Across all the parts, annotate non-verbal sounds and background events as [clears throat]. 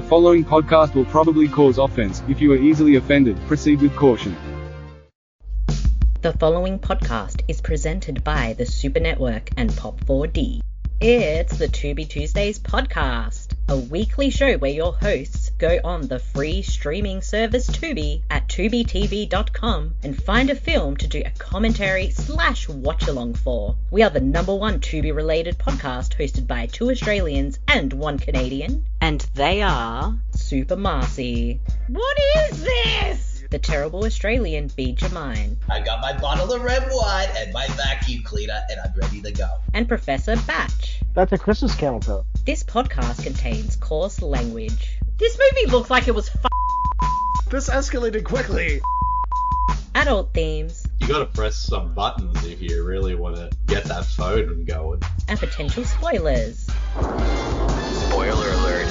The following podcast will probably cause offense. If you are easily offended, proceed with caution. The following podcast is presented by the Super Network and Pop4D. It's the To Be Tuesdays podcast, a weekly show where your hosts go on the free streaming service Tubi at tubitv.com and find a film to do a commentary slash watch along for. We are the number one Tubi related podcast hosted by two Australians and one Canadian, and they are Super Marcy. What is this? The terrible Australian B. Jamine. I got my bottle of red wine and my vacuum cleaner, and I'm ready to go. And Professor Batch. That's a Christmas camel. This podcast contains coarse language. This movie looks like it was f- This escalated quickly. adult themes You gotta press some buttons if you really want to get that phone going. and potential spoilers. Spoiler alert.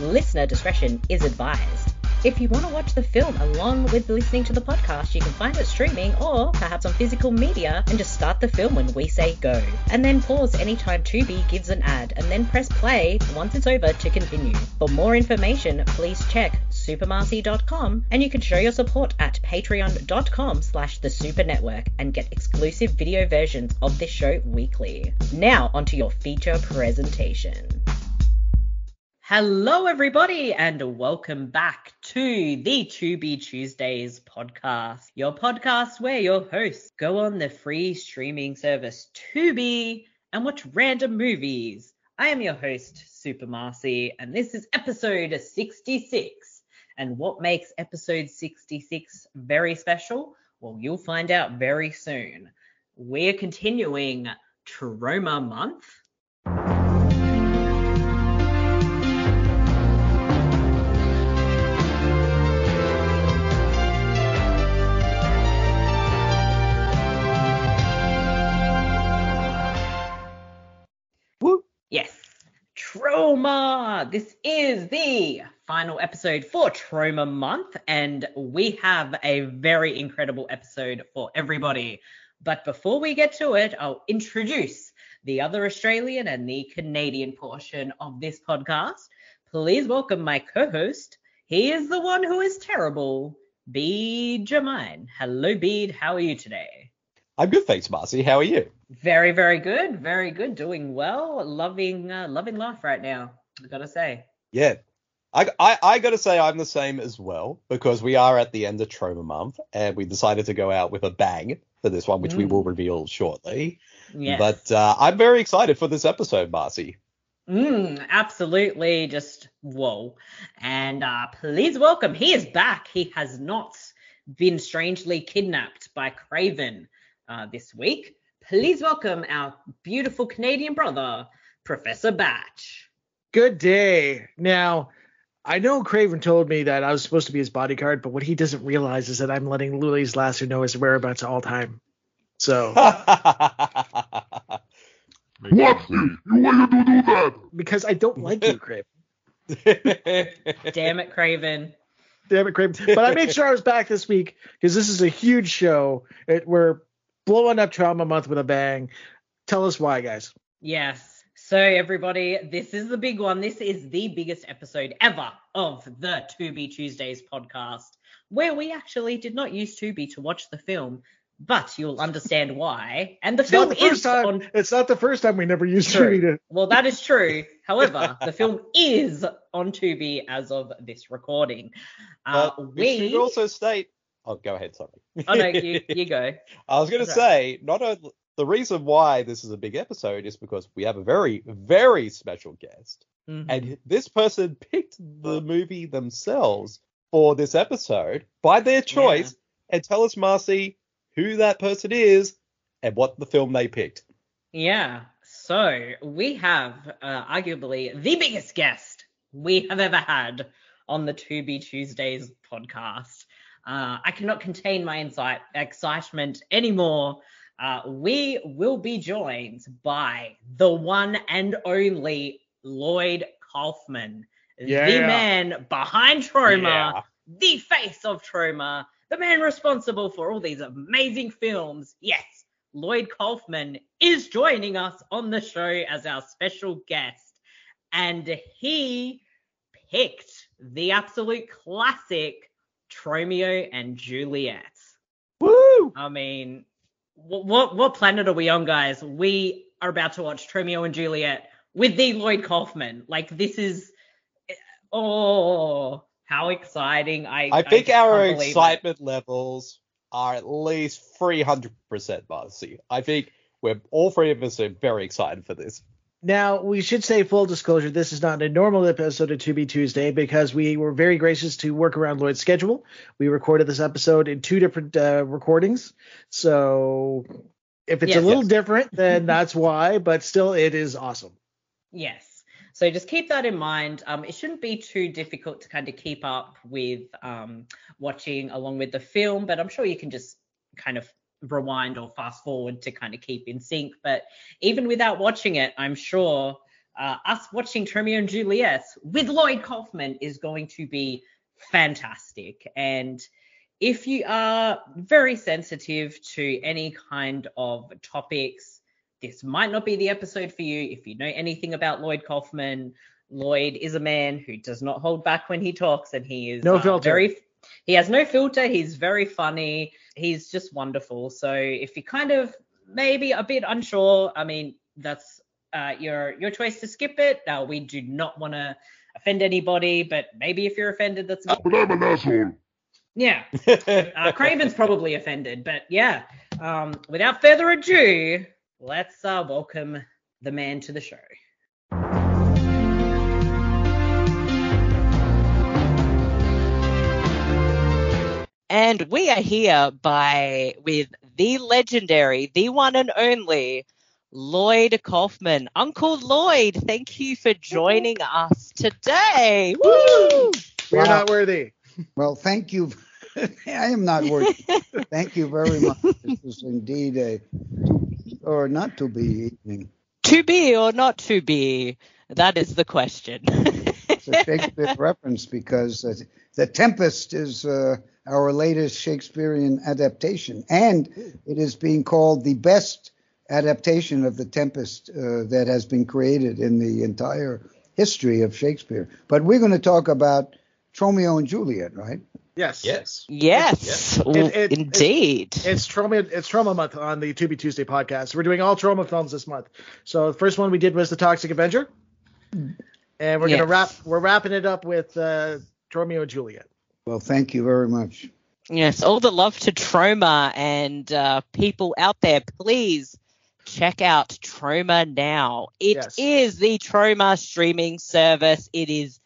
Listener discretion is advised. If you want to watch the film along with listening to the podcast, you can find it streaming or perhaps on physical media and just start the film when we say go. And then pause anytime Tubi gives an ad and then press play once it's over to continue. For more information, please check supermarcy.com and you can show your support at patreon.com slash the super network and get exclusive video versions of this show weekly. Now onto your feature presentation. Hello, everybody, and welcome back to the To Be Tuesdays podcast, your podcast where your hosts go on the free streaming service Tubi and watch random movies. I am your host, Super Marcy, and this is episode 66. And what makes episode 66 very special? Well, you'll find out very soon. We're continuing Troma Month. Troma. This is the final episode for Troma Month, and we have a very incredible episode for everybody. But before we get to it, I'll introduce the other Australian and the Canadian portion of this podcast. Please welcome my co-host. He is the one who is terrible, Bede Jamine. Hello, Bede. How are you today? I'm good, thanks, Marcy. How are you? Very, very good. Very good. Doing well. Loving, uh, loving life right now. I gotta say. Yeah. I, I, I got to say I'm the same as well because we are at the end of Troma Month and we decided to go out with a bang for this one, which we Mm. will reveal shortly. Yes. But uh, I'm very excited for this episode, Marcy. Mm, absolutely. Just whoa. And uh, please welcome. He is back. He has not been strangely kidnapped by Craven uh, this week. Please welcome our beautiful Canadian brother, Professor Batch. Good day. Now, I know Craven told me that I was supposed to be his bodyguard, but what he doesn't realize is that I'm letting Lily's Lasser know his whereabouts all time. So, [laughs] What? You why to do that? because I don't like you, Craven. [laughs] Damn it, Craven. Damn it, Craven. But I made sure I was back this week because this is a huge show. It, we're blowing up Troma Month with a bang. Tell us why, guys. Yes. So, everybody, this is the big one. This is the biggest episode ever of the To Be Tuesdays podcast, where we actually did not use Tubi to watch the film, but you'll understand why. And the It's film the first is time. on. It's not the first time we never used True. Tubi to. Well, that is true. [laughs] However, the film is on Tubi as of this recording. Uh, But we should we. also state. Oh, go ahead. Sorry. Oh no, you [laughs] you go. I was going to say, not only the reason why this is a big episode is because we have a very, very special guest. Mhm. and this person picked the movie themselves for this episode by their choice and tell us marcy who that person is and what the film they picked Yeah. So we have uh, arguably the biggest guest we have ever had on the To Be Tuesdays podcast. Uh, I cannot contain my insight excitement anymore. Uh, we will be joined by the one and only Lloyd Kaufman, the man behind Troma, Yeah. the face of Troma, the man responsible for all these amazing films. Yes, Lloyd Kaufman is joining us on the show as our special guest. And he picked the absolute classic Tromeo and Juliet. Woo! I mean, what, what what planet are we on, guys? We are about to watch Tromeo and Juliet with the Lloyd Kaufman. Like this is, eh, oh, how exciting! I I think our believe it. excitement levels are at least 300%, Marcy. I think we're all three of us are very excited for this. Now, we should say full disclosure, this is not a normal episode of To Be Tuesday because we were very gracious to work around Lloyd's schedule. We recorded this episode in two different uh, recordings. So if it's Yes. a little Yes. different, then [laughs] that's why, but still, it is awesome. Yes. So just keep that in mind. Um, it shouldn't be too difficult to kind of keep up with um, watching along with the film, but I'm sure you can just kind of rewind or fast forward to kind of keep in sync. But even without watching it, I'm sure uh, us watching Tromeo and Juliet with Lloyd Kaufman is going to be fantastic. And if you are very sensitive to any kind of topics, this might not be the episode for you. If you know anything about Lloyd Kaufman, Lloyd is a man who does not hold back when he talks, and he is No uh, filter. very. He has no filter. He's very funny. He's just wonderful. So if you're kind of maybe a bit unsure, I mean that's uh, your your choice to skip it. Uh, we do not want to offend anybody, but maybe if you're offended, that's But I'm an asshole. yeah. Uh, Craven's probably offended, but yeah. Um, without further ado, let's uh, welcome the man to the show. And we are here by with the legendary, the one and only Lloyd Kaufman. Uncle Lloyd, thank you for joining us today. Woo! We're Wow. not worthy. Well, thank you. [laughs] I am not worthy. [laughs] thank you very much. This is indeed a to be or not to be evening. To be or not to be? That is the question. It's a Shakespeare [laughs] reference because uh, The Tempest is uh, our latest Shakespearean adaptation, and it is being called the best adaptation of The Tempest uh, that has been created in the entire history of Shakespeare. But we're going to talk about Romeo and Juliet, right? Yes. yes. yes, It- it- it's- indeed. It's Troma. It's Troma month on the To Be Tuesday podcast. We're doing all Troma films this month. So the first one we did was the Toxic Avenger, and we're Yes. gonna wrap. We're wrapping it up with uh, Romeo and Juliet. Well, thank you very much. Yes, all the love to Troma and uh, people out there, please check out Troma now. It is Yes. the Troma streaming service. It is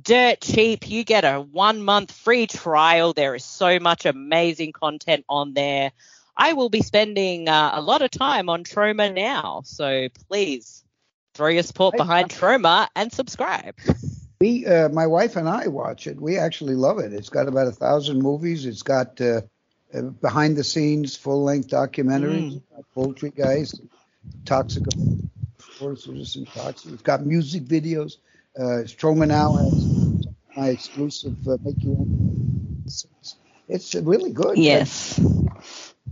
dirt cheap. You get a one month free trial. There is so much amazing content on there. I will be spending uh, a lot of time on Troma now, so please throw your support behind Troma and subscribe. [laughs] We, uh, my wife and I watch it. We actually love it. It's got about a thousand movies. It's got uh, uh, behind the scenes, full length documentaries, Poultrygeist, toxic horses and toxic. It's got music videos. Uh, Troma now has my exclusive uh, make own. It's, it's really good. Yes.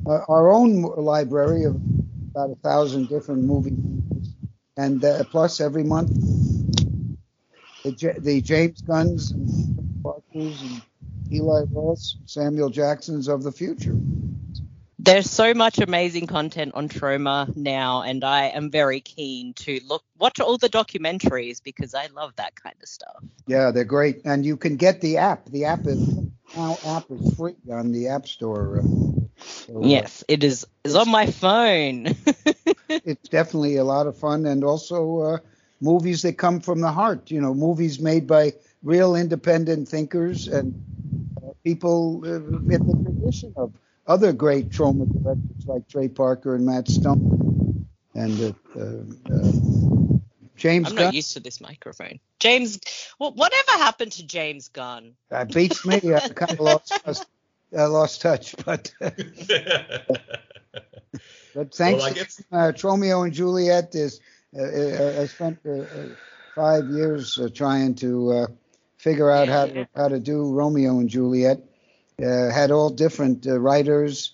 Uh, our own library of about a thousand different movies, and uh, plus every month the, J- the James Guns and and Eli Roths, Samuel Jacksons of the future. there's so much amazing content on Troma now, and I am very keen to look watch all the documentaries because I love that kind of stuff. Yeah, they're great, and you can get the app. The app is now app is free on the App Store. uh, so, uh, Yes, it is is on my phone. [laughs] it's definitely a lot of fun, and also uh, movies that come from the heart. You know, movies made by real independent thinkers and uh, people uh, in the tradition of other great Troma directors like Trey Parker and Matt Stone and uh, uh, uh, James I'm Gunn. not used to this microphone. James, wh- whatever happened to James Gunn? Uh, beats me. I [laughs] kind of lost, touch- uh, lost touch, but [laughs] but thanks. Well, I to guess- uh, Romeo and Juliet is. I spent uh, uh, five years uh, trying to figure out how to how to do Romeo and Juliet. Had all different writers.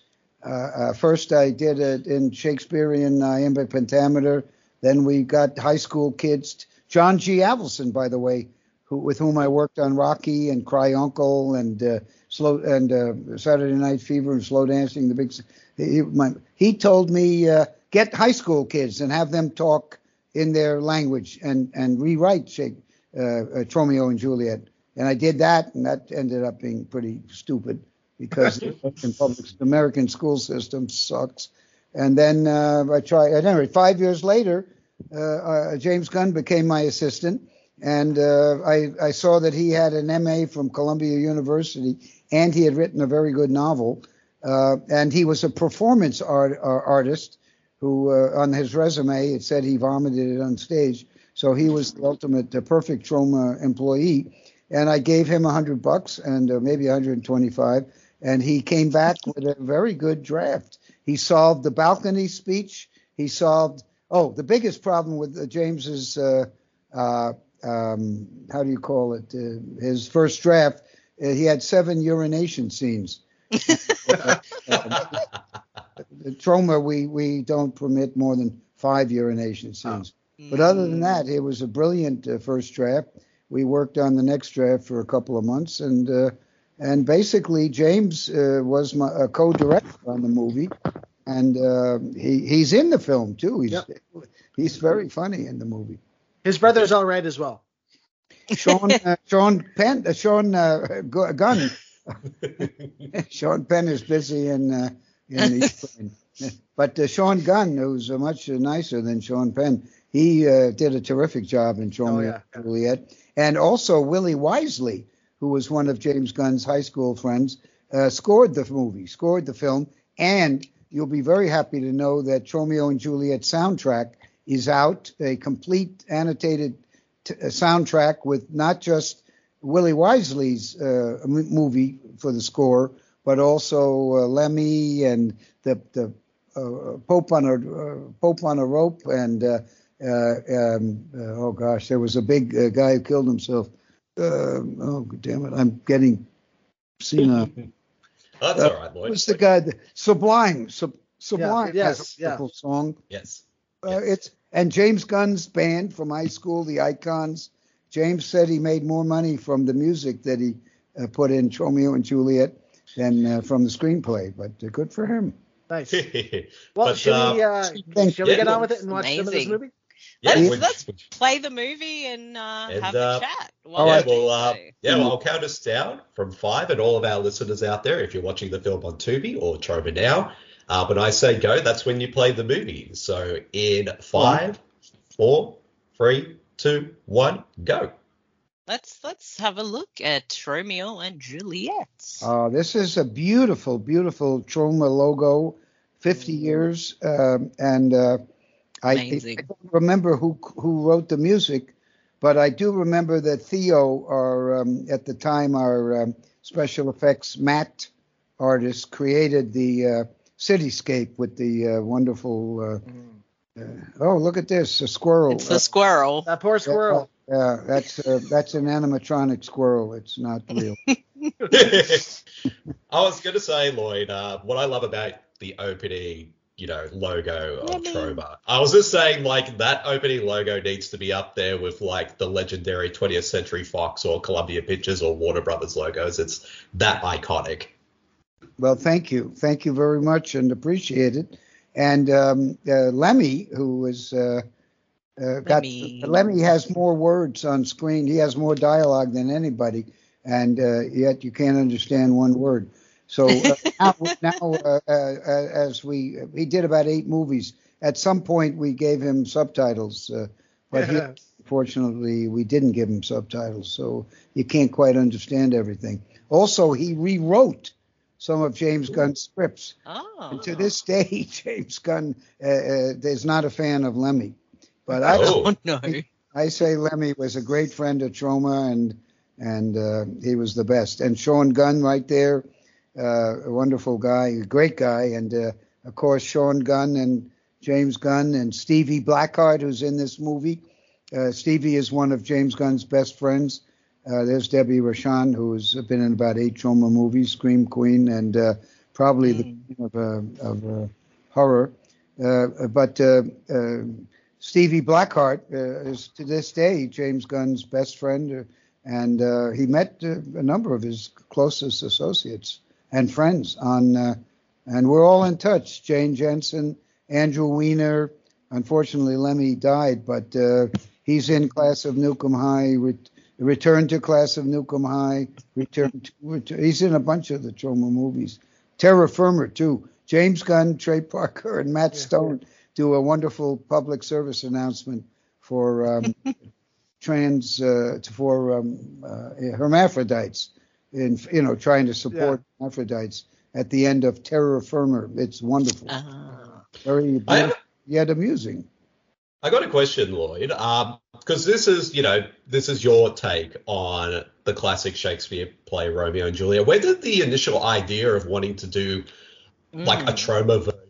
First, I did it in Shakespearean iambic pentameter. Then we got high school kids. John G. Avildsen, by the way, who, with whom I worked on Rocky and Cry Uncle and uh, Slow and uh, Saturday Night Fever and Slow Dancing. The big he, my, he told me uh, get high school kids and have them talk in their language and and rewrite Shake, uh, uh, Romeo and Juliet. And I did that, and that ended up being pretty stupid because [laughs] the public American school system sucks. And then uh, I tried. Anyway, five years later, uh, uh, James Gunn became my assistant, and uh, I, I saw that he had an MA from Columbia University, and he had written a very good novel. Uh, and he was a performance art, uh, artist who, on his resume, it said he vomited it on stage. So he was the ultimate, perfect Troma employee. And I gave him a hundred bucks and maybe 125, and he came back with a very good draft. He solved the balcony speech. He solved oh the biggest problem with uh, James's uh, uh, um, how do you call it uh, his first draft. Uh, he had seven urination scenes. [laughs] [laughs] [laughs] Troma, we we don't permit more than five urination scenes. Oh. But other than that, it was a brilliant uh, first draft. We worked on the next draft for a couple of months, and and basically James uh, was my uh, co-director on the movie, and uh, he he's in the film too. He's yep. he's very funny in the movie. His brother's all right as well. Sean [laughs] uh, Sean Penn uh, Sean uh, Gunn [laughs] Sean Penn is busy in in [laughs] but Sean Gunn, who's much nicer than Sean Penn, he did a terrific job in Romeo oh, yeah. Juliet, and also Willie Wisely who was one of James Gunn's high school friends, uh, scored the movie, scored the film, and you'll be very happy to know that Romeo and Juliet soundtrack is out, a complete annotated t- uh, soundtrack with not just Willie Wisely's uh, movie for the score, but also uh, Lemmy and the the uh, Pope on a uh, Pope on a rope and uh, um, oh gosh, there was a big guy who killed himself uh, oh damn it, I'm getting senile. That's uh, all right, Lloyd. Who's the guy? The, Sublime. Sub, Sublime yeah, yes, has a yeah. song. Yes. Uh, yes. It's and James Gunn's band from high school, the Icons. James said he made more money from the music that he uh, put in Romeo and Juliet than uh, from the screenplay, but uh, good for him. Nice. [laughs] well, but, should we uh, should we get on with it and watch some of this movie? Yeah, let's, let's play the movie and, uh, and have uh, a chat. All right, well, uh, yeah, well, I'll count us down from five, and all of our listeners out there, if you're watching the film on Tubi or Troma now, uh, when I say go, that's when you play the movie. So in five, four, three, two, one, go. Let's let's have a look at Romeo and Juliet. Uh, this is a beautiful, beautiful Troma logo, 50 years, um, and uh, I, I, don't remember who who wrote the music, but I do remember that Theo, our um, at the time our um, special effects matte artist, created the uh, cityscape with the uh, wonderful. Uh, mm. Uh, oh, look at this, a squirrel. It's a squirrel. That poor squirrel. Yeah, that's uh, that's an animatronic squirrel. It's not real. [laughs] I was going to say, Lloyd, uh, what I love about the opening you know, logo of Troma. I was just saying, like, that opening logo needs to be up there with, like, the legendary 20th Century Fox or Columbia Pictures or Warner Brothers logos. It's that iconic. Well, thank you. Thank you very much and appreciate it. And um, uh, Lemmy, who was. Uh, uh, got Lemmy. Lemmy has more words on screen. He has more dialogue than anybody, and uh, yet you can't understand one word. So uh, [laughs] now, now uh, uh, as we he did about eight movies. At some point, we gave him subtitles, uh, but he, fortunately, we didn't give him subtitles, so you can't quite understand everything. Also, he rewrote some of James Gunn's scripts. Oh. And to this day, [laughs] James Gunn uh, uh, is not a fan of Lemmy. But I, oh, know. I say Lemmy was a great friend of Troma, and and uh, he was the best. And Sean Gunn right there uh, a wonderful guy, a great guy, and uh, of course Sean Gunn and James Gunn and Stevie Blackehart, who's in this movie. Uh, Stevie is one of James Gunn's best friends. Uh, there's Debbie Rochon, who's been in about eight Troma movies, Scream Queen, and uh, probably mm. the queen of, uh, of horror. but Stevie Blackehart is to this day James Gunn's best friend, and uh, he met uh, a number of his closest associates and friends on, uh, and we're all in touch. Jane Jensen, Andrew Weiner. Unfortunately, Lemmy died, but uh, he's in Class of Nuke 'Em High. Re- returned to Class of Nuke 'Em High. Returned. To, he's in a bunch of the Troma movies. Terror Firmer too. James Gunn, Trey Parker, and Matt Stone do a wonderful public service announcement for um, [laughs] trans uh, for um, uh, hermaphrodites, in you know trying to support hermaphrodites at the end of Terror Firmer. It's wonderful, Ah. very I have, yet amusing. I got a question, Lloyd. Um, because this is, you know, this is your take on the classic Shakespeare play Romeo and Juliet. Where did the initial idea of wanting to do like a Troma version of Shakespeare play?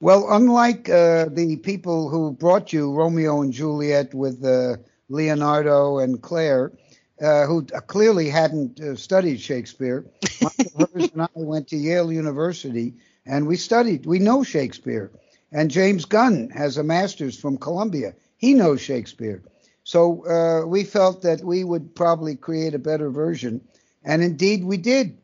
Well, unlike uh, the people who brought you Romeo and Juliet with uh, Leonardo and Claire, uh, who clearly hadn't uh, studied Shakespeare, [laughs] Michael Herz and I went to Yale University and we studied. We know Shakespeare. And James Gunn has a master's from Columbia. He knows Shakespeare. So uh, we felt that we would probably create a better version. And indeed, we did.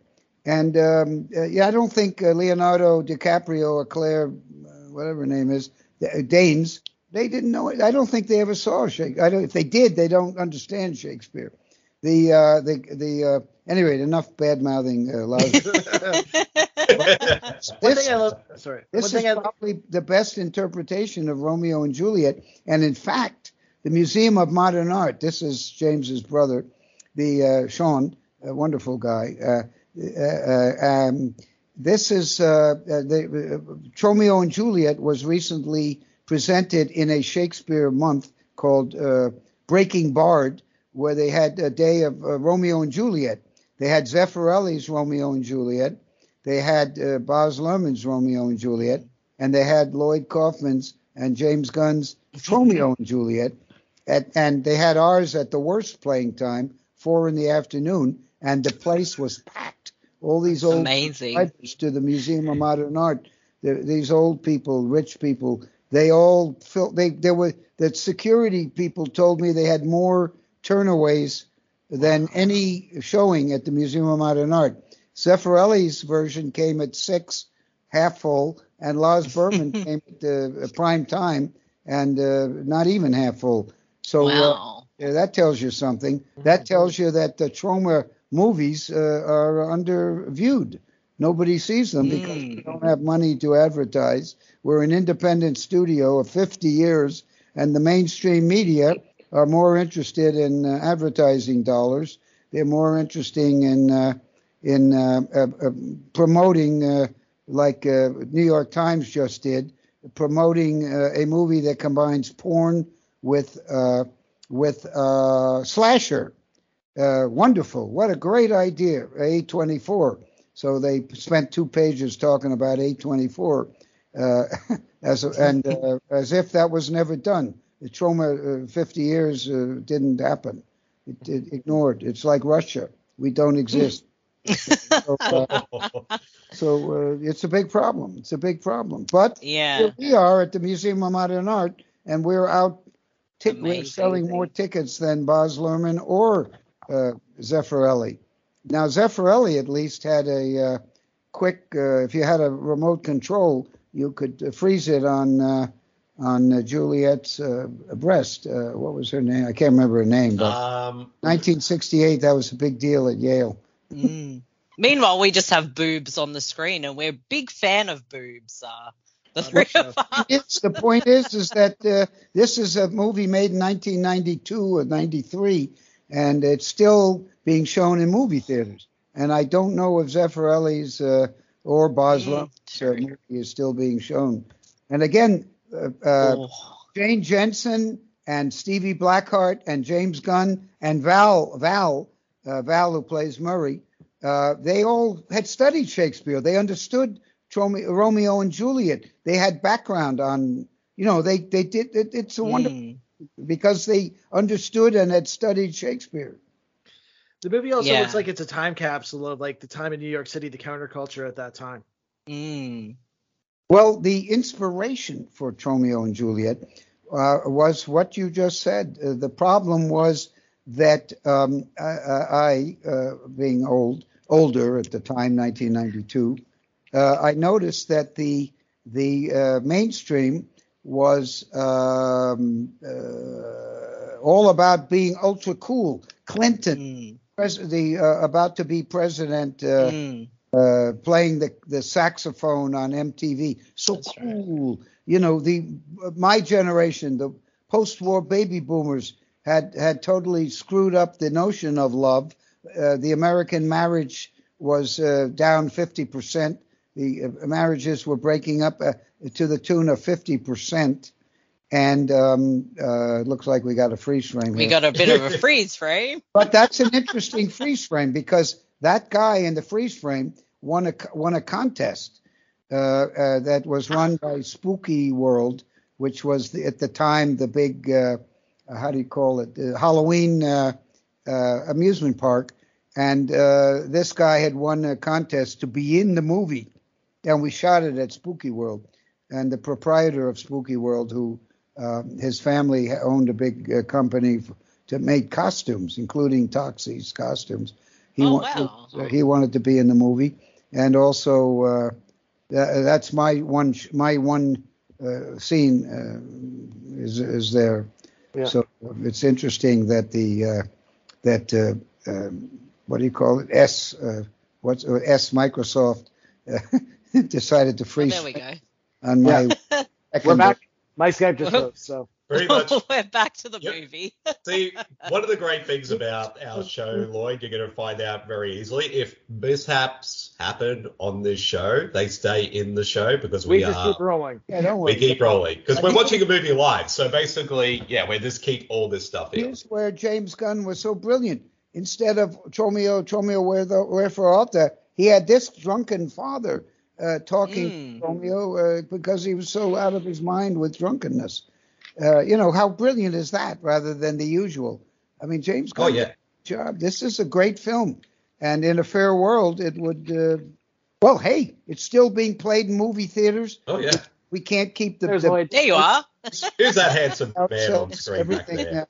And um, uh, yeah, I don't think uh, Leonardo DiCaprio or Claire, uh, whatever her name is, uh, Danes, they didn't know it. I don't think they ever saw Shakespeare. I don't, if they did, they don't understand Shakespeare. The uh, the the uh, anyway, enough bad mouthing. Uh, [laughs] One this thing I love. Sorry. this One is thing I, probably the best interpretation of Romeo and Juliet. And in fact, the Museum of Modern Art, this is James's brother, the uh, Sean, a wonderful guy. Uh, uh, um, this is uh, the Romeo and Juliet was recently presented in a Shakespeare month called Breaking Bard, where they had a day of Romeo and Juliet. They had Zeffirelli's Romeo and Juliet. They had uh, Luhrmann's Romeo and Juliet, and they had Lloyd Kaufman's and James Gunn's Romeo and Juliet, at, and they had ours at the worst playing time, four in the afternoon, and the place was packed. All these old Amazing. writers to the Museum of Modern Art, the, these old people, rich people, they all felt they there were the security people told me they had more turnaways than any showing at the Museum of Modern Art. Zeffirelli's version came at six, half full, and Lars [laughs] Berman came at uh, prime time and uh, not even half full. So uh, wow. yeah, that tells you something. That tells you that the Troma movies uh, are underviewed. Nobody sees them because we Mm. don't have money to advertise. We're an independent studio of 50 years, and the mainstream media are more interested in uh, advertising dollars. They're more interested in uh, in uh, uh, uh, promoting, uh, like uh, New York Times just did, promoting uh, a movie that combines porn with uh, with uh, slasher. Uh, wonderful! What a great idea, A24. So they spent two pages talking about A24, uh, [laughs] as a, and uh, as if that was never done. The Troma, uh, 50 years uh, didn't happen. It, it ignored. It's like Russia. We don't exist. [laughs] so uh, so it's a big problem. It's a big problem. But Yeah. here we are at the Museum of Modern Art, and we're out. Tic- we're selling more tickets than Baz Luhrmann or uh, Zeffirelli. Now Zeffirelli at least had a uh, quick. Uh, if you had a remote control, you could uh, freeze it on uh, on uh, Juliet's uh, breast. Uh, what was her name? I can't remember her name, but Um, 1968. That was a big deal at Yale. Mm. Meanwhile, we just have boobs on the screen, and we're a big fan of boobs. Uh, the three of us. It's, the point is, is that uh, this is a movie made in 1992 or 93, and it's still being shown in movie theaters. And I don't know if Zeffirelli's uh, or Baz Mm, uh, movie is still being shown. And again, uh, uh, Oh. Jane Jensen and Stevie Blackehart and James Gunn and Val Val uh, Val who plays Murray, uh, they all had studied Shakespeare. They understood Romeo and Juliet. They had background on, you know, they they did. It, it's a wonderful Mm. Because they understood and had studied Shakespeare. the movie also Yeah. looks like it's a time capsule of like the time in New York City, the counterculture at that time. Mm. Well, the inspiration for Romeo and Juliet uh, was what you just said. Uh, the problem was that um, I, I uh, being old, older at the time, 1992, uh, I noticed that the the uh, mainstream was um, uh, all about being ultra cool. Clinton, Mm, pres- the uh, about to be president, uh, mm. uh, playing the, the saxophone on MTV. So That's right. cool. You know, the my generation, the post-war baby boomers had had totally screwed up the notion of love. Uh, the American marriage was uh, down 50 percent. The uh, marriages were breaking up uh, to the tune of 50 percent. And um, uh, it looks like we got a freeze frame We got a bit of a [laughs] freeze frame. But that's an interesting freeze frame because that guy in the freeze frame won a won a contest uh, uh, that was run by Spooky World, which was the, at the time the big uh, uh, how do you call it? The Halloween uh, uh, amusement park, and uh, this guy had won a contest to be in the movie, and we shot it at Spooky World, and the proprietor of Spooky World, who uh, his family owned a big uh, company f- to make costumes, including Toxie's costumes. He Oh, wa- wow. uh, he wanted to be in the movie, and also uh, tha- that's my one sh- my one uh, scene uh, is is there. Yeah. So it's interesting that the uh, that uh, um, what do you call it S uh, what's uh, S Microsoft uh, [laughs] decided to Oh, freeze there we go. On my. We're back. My Skype just froze. So Pretty much. [laughs] We're back to the Yep. movie. [laughs] See, one of the great things about our show, Lloyd, you're going to find out very easily. If mishaps happen on this show, they stay in the show because we we, just are. keep rolling. Yeah, don't worry. we keep rolling because we're watching a movie live. So basically, yeah, we just keep all this stuff in. Here's where James Gunn was so brilliant. Instead of Tromeo, Tromeo, where the wherefore art thou, he had this drunken father uh, talking Mm. to Romeo uh, because he was so out of his mind with drunkenness. Uh, you know how brilliant is that, rather than the usual. I mean, James Oh Gunn yeah, job. This is a great film, and in a fair world, it would. Uh, well, hey, it's still being played in movie theaters. oh yeah. We can't keep the, the Lloyd. There you are. [laughs] Who's that handsome [laughs] man on ourselves, screen back everything, there? uh,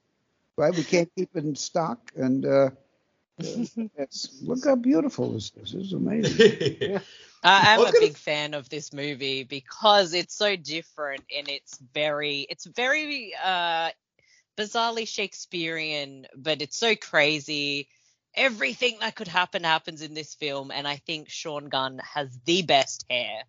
right? We can't keep it in stock, and uh, [laughs] it's, look how beautiful this is. This is amazing. I, I'm a big it. fan of this movie because it's so different and it's very, it's very uh, bizarrely Shakespearean, but it's so crazy. Everything that could happen happens in this film, and I think Sean Gunn has the best hair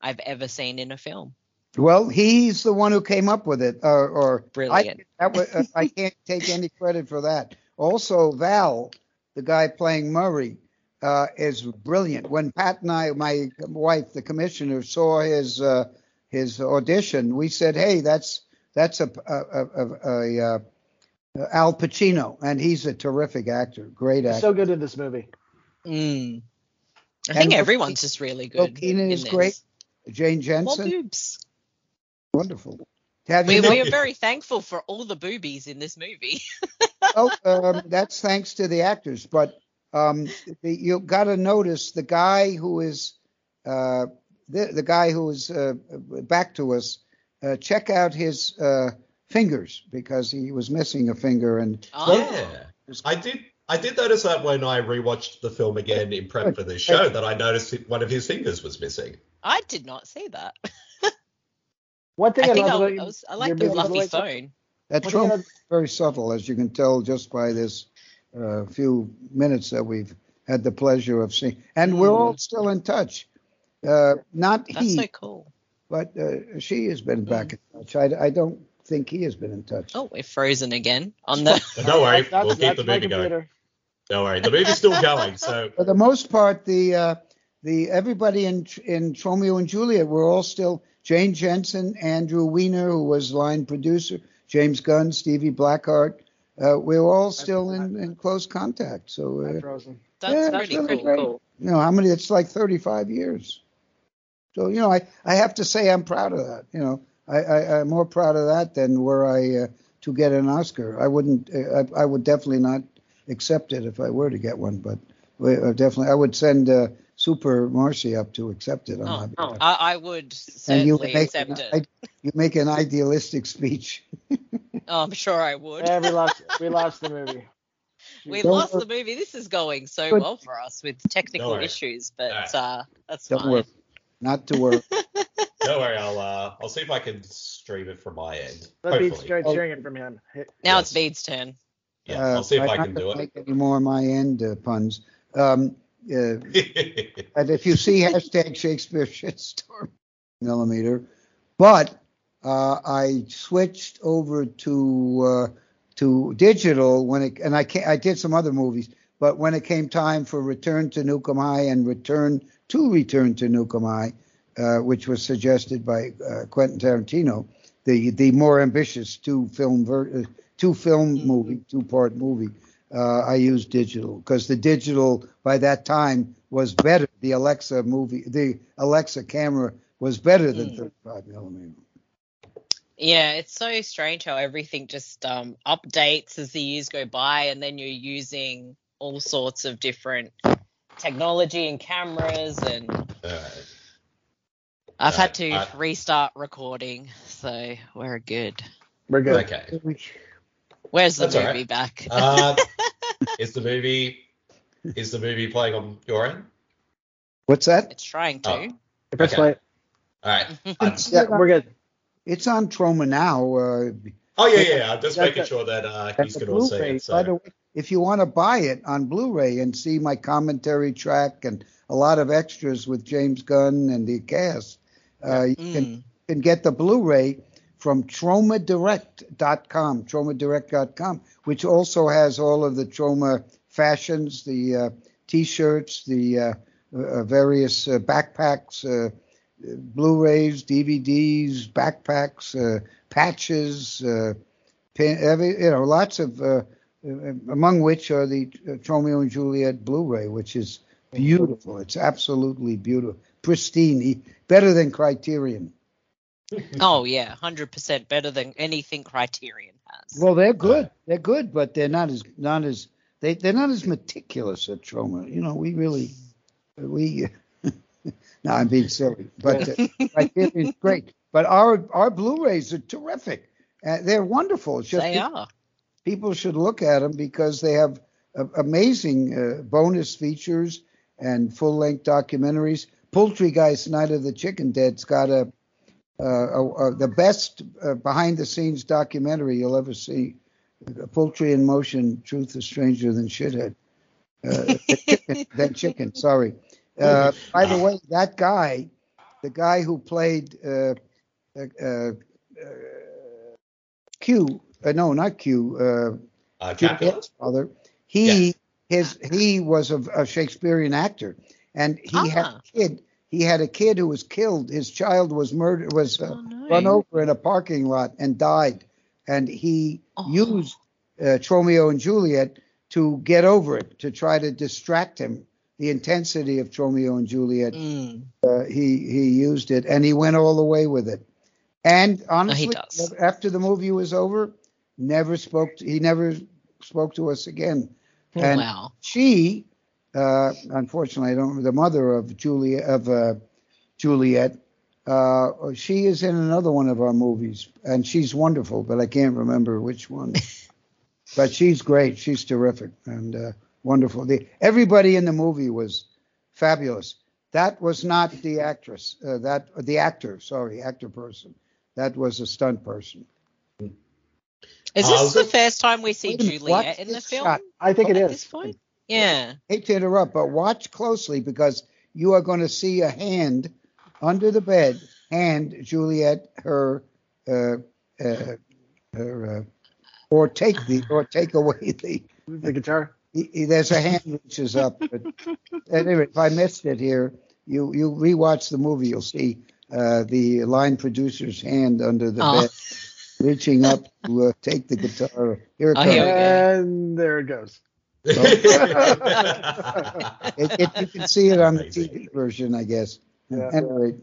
I've ever seen in a film. Well, he's the one who came up with it, or, or Brilliant. I, that was, uh, I can't take any credit for that. Also, Val, the guy playing Murray, uh, is brilliant. When Pat and I, my wife, the commissioner, saw his uh, his audition, we said, "Hey, that's that's a, a, a, a, a, uh Al Pacino, and he's a terrific actor, great He's actor." so good in this movie. Mm. I And think Will everyone's Ke- just really good. Keenan in is this. great. Jane More Jensen, boobs. wonderful. We, you we are very thankful for all the boobies in this movie. well, [laughs] um, that's thanks to the actors. But um, the, you got to notice the guy who is uh, the, the guy who is uh, back to us. Uh, check out his uh, fingers because he was missing a finger, and Oh. Yeah, I did. I did notice that when I rewatched the film again in prep for this show, that I noticed one of his fingers was missing. I did not see that. [laughs] One thing I I, think I, love I, was, I like your the movie, fluffy Lloyd, phone. that Well, Trump yeah. is very subtle, as you can tell just by this uh, few minutes that we've had the pleasure of seeing, and we're all still in touch. Uh, not That's he, so cool. but uh, she has been back in touch. I, I don't think he has been in touch. Oh, we're frozen again on the. But [laughs] don't worry, That's- we'll keep that's the my movie going. Don't worry, the movie's still going. So [laughs] For the most part, the uh, the everybody in in Romeo and Juliet were all still Jane Jensen, Andrew Weiner, who was line producer, James Gunn, Stevie Blackehart. Uh, we're all still in, in close contact. So uh, frozen. That's Yeah, pretty that's really cool. great. you know how many? It's like 35 years. So you know, I I have to say I'm proud of that. You know, I, I I'm more proud of that than were I uh, to get an Oscar. I wouldn't. Uh, I, I would definitely not accept it if I were to get one, but we- uh, definitely I would send uh, Super Marcy up to accept it. on my Oh. I, I would and you certainly make accept an, it. You make an idealistic speech. [laughs] Oh, I'm sure I would. Yeah, we lost we lost the movie. [laughs] we Don't lost worry. the movie. This is going so Good. well for us with technical issues, but Alright. uh, that's Don't fine. worry. Not to worry. [laughs] Don't worry, I'll uh, I'll see if I can stream it from my end. Let me Hopefully. start Oh. sharing it from him. Hit- Now Yes. it's Bede's turn. Yeah, Uh, I'll see if I'm I can do it. Make any more of my end uh, puns. Um, uh, [laughs] and if you see hashtag Shakespeare [laughs] shitstorm millimeter, but uh, I switched over to uh, to digital when it and I ca I did some other movies, but when it came time for Return to Nukem High and Return to Return to Nukem High, uh, which was suggested by uh, Quentin Tarantino, the the more ambitious two film ver- uh, two film movie two part movie. Uh, I used digital because the digital by that time was better. The Alexa movie, the Alexa camera was better than Mm. 35 millimeter. Yeah, it's so strange how everything just um, updates as the years go by, and then you're using all sorts of different technology and cameras. And Alright. I've had Uh, to I- restart recording, so we're good. We're good. Okay. Where's the That's movie right. back? Uh, [laughs] [laughs] is the movie is the movie playing on your end? What's that? it's trying to. Oh. Press Okay. play. All right. [laughs] It's- Yeah, we're good. It's on Troma now. Uh, Oh yeah, yeah. yeah. I'm just making a- sure that uh, he's going to see Blu-ray. By the way, if you want to buy it on Blu-ray and see my commentary track and a lot of extras with James Gunn and the cast, uh, you can, Mm. can get the Blu-ray from TromaDirect.com, TromaDirect.com, which also has all of the Troma fashions, the uh, T-shirts, the uh, uh, various uh, backpacks, uh, Blu-rays, DVDs, backpacks, uh, patches, pin, every, you know, lots of, among which are the Romeo and Juliet Blu-ray, which is beautiful. It's absolutely beautiful, pristine, better than Criterion. Oh yeah, hundred percent better than anything Criterion has. Well, they're good. They're good, but they're not as not as they they're not as meticulous at Troma. You know, we really we. [laughs] no, I'm being silly, but uh, Criterion's great. But our our Blu-rays are terrific. Uh, they're wonderful. It's just they people, are. people should look at them because they have uh, amazing uh, bonus features and full-length documentaries. Poultrygeist Night of the Chicken Dead's got a uh, the best uh, behind-the-scenes documentary you'll ever see. Poultry in Motion: Truth is Stranger Than Shithead. Uh, chicken, than chicken. [laughs] Sorry. Uh, [laughs] by the way, that guy, the guy who played uh, uh, uh, Q, uh, no, not Q? Juliet's father, he his he was a, a Shakespearean actor, and he had Ah. a kid. He had a kid who was killed. His child was murdered, was uh, Oh, no. run over in a parking lot and died. And he Oh. used uh, Romeo and Juliet to get over it, to try to distract him. The intensity of Romeo and Juliet, Mm. uh, he he used it, and he went all the way with it. And honestly, does. after the movie was over, never spoke. To, he never spoke to us again. And wow. she, uh, unfortunately, I don't remember the mother of Juliet of uh, Juliet. Uh, she is in another one of our movies, and she's wonderful, but I can't remember which one. [laughs] but she's great. She's terrific and uh, wonderful. The, everybody in the movie was fabulous. That was not the actress. Uh, that the actor. Sorry, actor person. That was a stunt person. Is Uh, this was the first time we see Wait a minute, watch Juliet in the film shot. I think it at is. this point? Yeah. hate to interrupt, but watch closely because you are going to see a hand under the bed, hand Juliet her, uh, uh, her, uh, or take the, or take away the. The guitar. he- he- There's a hand reaches up. But anyway, if I missed it here, you you rewatch the movie, you'll see uh, the line producer's hand under the Oh. bed, reaching up to uh, take the guitar. Here it Oh, comes. here. And there it goes. It, it, you can see it on the TV version, I guess. Yeah. Anyway,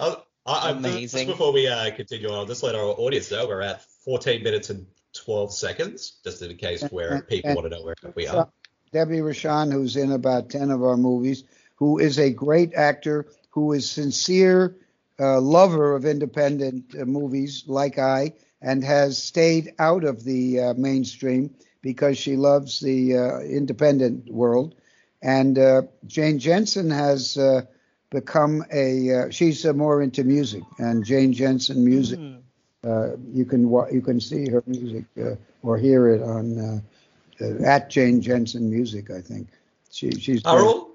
I, I, Amazing. Just before we uh, continue on, I'll just let our audience know we're at 14 minutes and 12 seconds, just in case where And- people and- want to know where we are. Debbie Rochon, who's in about 10 of our movies, who is a great actor, who is sincere uh, lover of independent uh, movies like I, and has stayed out of the uh, mainstream. Because she loves the uh, independent world. And uh, Jane Jensen has uh, become a. Uh, she's uh, more into music, and Jane Jensen music. Mm. Uh, you can wa- you can see her music uh, or hear it on uh, uh, at Jane Jensen Music. I think she she's. Are all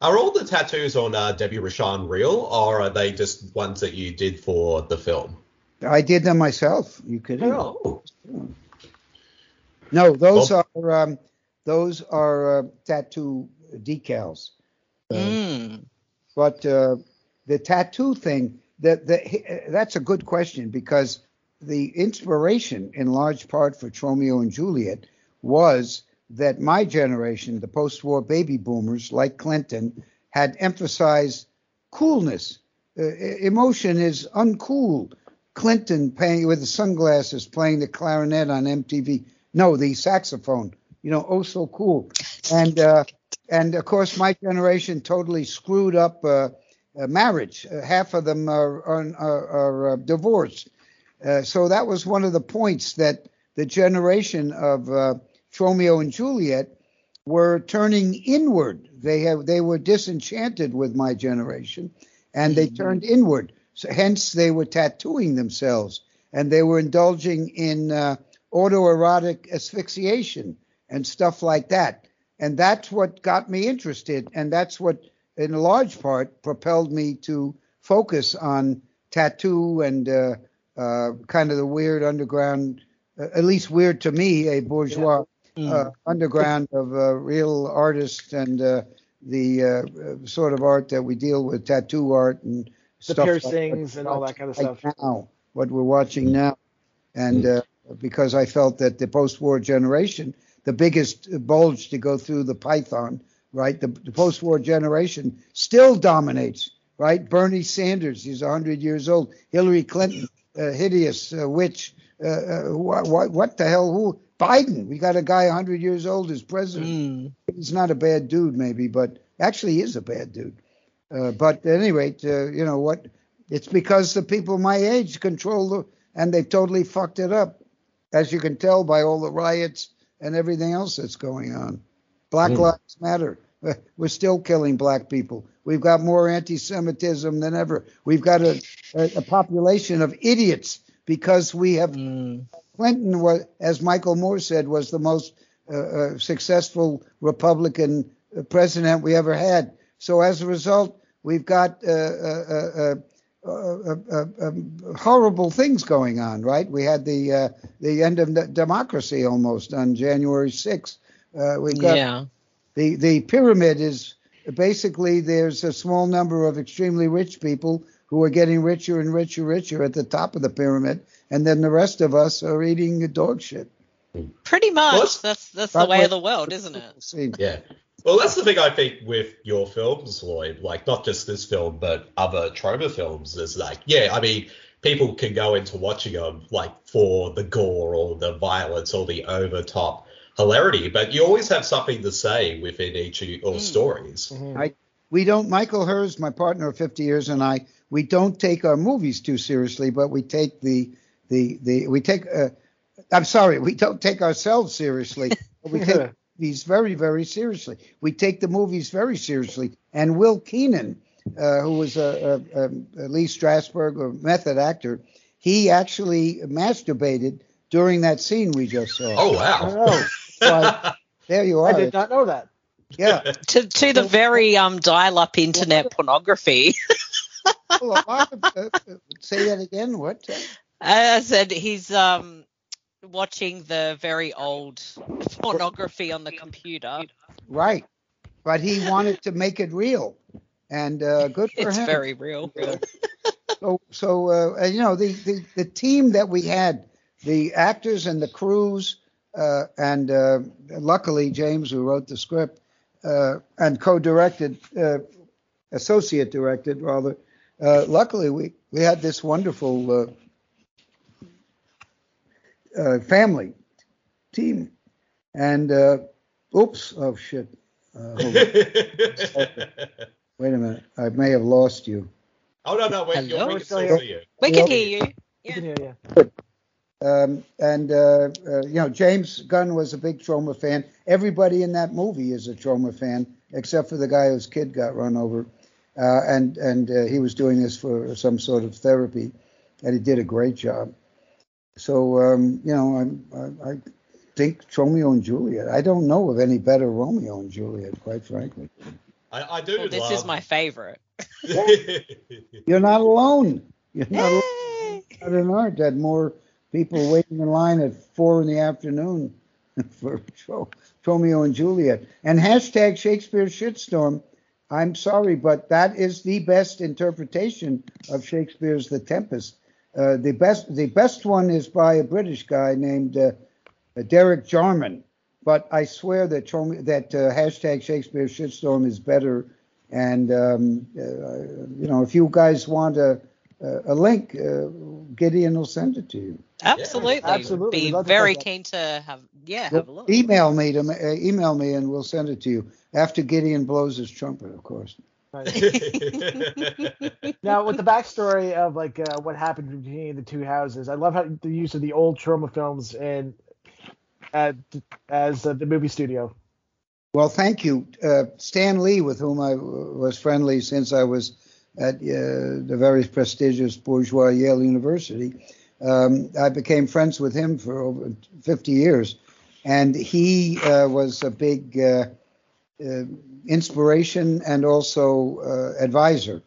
are all the tattoos on uh, Debbie Rochon real, or are they just ones that you did for the film? I did them myself. You could. Oh, No, those are um, those are uh, tattoo decals. Mm. But uh, the tattoo thing, that the, that's a good question because the inspiration, in large part, for Romeo and Juliet was that my generation, the post-war baby boomers like Clinton, had emphasized coolness. Uh, emotion is uncool. Clinton playing with the sunglasses, playing the clarinet on MTV. No, the saxophone. You know, oh so cool. And uh, and of course, my generation totally screwed up uh, uh, marriage. Uh, half of them are are, are, are uh, divorced. Uh, so that was one of the points that the generation of uh, Romeo and Juliet were turning inward. They have they were disenchanted with my generation, and they turned inward. So hence they were tattooing themselves, and they were indulging in uh, autoerotic asphyxiation and stuff like that. And that's what got me interested, and that's what, in large part, propelled me to focus on tattoo and uh, uh, kind of the weird underground, uh, at least weird to me, a bourgeois uh, underground of uh, real artists and uh, the sort of art that we deal with, tattoo art and The stuff like piercings and all that kind of like stuff. now, what we're watching now, and uh, because I felt that the post-war generation, the biggest bulge to go through the python, right? The, the post-war generation still dominates, right? Bernie Sanders, he's 100 years old. Hillary Clinton, uh, hideous uh, witch. Uh, uh, what, what, what the hell? Who? Biden. We got a guy 100 years old as president. Mm. He's not a bad dude, maybe, but actually he is a bad dude. Uh, but at any rate, uh, you know what? It's because the people my age control the, and they've totally fucked it up, as you can tell by all the riots and everything else that's going on. Black Lives Matter. Uh, [laughs] We're still killing black people. We've got more anti-Semitism than ever. We've got a, a, a population of idiots because we have Mm. Clinton was, as Michael Moore said, was the most uh, uh, successful Republican uh, president we ever had. So as a result, we've got uh, uh, uh, uh, uh, um, horrible things going on, right? We had the uh, the end of democracy almost on January 6th. Uh, we got Yeah. the the pyramid is basically there's a small number of extremely rich people who are getting richer and richer, richer at the top of the pyramid, and then the rest of us are eating dog shit. Pretty much. What? That's that's the way way- of the world, isn't it? [laughs] Yeah. Well, that's the thing I think with your films, Lloyd. Like, not just this film, but other Troma films. Is like, yeah, I mean, people can go into watching them like for the gore or the violence or the over top hilarity, but you always have something to say within each of your stories. I, we don't. Michael Herz, my partner of 50 years, and I, we don't take our movies too seriously, but we take the the the we take. Uh, I'm sorry, we don't take ourselves seriously. but we take [laughs] these very very seriously. We take the movies very seriously. And Will Keenan, uh, who was a, a, a Lee Strasberg, a method actor, he actually masturbated during that scene we just saw. Oh wow! But there you [laughs] are. I did not know that. Yeah. [laughs] To to the very um dial-up internet pornography. [laughs] Well, a lot of, uh, uh, say that again. What? I said he's um watching the very old pornography on the computer. Right. But he wanted to make it real. And uh, good for It's him. It's very real. [laughs] so so uh, you know the, the the team that we had, the actors and the crews, uh, and uh, luckily James, who wrote the script uh, and co-directed, uh, associate directed rather. Uh, luckily, we we had this wonderful uh, family team, and uh, oops, oh shit. Uh, hold on. [laughs] Wait a minute, I may have lost you. oh no, no, wait, you're Hello? we can still see you. We can hear you. You can hear you. Um, and uh, uh, you know, James Gunn was a big Troma fan. Everybody in that movie is a Troma fan, except for the guy whose kid got run over. Uh, and and uh, he was doing this for some sort of therapy, and he did a great job. So um, you know, I, I, I think Romeo and Juliet. I don't know of any better Romeo and Juliet, quite frankly. I, I do Well, this love. is my favorite. [laughs] You're not alone. You're not alone. Yay! Not an art. Had more people waiting in line at four in the afternoon [laughs] for Romeo and Juliet. And hashtag Shakespeare shitstorm. I'm sorry, but that is the best interpretation of Shakespeare's The Tempest. Uh, the best, the best one is by a British guy named uh, Derek Jarman. But I swear that Trom- that uh, hashtag Shakespeare shitstorm is better. And um, uh, you know, if you guys want a a link, uh, Gideon will send it to you. Absolutely. Absolutely. Be We'd love to very take keen to have yeah, have a look. Email me to uh, email me, and we'll send it to you after Gideon blows his trumpet, of course. [laughs] [laughs] Now, with the backstory of like uh, what happened between the two houses, I love how the use of the old Troma films and at as uh, the movie studio. Well, thank you, uh, Stan Lee, with whom I w- was friendly since I was at uh, the very prestigious bourgeois Yale University. Um, I became friends with him for over 50 years, and he uh, was a big uh, uh, inspiration and also uh, advisor.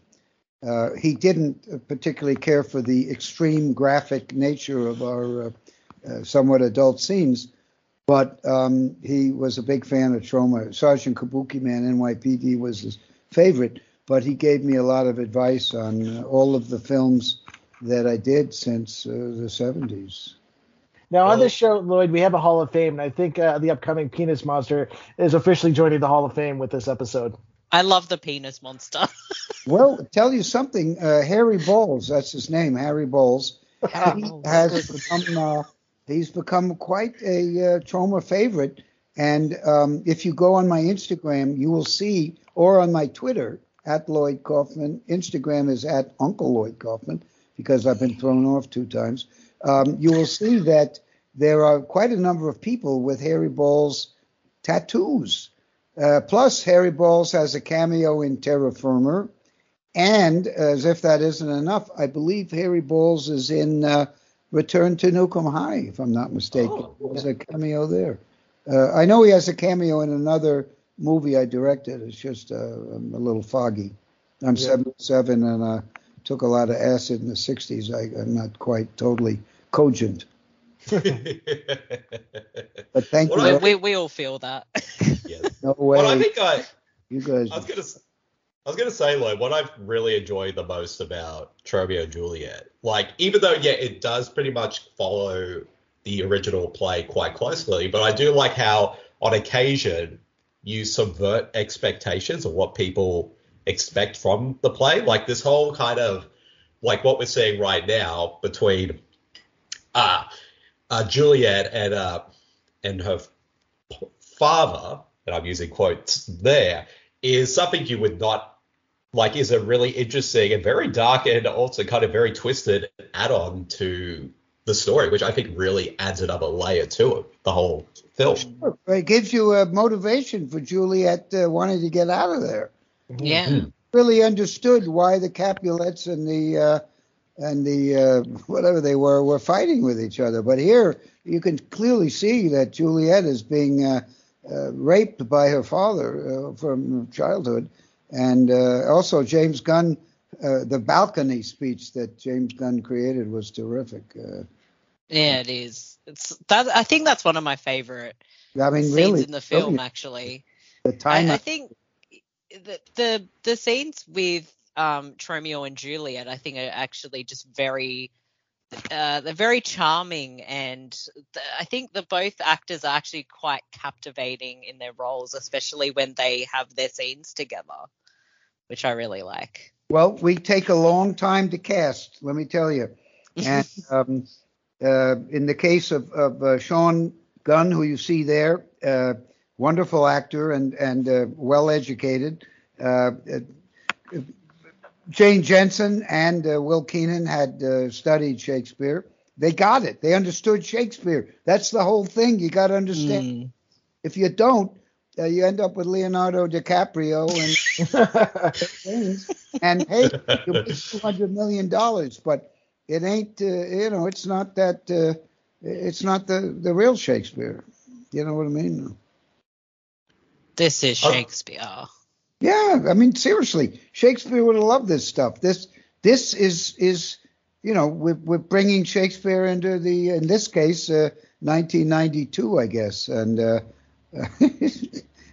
Uh, he didn't particularly care for the extreme graphic nature of our uh, uh, somewhat adult scenes, but um, he was a big fan of Troma. Sergeant Kabuki Man, NYPD, was his favorite, but he gave me a lot of advice on uh, all of the films that I did since uh, the 70s. Now, on Well- this show, Lloyd, we have a Hall of Fame, and I think uh, the upcoming Penis Monster is officially joining the Hall of Fame with this episode. I love the penis monster. [laughs] Well, tell you something, uh, Harry Bowles, that's his name, Harry Bowles. He has become uh, he's become quite a uh, Troma favorite. And um, if you go on my Instagram, you will see, or on my Twitter at Lloyd Kaufman. Instagram is at Uncle Lloyd Kaufman because I've been thrown off two times. Um, you will see that there are quite a number of people with Harry Ball's tattoos. Uh, plus, Harry Balls has a cameo in Terror Firmer. And as if that isn't enough, I believe Harry Balls is in uh, Return to Nuke 'Em High, if I'm not mistaken. Oh. There's a cameo there. Uh, I know he has a cameo in another movie I directed. It's just uh, I'm a little foggy. I'm Yeah. 77 and uh, took a lot of acid in the 60s. I, I'm not quite totally cogent. [laughs] But thank What you. I- we, we, we all feel that. yeah. [laughs] no way. Well, I think I, you guys. I was gonna, s- I was gonna say, like, what I've really enjoyed the most about Romeo and Juliet, like, even though yeah, it does pretty much follow the original play quite closely, but I do like how on occasion you subvert expectations of what people expect from the play. Like this whole kind of like what we're seeing right now between uh, uh Juliet and uh and her father, and I'm using quotes there, is something you would not like is a really interesting and very dark and also kind of very twisted add-on to the story, which I think really adds another layer to it, the whole film. Sure. It gives you a motivation for Juliet uh, wanting to get out of there. yeah. Really understood why the Capulets and the uh, and the uh, whatever they were were fighting with each other. But here you can clearly see that Juliet is being uh, uh, raped by her father uh, from childhood, and uh, also James Gunn. Uh, the balcony speech that James Gunn created was terrific. Uh, Yeah, it is. It's that I think that's one of my favorite I mean, scenes really, in the film brilliant. actually. the time. I, I think the, the the scenes with um Romeo and Juliet I think are actually just very uh, they're very charming and I think the both actors are actually quite captivating in their roles, especially when they have their scenes together, which I really like. Well, we take a long time to cast, let me tell you. [laughs] And um, uh, in the case of, of uh, Sean Gunn, who you see there, uh, wonderful actor and and uh, well educated. Uh, uh, Jane Jensen and uh, Will Keenan had uh, studied Shakespeare. they got it. They understood Shakespeare. That's the whole thing. You got to understand. Mm. If you don't, uh, you end up with Leonardo DiCaprio and [laughs] and hey, you make two hundred million dollars, but it ain't. Uh, you know, it's not that. Uh, it's not the the real Shakespeare. You know what I mean? This is Oh. Shakespeare. Yeah, I mean seriously, Shakespeare would have loved this stuff. This this is is you know we're we're bringing Shakespeare into the in this case uh, 1992, I guess, and uh, [laughs]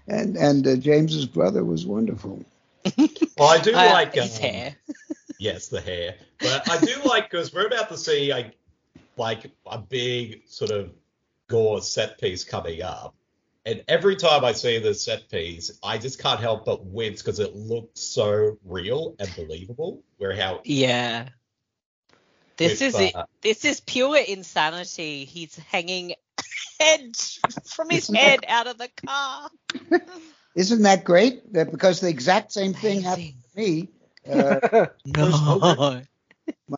and and uh, James's brother was wonderful. [laughs] Well, I do Uh, like his um, hair. [laughs] Yes, the hair. But I do like because we're about to see like like a big sort of gore set piece coming up, and every time I see the set piece, I just can't help but wince because it looks so real and believable. Where how Yeah. This With, is it. uh, This is pure insanity. He's hanging [laughs] head from his head out of the car. [laughs] Isn't that great? That because the exact same thing happened to me. Uh, [laughs] No.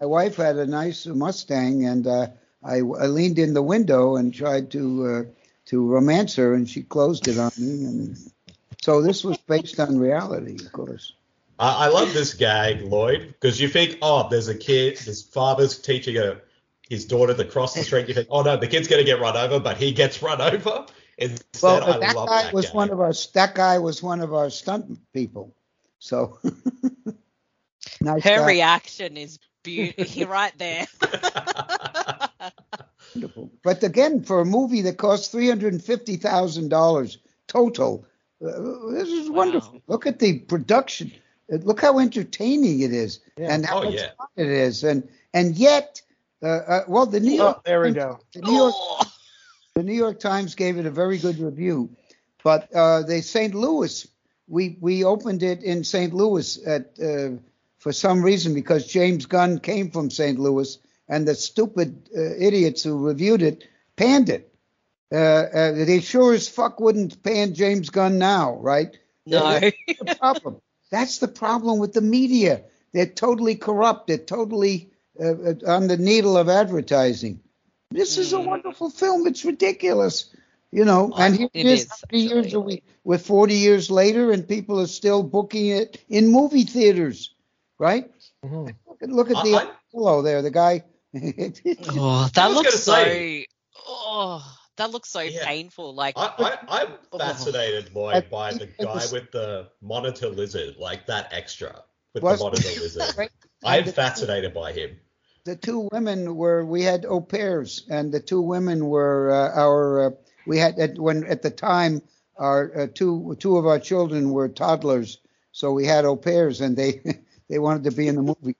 my wife had a nice Mustang, and uh, I, I leaned in the window and tried to uh, to romance her, and she closed it on me. And so this was based on reality, of course. I, I love this gag, Lloyd, because you think, oh, there's a kid, his father's teaching a, his daughter to cross the street. You think, oh no, the kid's gonna get run over, but he gets run over. Instead, Well, I that love guy that was gag. one of our that guy was one of our stunt people. So [laughs] nice Her guy, reaction is beautiful [laughs] right there. [laughs] wonderful. But again, for a movie that cost three hundred and fifty thousand dollars total, uh, this is wonderful. Wow. Look at the production. Uh, Look how entertaining it is, Yeah. and how Oh, much yeah. fun it is, and and yet, uh, uh, well, the New York Oh, there we go. the New York Oh. the New York Times gave it a very good review, but uh, the St. Louis, we we opened it in St. Louis at uh, for some reason because James Gunn came from St. Louis, and the stupid uh, idiots who reviewed it panned it. Uh, uh, they sure as fuck wouldn't pan James Gunn now, right? No. That's the problem. That's the problem with the media. They're totally corrupt. They're totally uh, uh, on the needle of advertising. This is a Mm. wonderful film. It's ridiculous, you know. And here It it is. is, How many years actually. are we? We're 40 years later, and people are still booking it in movie theaters, right? Mhm. Look at, look at I- the I- hello there, the guy. Oh, that looks so. say- Oh, that looks so Yeah. painful. Like, I, I, I'm Oh. fascinated, Lloyd, by the guy with the monitor lizard, like that extra with Was- the monitor lizard. [laughs] I'm fascinated by him. the two women were we had au pairs, and the two women were uh, our uh, we had at when at the time our uh, two two of our children were toddlers, so we had au pairs, and they [laughs] they wanted to be in the movie.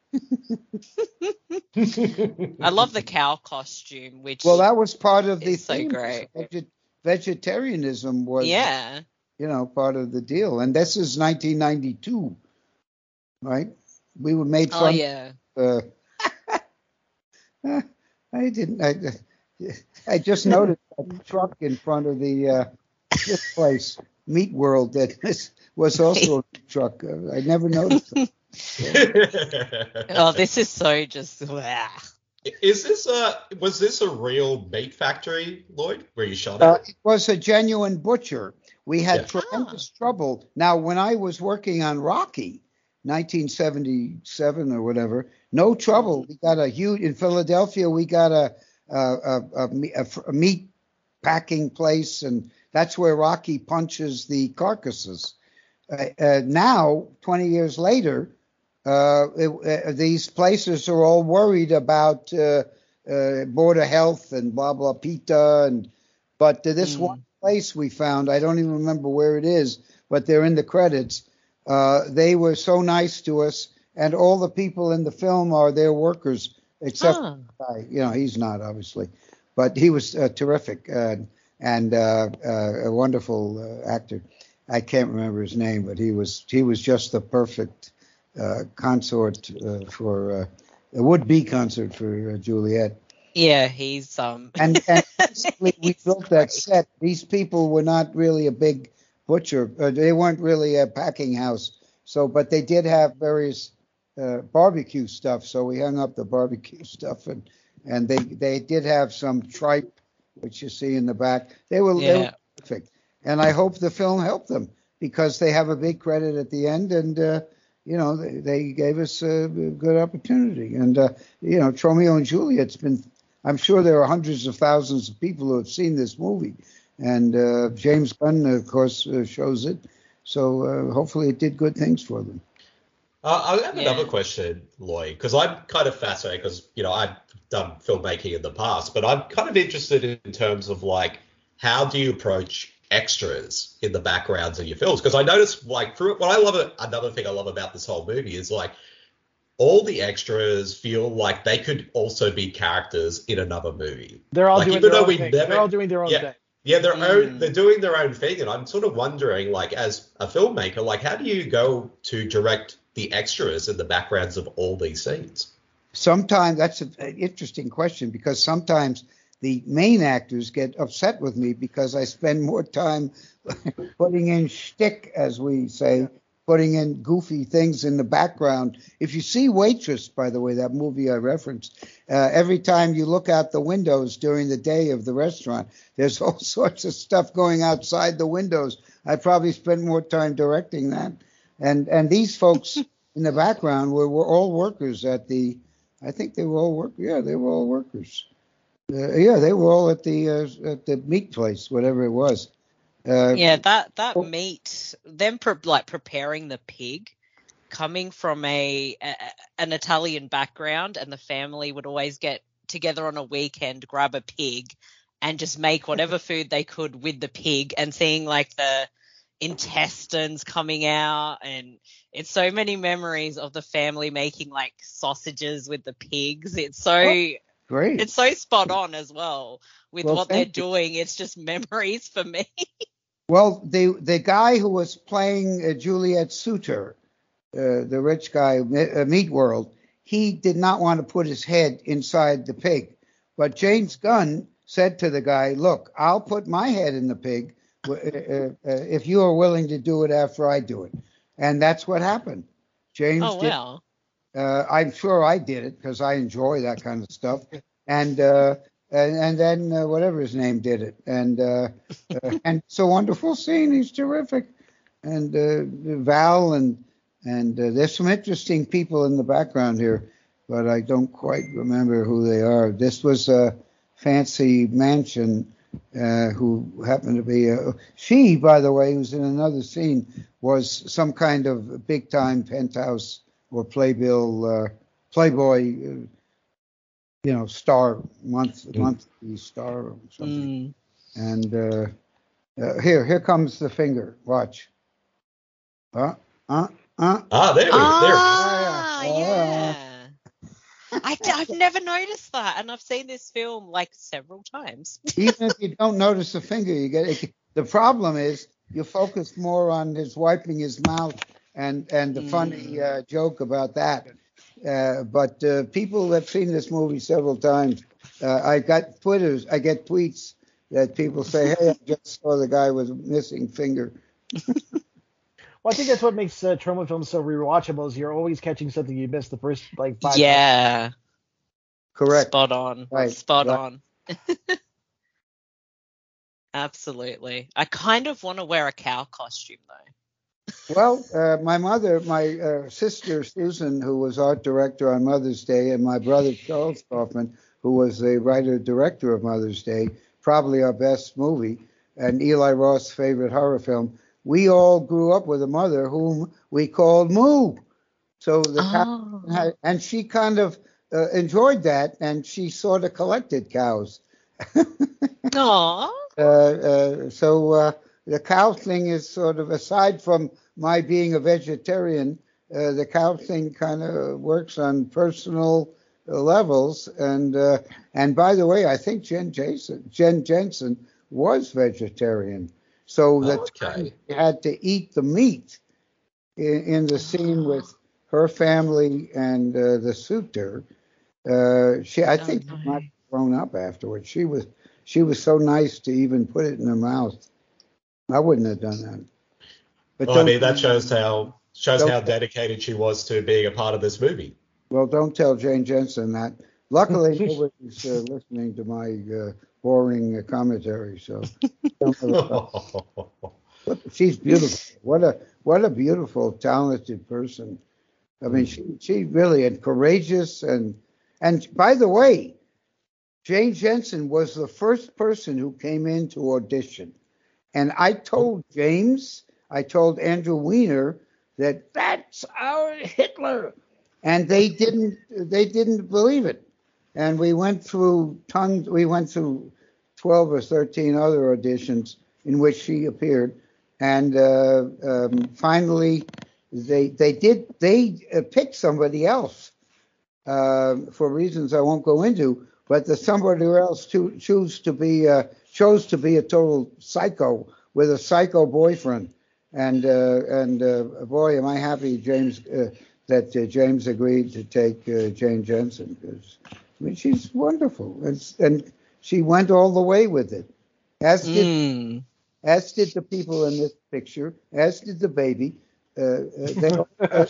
[laughs] I love the cow costume, which. Well, that was part of the so theme. great. Veget- vegetarianism was yeah. you know part of the deal, and this is 1992, right? We were made fun. Oh yeah. uh, [laughs] I didn't. I, I just noticed a truck in front of the uh, this place, Meat World, that [laughs] was, was also a truck. I never noticed. It. [laughs] Oh, this is so just. Wow. Is this a was this a real meat factory, Lloyd, where you shot Uh, it? it was a genuine butcher. We had Yeah. tremendous trouble. Now, when I was working on Rocky, 1977 or whatever, no trouble. We got a huge in Philadelphia. We got a a, a, a, me- a f- a meat packing place, and that's where Rocky punches the carcasses. Uh, uh, now, 20 years later, uh, it- uh, these places are all worried about uh, uh, border health and blah blah PETA and but uh, this Mm. one place we found, I don't even remember where it is, but they're in the credits. Uh, they were so nice to us, and all the people in the film are their workers, except Ah. the guy. You know, he's not obviously, but he was uh, terrific uh, and uh, uh, a wonderful uh, actor. I can't remember his name, but he was he was just the perfect uh, consort uh, for uh, a would-be consort for uh, Juliet. Yeah, he's um. [laughs] And, and basically, we [laughs] built that set. These people were not really a big butcher. Uh, they weren't really a packing house. So, but they did have various uh, barbecue stuff. So we hung up the barbecue [laughs] stuff and and they they did have some tripe, which you see in the back. They were, they were perfect, and I hope the film helped them because they have a big credit at the end, and uh, you know they, they gave us a good opportunity. And uh, you know, Romeo and Juliet's been. I'm sure there are hundreds of thousands of people who have seen this movie, and uh, James Gunn, of course, uh, shows it. So uh, hopefully, it did good things for them. Uh, I have Yeah. another question, Lloyd, because I'm kind of fascinated because you know I've done filmmaking in the past, but I'm kind of interested in terms of like how do you approach extras in the backgrounds of your films? Because I noticed like through what I love another thing I love about this whole movie is like all the extras feel like they could also be characters in another movie. They're all Like, doing even their though own we thing. never- They're all doing their own Yeah. thing. Yeah, they're own, Mm. they're doing their own thing, and I'm sort of wondering, like, as a filmmaker, like, how do you go to direct the extras in the backgrounds of all these scenes? Sometimes that's an interesting question because sometimes the main actors get upset with me because I spend more time [laughs] putting in shtick, as we say, putting in goofy things in the background. If you see Waitress, by the way, that movie I referenced, uh, every time you look out the windows during the day of the restaurant, there's [laughs] all sorts of stuff going outside the windows. I probably spent more time directing that. And and these folks [laughs] in the background were, were all workers at the I think they were all work. Yeah, they were all workers. Uh, yeah, they were all at the uh, at the meat place, whatever it was. Uh, Yeah, that that meat, them pre- like preparing the pig, coming from a, a an Italian background, and the family would always get together on a weekend, grab a pig, and just make whatever [laughs] food they could with the pig, and seeing like the intestines coming out, and it's so many memories of the family making like sausages with the pigs. It's so Great. it's so spot on as well with Well, what they're you. doing. It's just memories for me. [laughs] Well, the the guy who was playing uh, Juliet Suter, uh, the rich guy, uh, Meat World, he did not want to put his head inside the pig, but James Gunn said to the guy, "Look, I'll put my head in the pig if you are willing to do it after I do it," and that's what happened. James Oh did wow. Uh, I'm sure I did it because I enjoy that kind of stuff. And uh, and, and then uh, whatever his name did it. And uh, uh, and it's a wonderful scene. He's terrific. And uh, Val and and uh, there's some interesting people in the background here, but I don't quite remember who they are. This was a fancy mansion. Uh, who happened to be a, she, by the way, who's in another scene, was some kind of big time penthouse or playbill uh, playboy uh, you know star month monthly star or something Mm. and uh, uh, here here comes the finger watch uh uh uh Ah, there we go. There. Ah, Yeah, yeah. yeah. I, have never noticed that, and I've seen this film like several times. [laughs] even if you don't notice the finger you get it the problem is you focus more on his wiping his mouth and and the funny uh, joke about that. Uh, but uh, people have seen this movie several times. Uh, i got twitters i get tweets that people say hey i just saw the guy with a missing finger [laughs] Well, I think that's what makes uh, Troma films so rewatchable. Is you're always catching something you missed the first like five. yeah, correct spot on, Right, spot right. on. [laughs] Absolutely. I kind of want to wear a cow costume though. Well, uh, my mother, my uh, sister Susan, who was art director on Mother's Day, and my brother Charles Kaufman, who was the writer director of Mother's Day, probably our best movie, and Eli Roth's favorite horror film. We all grew up with a mother whom we called Moo. So the cow, Oh. had- and she kind of uh, enjoyed that, and she sort of collected cows. [laughs] Aw. Uh, uh, so uh, the cow thing is sort of aside from my being a vegetarian, uh, the cow thing kind of works on personal uh, levels. And uh, and by the way, I think Jen Jason, Jen Jensen was vegetarian, so that Okay. she had to eat the meat in, in the scene with her family and uh, the suitor. Uh, she, I think, no. might have grown up afterwards. She was she was so nice to even put it in her mouth. I wouldn't have done that. But Well, I mean, that shows how shows how dedicated she was to being a part of this movie. Well, don't tell Jane Jensen that. Luckily, [laughs] nobody's uh, listening to my uh, boring commentary, so don't worry about it. she's beautiful. What a what a beautiful, talented person. I mean, she she really and courageous and and by the way, Jane Jensen was the first person who came in to audition, and I told James, I told Andrew Weiner that that's our Hitler, and they didn't they didn't believe it, and we went through tons. We went through twelve or thirteen other auditions in which she appeared, and uh, um, finally they they did they uh, picked somebody else uh, for reasons I won't go into, but the somebody else to, choose to be uh, chose to be a total psycho with a psycho boyfriend, and uh, and boy, am I happy James that James agreed to take Jane Jensen because I mean she's wonderful and and she went all the way with it, as did Mm. as did the people in this picture, as did the baby. Uh, uh, they uh.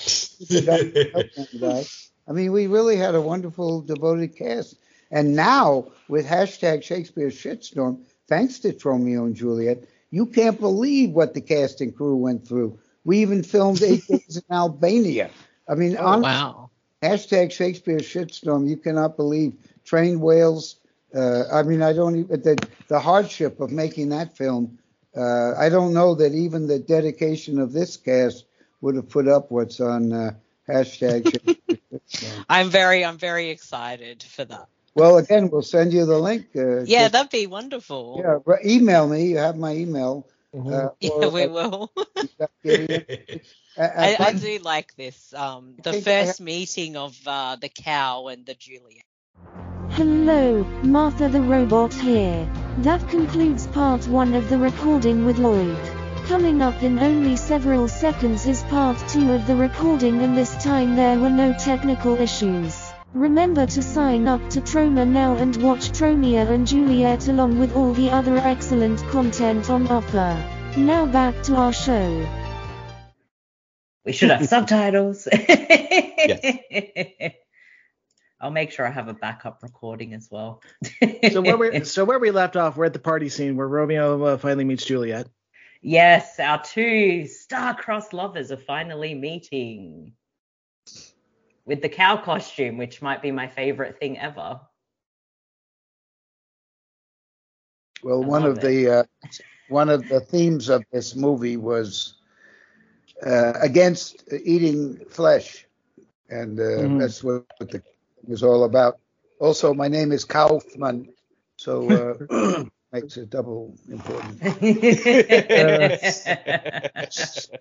[laughs] I mean, we really had a wonderful, devoted cast. And now, with hashtag Shakespeare shitstorm, thanks to Romeo and Juliet, you can't believe what the cast and crew went through. We even filmed eight [laughs] days in Albania. I mean, Oh, honestly, wow. Hashtag Shakespeare shitstorm. You cannot believe trained whales. Uh, I mean, I don't even the the hardship of making that film. Uh, I don't know that even the dedication of this cast would have put up what's on uh, hashtag. Shakespeare. [laughs] I'm very, I'm very excited for that. well, again, we'll send you the link. Uh, Yeah, just- that'd be wonderful. yeah. Email me. You have my email. Uh, [laughs] Yeah, we will. uh, Gideon. Uh, I, I do like this. Um, the think I first meeting of uh, the cow and the Juliet. Hello, Martha the Robot here. That concludes part one of the recording with Lloyd. Coming up in only several seconds is part two of the recording, and this time there were no technical issues. Remember to sign up to Troma now and watch Tromeo and Juliet along with all the other excellent content on offer. Now back to our show. We should have [laughs] subtitles. Yes. [laughs] I'll make sure I have a backup recording as well. So where we [laughs] so where we left off, we're at the party scene where Romeo uh, finally meets Juliet. yes, our two star-crossed lovers are finally meeting with the cow costume, which might be my favorite thing ever. Well, I one love of the uh, one of the themes of this movie was uh, against eating flesh, and uh, Mhm. that's what the was all about. Also, my name is Kaufman, so uh, [clears throat] makes it double important. [laughs]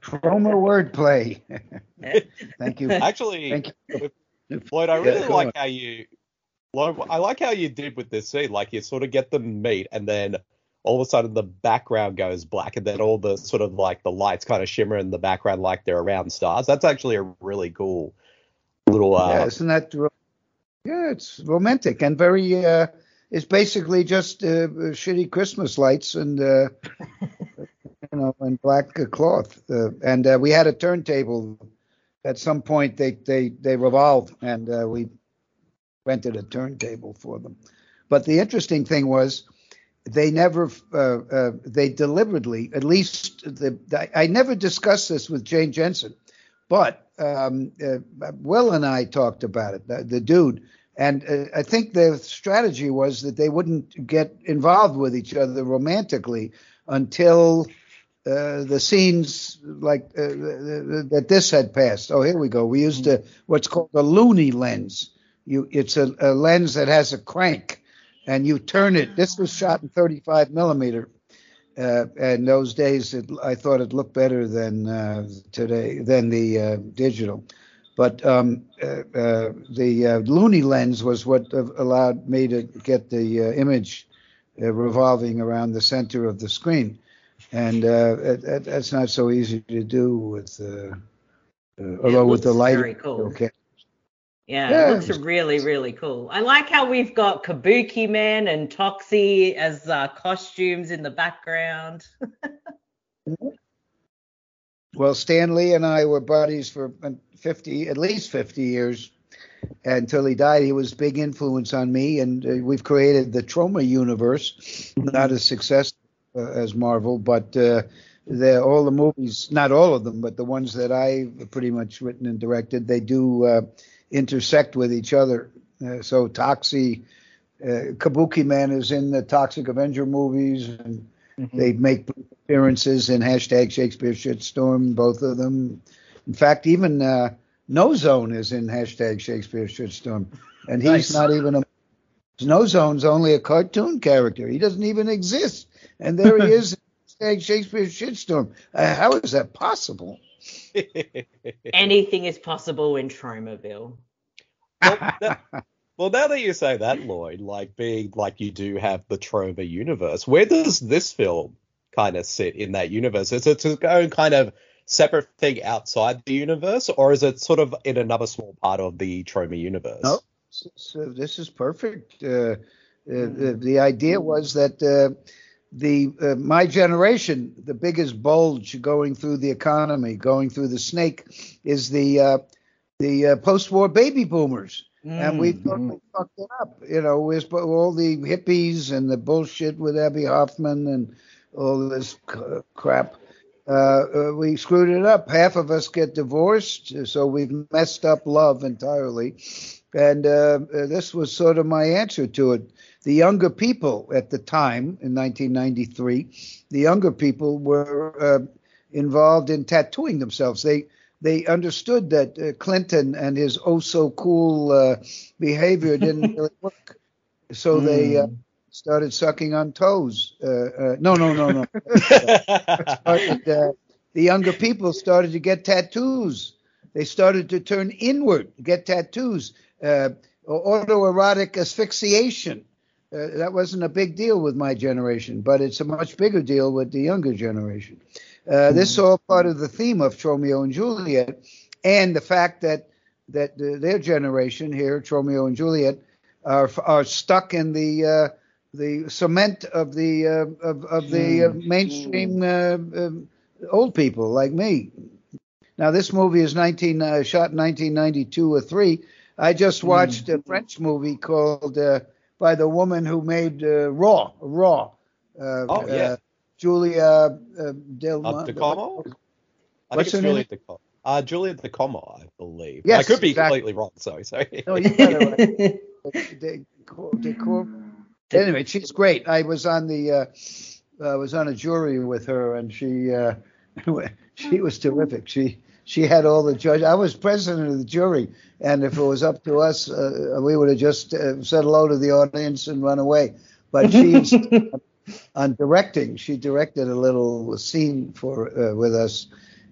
Chroma wordplay. Thank you. Actually, Thank you. Lloyd, I really Yeah, like on. how you, I like how you did with this scene. Like you sort of get them meet, and then all of a sudden the background goes black, and then all the sort of like the lights kind of shimmer in the background like they're around stars. That's actually a really cool little. Uh, Yeah, isn't that? Yeah, it's romantic and very. Uh, it's basically just uh, shitty Christmas lights and uh, [laughs] you know and black uh, cloth. Uh, and uh, we had a turntable. At some point, they they they revolved, and uh, we rented a turntable for them. But the interesting thing was. They never, uh, uh, they deliberately, at least the, I, I never discussed this with Jane Jensen, but um, uh, Will and I talked about it, the, the dude, and uh, I think the strategy was that they wouldn't get involved with each other romantically until uh, the scenes like uh, that this had passed. Oh, here we go. We used a, what's called a loony lens. You, it's a, a lens that has a crank, and you turn it. This was shot in 35 millimeter. Uh, in those days, it, I thought it looked better than uh, today than the uh, digital. But um, uh, uh, the uh, Looney lens was what allowed me to get the uh, image uh, revolving around the center of the screen, and uh, it, that's not so easy to do with. Uh, uh, although with the light, very cool. okay. Yeah, Yeah. it looks really, really cool. I like how we've got Kabuki Man and Toxie as uh, costumes in the background. [laughs] Well, Stan Lee and I were buddies for 50, at least 50 years, until he died. He was big influence on me, and uh, we've created the Troma universe. Not as successful uh, as Marvel, but uh, the, all the movies, not all of them, but the ones that I've pretty much written and directed, they do uh, intersect with each other. Uh, so Toxie, uh, Kabuki Man is in the Toxic Avenger movies, and they make appearances in hashtag Shakespeare Shitstorm, both of them. In fact, even uh, No Zone is in hashtag Shakespeare Shitstorm, and he's Nice. not even a No Zone's only a cartoon character. He doesn't even exist, and there he is. [laughs] hashtag Shakespeare Shitstorm. Uh, how is that possible? [laughs] Anything is possible in Tromaville. well, that- well, now that you say that, Lloyd, like being like you do have the Troma universe, where does this film kind of sit in that universe? Is it its own kind of separate thing outside the universe, or is it sort of in another small part of the Troma universe? No, so this is perfect. Uh, uh, the, the idea was that uh, the uh, my generation, the biggest bulge going through the economy, going through the snake, is the uh, the uh, post-war baby boomers, and we totally fucked it up. You know, with all the hippies and the bullshit with Abbie Hoffman and all this c- crap. Uh, uh, we screwed it up. Half of us get divorced, so we've messed up love entirely. And uh, uh, this was sort of my answer to it. The younger people at the time, in 1993, the younger people were uh, involved in tattooing themselves. They they understood that uh, Clinton and his oh so cool uh, behavior didn't [laughs] really work, so they uh, started sucking on toes. Uh, uh, no, no, no, no. [laughs] started, uh, the younger people started to get tattoos. They started to turn inward, get tattoos. Uh, autoerotic asphyxiation. Uh, that wasn't a big deal with my generation, but it's a much bigger deal with the younger generation. Uh, This is all part of the theme of Romeo and Juliet, and the fact that that their generation here, Romeo and Juliet, are are stuck in the uh, the cement of the uh, of, of the uh, mainstream uh, um old people like me. Now this movie is 19 uh, shot in 1992 or three. I just watched a French movie called uh, by the woman who made uh, Raw. Raw. Uh, Oh, yeah. Julia uh, Del. Uh, DeComo? I What's think it's Juliet DeComo. Uh, Juliet DeComo, I believe. Yes, I could be exactly. completely wrong. Sorry, sorry. No, you got it right. [laughs] De- De Cor- Anyway, she's great. I was on the uh, I was on a jury with her, and she uh, [laughs] she was terrific. She she had all the judge. I was president of the jury, and if it was up to us, uh, we would have just uh, said hello to the audience and run away. But she's [laughs] on directing. She directed a little scene for uh, with us,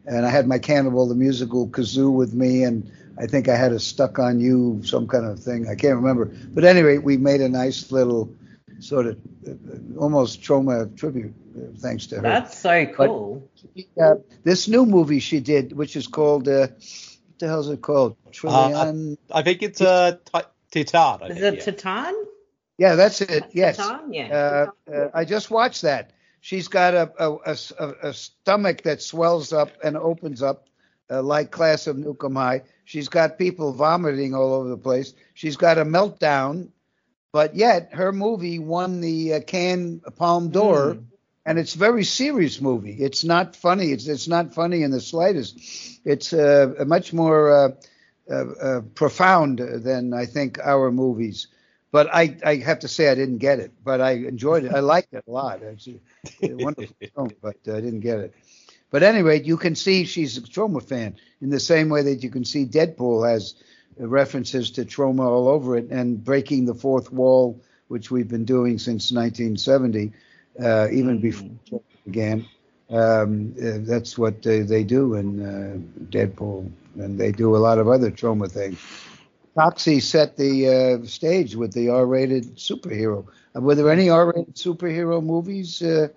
and I had my Cannibal the musical kazoo with me, and I think I had a stuck on you some kind of thing. I can't remember, but anyway, we made a nice little sort of uh, almost Troma tribute uh, thanks to her. That's so cool. Uh, this new movie she did, which is called uh, what the hell's it called? Uh, Trillion. I think it's uh, Ti- Titan. I Is think, it yeah. Titan? yeah, that's it. Yes. Titan? Yeah. Uh, uh, I just watched that. She's got a a, a, a- a stomach that swells up and opens up, uh, like Class of Nuke 'Em High. She's got people vomiting all over the place. She's got a meltdown, but yet her movie won the uh, Cannes Palme d'Or, Hmm. and it's a very serious movie. It's not funny. It's it's not funny in the slightest. It's uh, a much more uh, uh, uh, profound than I think our movies. But I, I have to say I didn't get it, but I enjoyed it. I [laughs] liked it a lot. It's a, a wonderful film, but I didn't get it. But anyway, you can see she's a Troma fan in the same way that you can see Deadpool has references to Troma all over it and breaking the fourth wall, which we've been doing since 1970, uh, even before it began. Um, uh, that's what they, they do in uh, Deadpool, and they do a lot of other Troma things. Toxie set the uh, stage with the R-rated superhero. Uh, were there any R-rated superhero movies uh,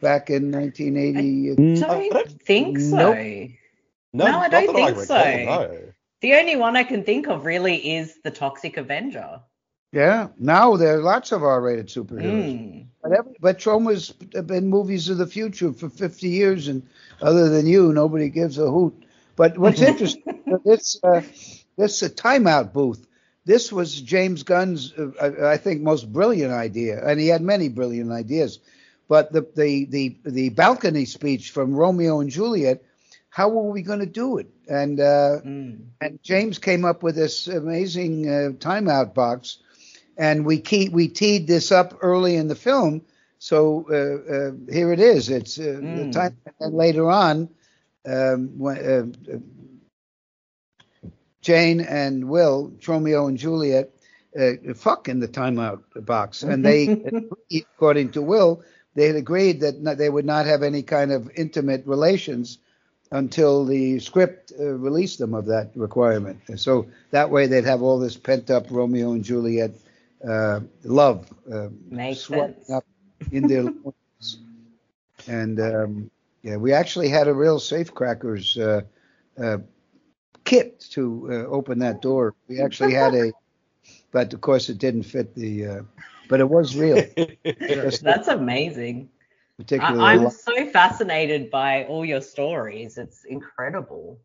back in 1980? I don't think so. Nope. No, I don't that think recall, so. no. The only one I can think of really is the Toxic Avenger. Yeah, now there are lots of R-rated superheroes. Mm. But, every, but Troma's been movies of the future for 50 years, and other than you, nobody gives a hoot. But what's [laughs] interesting, this uh, this uh, timeout booth, this was James Gunn's, uh, I I think, most brilliant idea, and he had many brilliant ideas. But the the the, the balcony speech from Romeo and Juliet, how were we going to do it? And uh, and James came up with this amazing uh, timeout box, and we key, we teed this up early in the film. So uh, uh, here it is. It's uh, the time, and later on, um, when, uh, Jane and Will, Romeo and Juliet, uh, fuck in the timeout box, and they, [laughs] according to Will, they had agreed that no- they would not have any kind of intimate relations until the script uh, released them of that requirement. And so that way they'd have all this pent up Romeo and Juliet uh, love uh, Makes up in their [laughs] loins. And um, yeah, we actually had a real safecrackers uh, uh, kit to uh, open that door. We actually had a, but of course it didn't fit the, uh, but it was real. [laughs] That's amazing. Particularly I, I'm so fascinated by all your stories. It's incredible.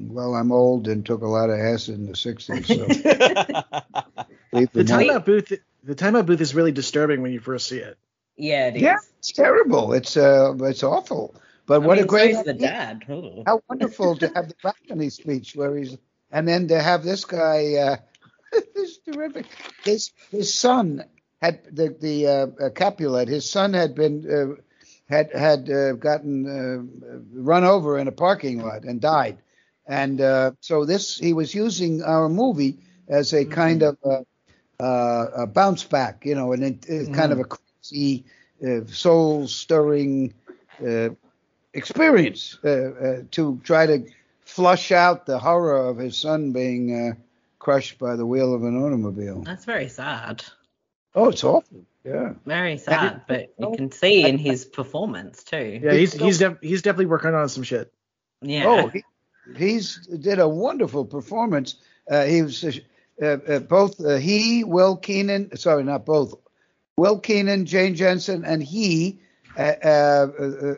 well, I'm old and took a lot of acid in the 60s. So [laughs] The them alone. timeout booth, the timeout booth is really disturbing when you first see it. Yeah, it is. Yeah, it's terrible. It's uh, it's awful. But I what mean, a great so's the dad. Ooh. How wonderful to have the balcony speech where he's, and then to have this guy. Uh, [laughs] this is terrific. His his son had the the uh, uh, Capulet. His son had been uh, had had uh, gotten uh, run over in a parking lot and died, and uh, so this he was using our movie as a kind of a, uh, a bounce back, you know, and it, it kind of a crazy, uh, soul stirring. Uh, experience uh, uh, to try to flush out the horror of his son being uh, crushed by the wheel of an automobile. That's very sad. Oh, it's awful. Yeah. Very sad, but you can see in his performance too. Yeah, he's he's def- he's definitely working on some shit. Yeah. Oh, he, he's did a wonderful performance. Uh, he was uh, uh, both uh, he, Will Keenan, sorry, not both, Will Keenan, Jane Jensen, and he uh, uh,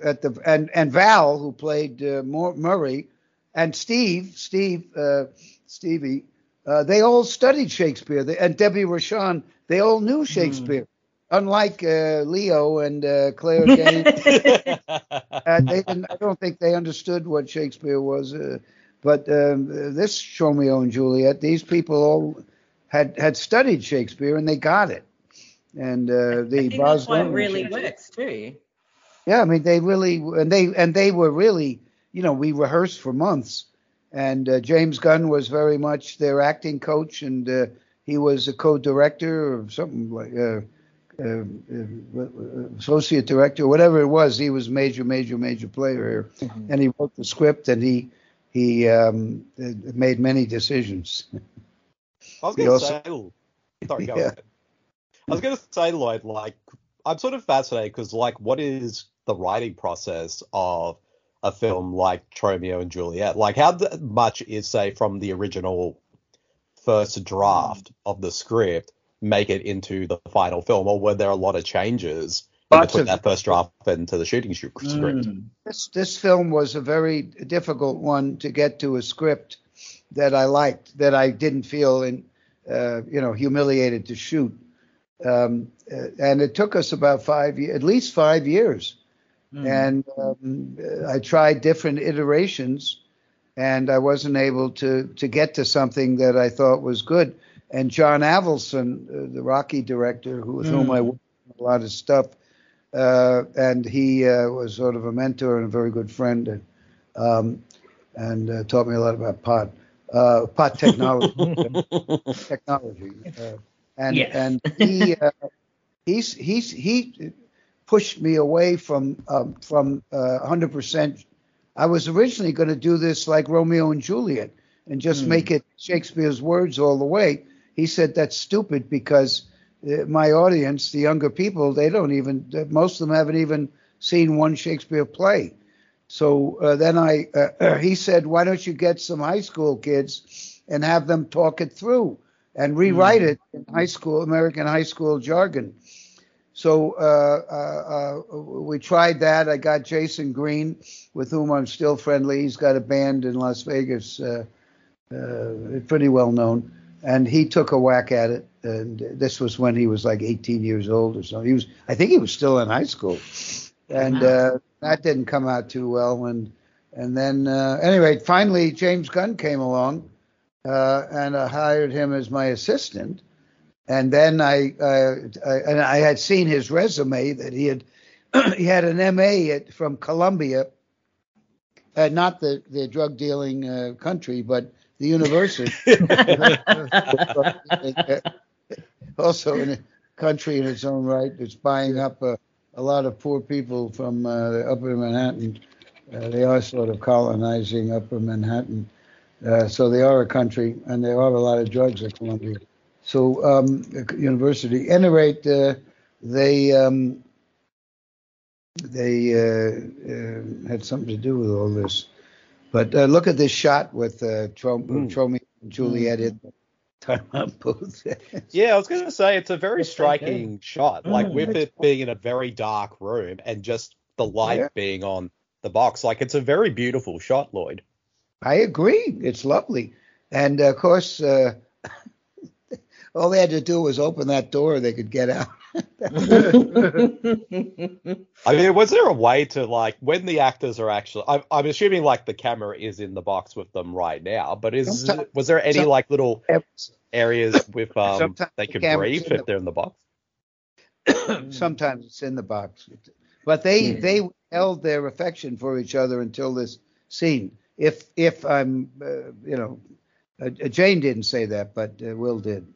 at the and and Val who played uh, Mur- Murray, and Steve, Steve, uh, Stevie, uh, they all studied Shakespeare. They, and Debbie Rochon, they all knew Shakespeare. Unlike uh, Leo and uh, Claire Danes, [laughs] uh, I don't think they understood what Shakespeare was. Uh, but um, this Romeo and Juliet, these people all had had studied Shakespeare and they got it. And uh, the I think that's why it Boswellian really works too. yeah, I mean they really and they and they were really, you know, we rehearsed for months, and uh, James Gunn was very much their acting coach, and uh, he was a co-director or something like uh, uh, uh, associate director, whatever it was. He was major, major, major player here, and he wrote the script, and he he um, uh, made many decisions. I was going to also- say, sorry, go [laughs] Yeah. ahead. I was going to say, Lloyd, like, I'm sort of fascinated because, like, what is the writing process of a film like Romeo and Juliet? Like, how much is, say, from the original first draft of the script make it into the final film, or were there a lot of changes in Lots between of- that first draft and to the shooting sh- script? This this film was a very difficult one to get to a script that I liked, that I didn't feel in, uh, you know, humiliated to shoot. Um, uh, and it took us about five, ye- at least five years. And um, I tried different iterations, and I wasn't able to to get to something that I thought was good. And John Avildsen, uh, the Rocky director, who with whom I worked on a lot of stuff, uh, and he uh, was sort of a mentor and a very good friend, and um, and uh, taught me a lot about pot uh, pot technology [laughs] technology. Uh, and Yes. and he uh, he's he's he pushed me away from um, from uh, 100%. I was originally going to do this like Romeo and Juliet and just make it Shakespeare's words all the way. He said that's stupid because uh, my audience, the younger people, they don't even uh, most of them haven't even seen one Shakespeare play. So uh, then I uh, [clears throat] he said, why don't you get some high school kids and have them talk it through and rewrite it in high school American high school jargon. So uh, uh, uh, we tried that. I got Jason Green, with whom I'm still friendly. He's got a band in Las Vegas, uh, uh, pretty well known. and he took a whack at it. And this was when he was like 18 years old or so. He was, I think, he was still in high school, and uh, that didn't come out too well. And and then uh, anyway, finally James Gunn came along, uh, and I hired him as my assistant. And then I, uh, I and I had seen his resume that he had [clears throat] he had an MA at, from Columbia, uh, not the the drug dealing uh, country, but the university. [laughs] also in a country in its own right, it's buying up a, a lot of poor people from uh, Upper Manhattan. Uh, they are sort of colonizing Upper Manhattan. Uh, so they are a country, and there are a lot of drugs at Columbia. So um, university, at any rate, uh, they um, they uh, uh, had something to do with all this. But uh, look at this shot with uh, Trom- Mm. Tromeo and Juliet in the [laughs] timeout booth. Yeah, I was going to say it's a very It's striking shot, like Mm. with it being in a very dark room and just the light Yeah. being on the box. Like it's a very beautiful shot, Lloyd. I agree. It's lovely. And of course, uh, all they had to do was open that door, they could get out. [laughs] I mean, was there a way to like when the actors are actually? I'm, I'm assuming like the camera is in the box with them right now, but is Sometimes- was there any like little areas with [laughs] um they could camera's breathe if the- they're in the box? [coughs] Sometimes it's in the box. But they Yeah. they held their affection for each other until this scene. If if I'm uh, you know uh, Jane didn't say that, but uh, Will did.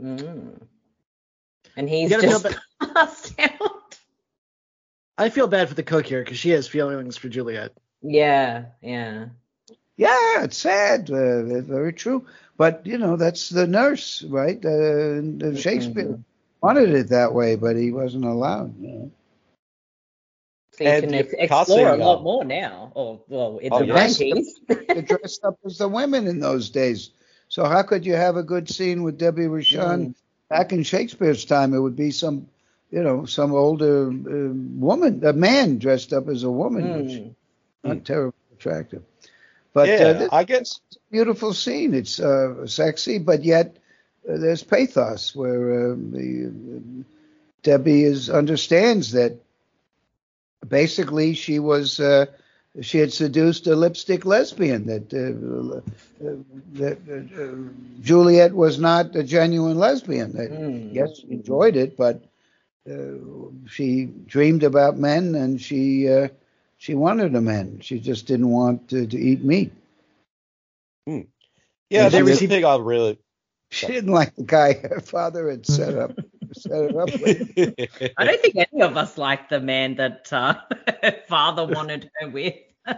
Mm. And he's You gotta feel just ba- passed out. I feel bad for the cook here because she has feelings for Juliet. Yeah, yeah. Yeah, it's sad, uh, very true. But you know that's the nurse, right? Uh, and Shakespeare wanted it that way, but he wasn't allowed. You know. So you And can ex- explore a lot um, more now. Or well, in Oh, the yes. 90s. They dressed up as the women in those days. So how could you have a good scene with Debbie Rochon back in Shakespeare's time? It would be some, you know, some older uh, woman, a man dressed up as a woman, which Mm. not terribly attractive. But yeah, uh, this I guess beautiful scene. It's uh, sexy, but yet uh, there's pathos where uh, the uh, Debbie is understands that basically she was uh, she had seduced a lipstick lesbian that uh, uh, that uh, Juliet was not a genuine lesbian. That, Mm. Yes, she enjoyed it, but uh, she dreamed about men and she uh, she wanted a man. She just didn't want to, to eat meat. yeah, Did that's they the receive- thing really. She didn't like the guy her father had set up [laughs] set it up. [laughs] I don't think any of us like the man that uh, her father wanted her with. [laughs]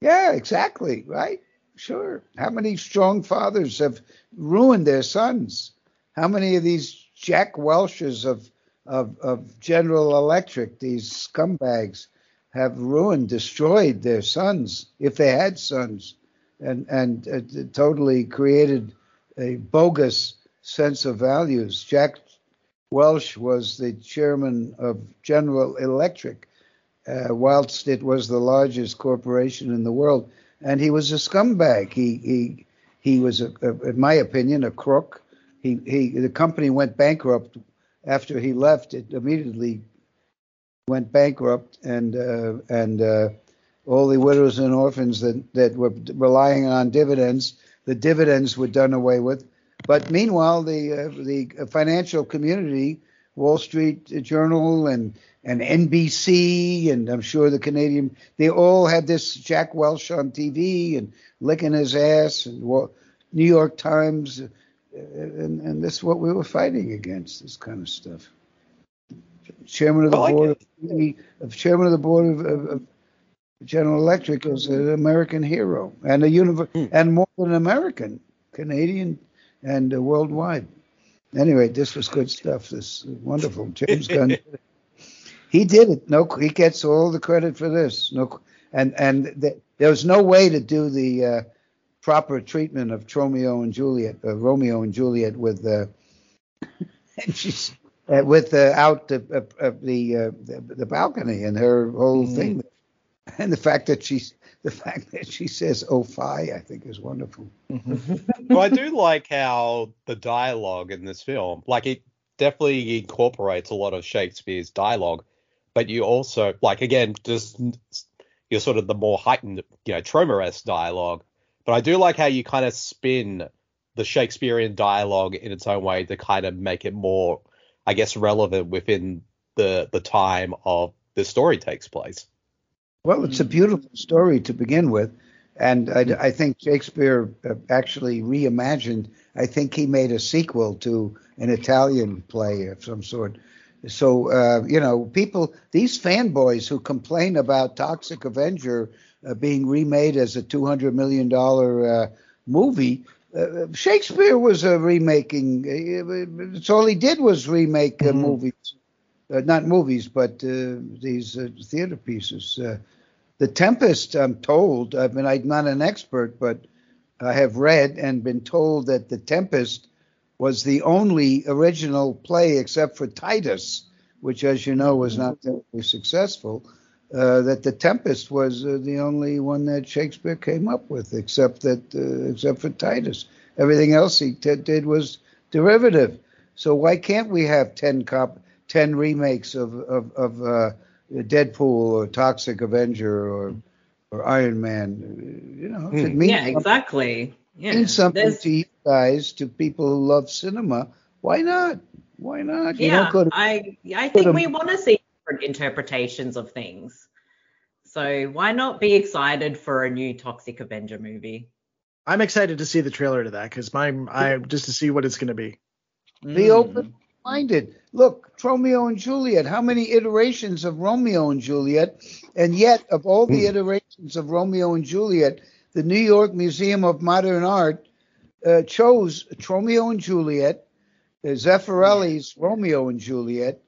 Yeah, exactly. Right. Sure. How many strong fathers have ruined their sons? How many of these Jack Welches of of, of General Electric, these scumbags, have ruined, destroyed their sons if they had sons, and and uh, totally created a bogus sense of values. Jack Welch was the chairman of General Electric, uh, whilst it was the largest corporation in the world, and he was a scumbag. He he he was, a, a, in my opinion, a crook. He he the company went bankrupt after he left. It immediately went bankrupt, and uh, and uh, all the widows and orphans that that were relying on dividends, the dividends were done away with. But meanwhile, the uh, the financial community, Wall Street Journal and and NBC, and I'm sure the Canadian, they all had this Jack Welch on TV and licking his ass, and New York Times, uh, and and this is what we were fighting against, this kind of stuff. Chairman of the board of, of chairman of the board of, of, of General Electric was an American hero and a univer- and more than American, Canadian and uh, worldwide. Anyway, this was good stuff. This is wonderful. James [laughs] Gunn. did. He did it. No, he gets all the credit for this. No, and and th- there was no way to do the uh, proper treatment of Romeo and Juliet, uh, Romeo and Juliet with uh, and [laughs] she's uh, with uh, out the uh, uh, the, uh, the the balcony and her whole thing. And the fact that she's the fact that she says "oh fi," I think is wonderful. Mm-hmm. Well, I do like how the dialogue in this film, like it definitely incorporates a lot of Shakespeare's dialogue, but you also like again just you're sort of the more heightened, you know, Troma-esque dialogue. But I do like how you kind of spin the Shakespearean dialogue in its own way to kind of make it more, I guess, relevant within the the time of the story takes place. Well, it's a beautiful story to begin with, and I, I think Shakespeare uh, actually reimagined. I think he made a sequel to an Italian play of some sort. So uh, you know, people, these fanboys who complain about Toxic Avenger uh, being remade as a two hundred million dollar uh, movie. Uh, Shakespeare was uh, remaking. It's all he did was remake uh, Mhm. movies, uh, not movies, but uh, these uh, theater pieces. The Tempest, I'm told. I mean, I'm not an expert, but I have read and been told that The Tempest was the only original play except for Titus, which, as you know, was not terribly successful. Uh, that The Tempest was uh, the only one that Shakespeare came up with, except that uh, except for Titus. Everything else he t- did was derivative. So why can't we have ten cop, ten remakes of of, of uh, Deadpool or Toxic Avenger or or Iron Man? You know, if it means yeah, exactly. Yeah. means something There's- to you guys, to people who love cinema, why not? Why not? Yeah, don't to I I think to- we want to see different interpretations of things. So why not be excited for a new Toxic Avenger movie? I'm excited to see the trailer to that because my I just to see what it's going to be. Be Mm. open minded. Look, Romeo and Juliet. How many iterations of Romeo and Juliet? And yet, of all the iterations of Romeo and Juliet, the New York Museum of Modern Art uh, chose Romeo and Juliet, uh, Zeffirelli's Romeo and Juliet,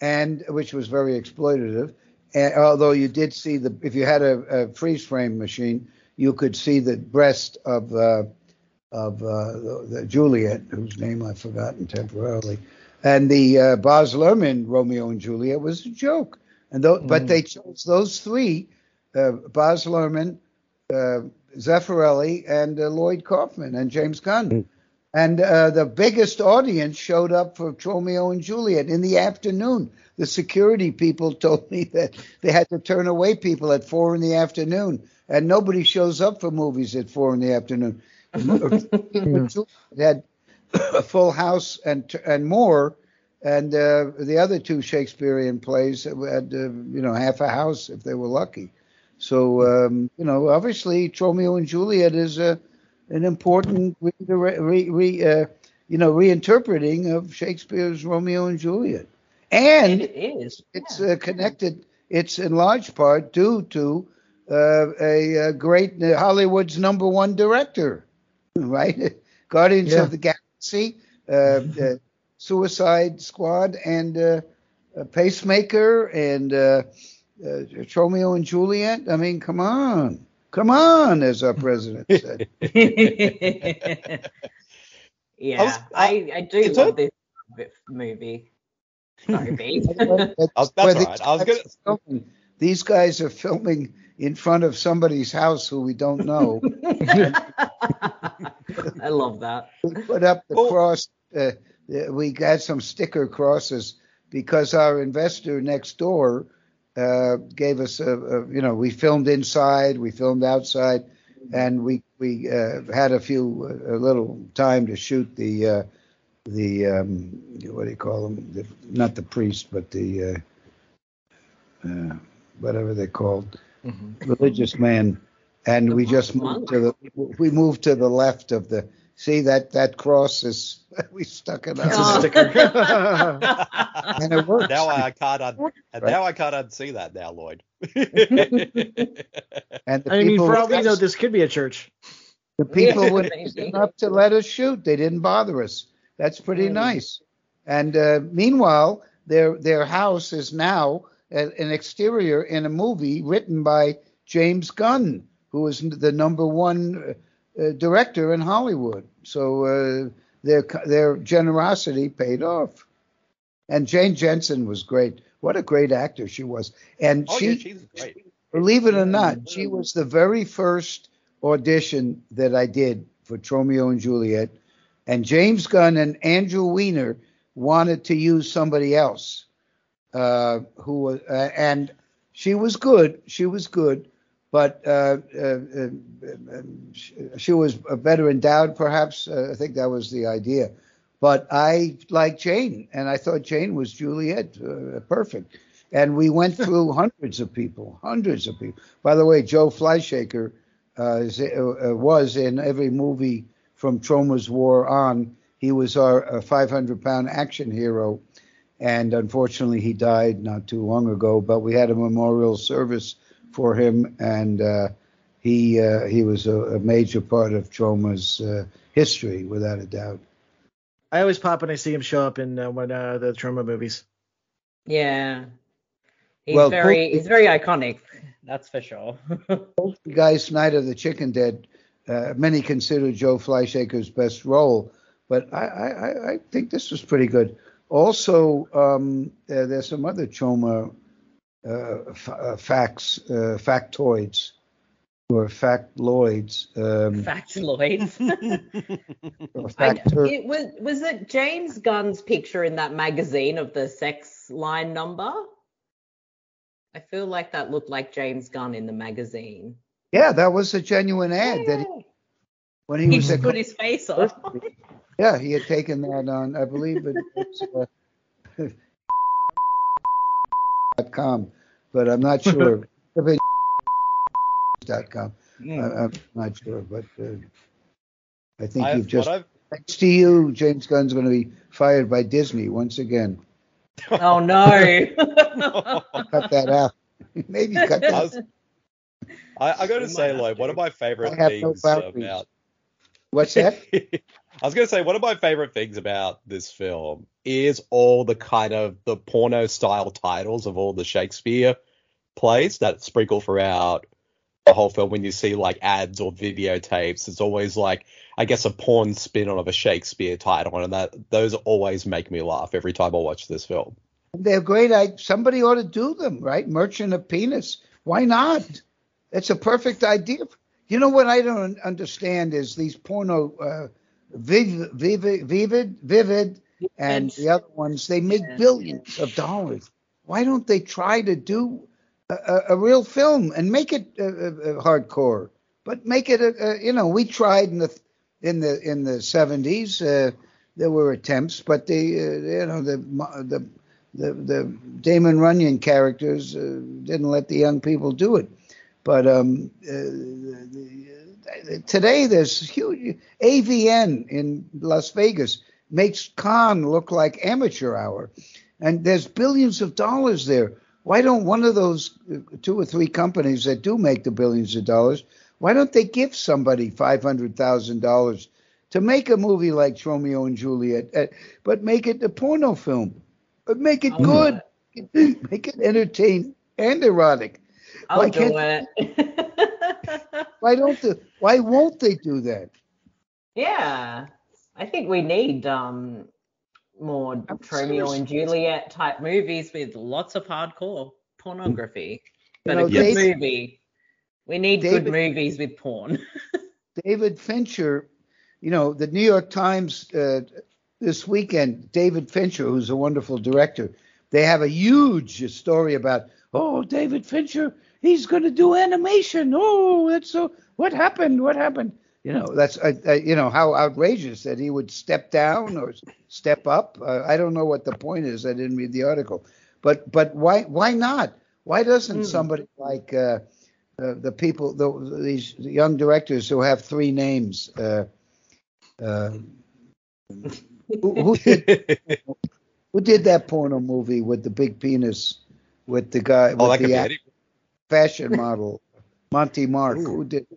and which was very exploitative. And although you did see the, if you had a, a freeze frame machine, you could see the breast of uh, of uh, the, the Juliet, whose name I've forgotten temporarily, and the uh, Baz Luhrmann Romeo and Juliet was a joke. And tho- but they chose those three, uh, Baz Luhrmann, uh, Zeffirelli, and uh, Lloyd Kaufman and James Gunn. And uh, the biggest audience showed up for Romeo and Juliet in the afternoon. The security people [laughs] told me that they had to turn away people at four in the afternoon, and nobody shows up for movies at four in the afternoon. [laughs] [laughs] Had full house and and more, and uh, the other two Shakespearean plays had uh, you know half a house if they were lucky. So um, you know, obviously, Romeo and Juliet is a an important re, re, re, uh, you know reinterpreting of Shakespeare's Romeo and Juliet, and It is. it's uh, connected. It's in large part due to uh, a, uh great uh, Hollywood's number one director, [laughs] right? Guardians Yeah. of the Galaxy, uh, uh, Suicide Squad, and uh, uh, Peacemaker, and uh, uh, Romeo and Juliet. I mean, come on, come on, as our president said. [laughs] yeah, I, was- I, do love a- this movie. Sorry, [laughs] B. That's, [laughs] that's where all right. I was these guys are filming. These guys are filming in front of somebody's house who we don't know. [laughs] I love that. we put up the Well- cross. Uh, we got some sticker crosses because our investor next door uh, gave us a, a, you know, we filmed inside, we filmed outside, and we we uh, had a few a little time to shoot the uh, the um, what do you call them? The, not the priest, but the uh, uh, whatever they're called, religious man. And The we just moved to the we moved to the left of the see that that cross is [laughs] we stuck it It's a on Oh. sticker. [laughs] and it works. now I can't un- Right. now I can't unsee that now, Lloyd. [laughs] and the I mean, people for all we know, this could be a church. the people Yeah, went up to let us shoot. They didn't bother us. That's pretty Mm. nice. And uh, meanwhile, their their house is now a, an exterior in a movie written by James Gunn, who is the number one uh, uh, director in Hollywood. So uh, their their generosity paid off. And Jane Jensen was great. What a great actor she was. And oh she yeah, she's great. Believe it or not, she was the very first audition that I did for Romeo and Juliet, and James Gunn and Andrew Weiner wanted to use somebody else, uh, who was, uh, and she was good. She was good, but uh, uh, uh, she, was better endowed, perhaps. Uh, I think that was the idea. But I liked Jane, and I thought Jane was Juliet, uh, perfect. And we went [laughs] through hundreds of people, hundreds of people. By the way, Joe Fleishaker was in every movie from Troma's War on. He was our 500 pound action hero. And unfortunately, he died not too long ago. But we had a memorial service for him, and uh, he uh, he was a, a, major part of Troma's uh, history, without a doubt. I always pop when I see him show up in uh, one of the Troma movies. Yeah, he's well, very he's very iconic. That's for sure. both the guys, Night of the Chicken Dead, uh, many consider Joe Fleishaker's best role, but I, I, I think this was pretty good. Also, um, uh, there's some other Troma uh, f- uh, facts, uh, factoids, or factloids. Um, factloids. [laughs] [laughs] I, it was was it James Gunn's picture in that magazine of the sex line number? I feel like that looked like James Gunn in the magazine. Yeah, that was a genuine ad yeah. that he, when he, he was just put his face on. [laughs] Yeah, he had taken that on. I believe it, it's. Uh, com, but I'm not sure. [laughs] dot com. Mm. I, am not sure, but uh, I think I've, you've just. Thanks to you, James Gunn's going to be fired by Disney once again. Oh no! [laughs] [laughs] cut that out. Maybe cut that. I, was, I, I got to say, like, one of my favorite things no about. What's that? I was going to say one of my favorite things about this film is all the kind of the porno style titles of all the Shakespeare plays that sprinkle throughout the whole film. When you see like ads or videotapes, it's always like I guess a porn spin on of a Shakespeare title, and that those always make me laugh every time I watch this film. They're great. I, somebody ought to do them, right? Merchant of Penis. Why not? It's a perfect idea. You know what I don't understand is these porno. Uh, Vivid, Vivid, Vivid, Vivid, and the other ones, they make billions of dollars. Why don't they try to do a, a real film and make it uh, uh, hardcore? But make it, a, you know, we tried in the in the in the 70s. Uh, there were attempts, but the uh, you know the the the, the Damon Runyon characters uh, didn't let the young people do it. But um, uh, the, today there's huge AVN in Las Vegas makes Cannes look like amateur hour, and there's billions of dollars there. Why don't one of those uh, two or three companies that do make the billions of dollars, why don't they give somebody five hundred thousand dollars to make a movie like Romeo and Juliet, uh, but make it a porno film, but make it good, [laughs] make it entertaining and erotic. I'll why do it. [laughs] why don't they? Why won't they do that? [laughs] Yeah, I think we need um more Romeo and Juliet type movies with lots of hardcore pornography. But you know, a good David, movie. We need David, good movies with porn. [laughs] David Fincher, you know, the New York Times uh, this weekend, David Fincher, who's a wonderful director, they have a huge story about, oh, David Fincher he's going to do animation. Oh, that's so. What happened? What happened? You know, that's uh, uh, you know how outrageous that he would step down or step up. Uh, I don't know what the point is. I didn't read the article, but but why why not? Why doesn't mm. somebody like uh, uh, the people, the, these young directors who have three names, uh, who, who, did, [laughs] who did that porno movie with the big penis with the guy? Oh, with that the fashion model, Monty Mark, Ooh. who did.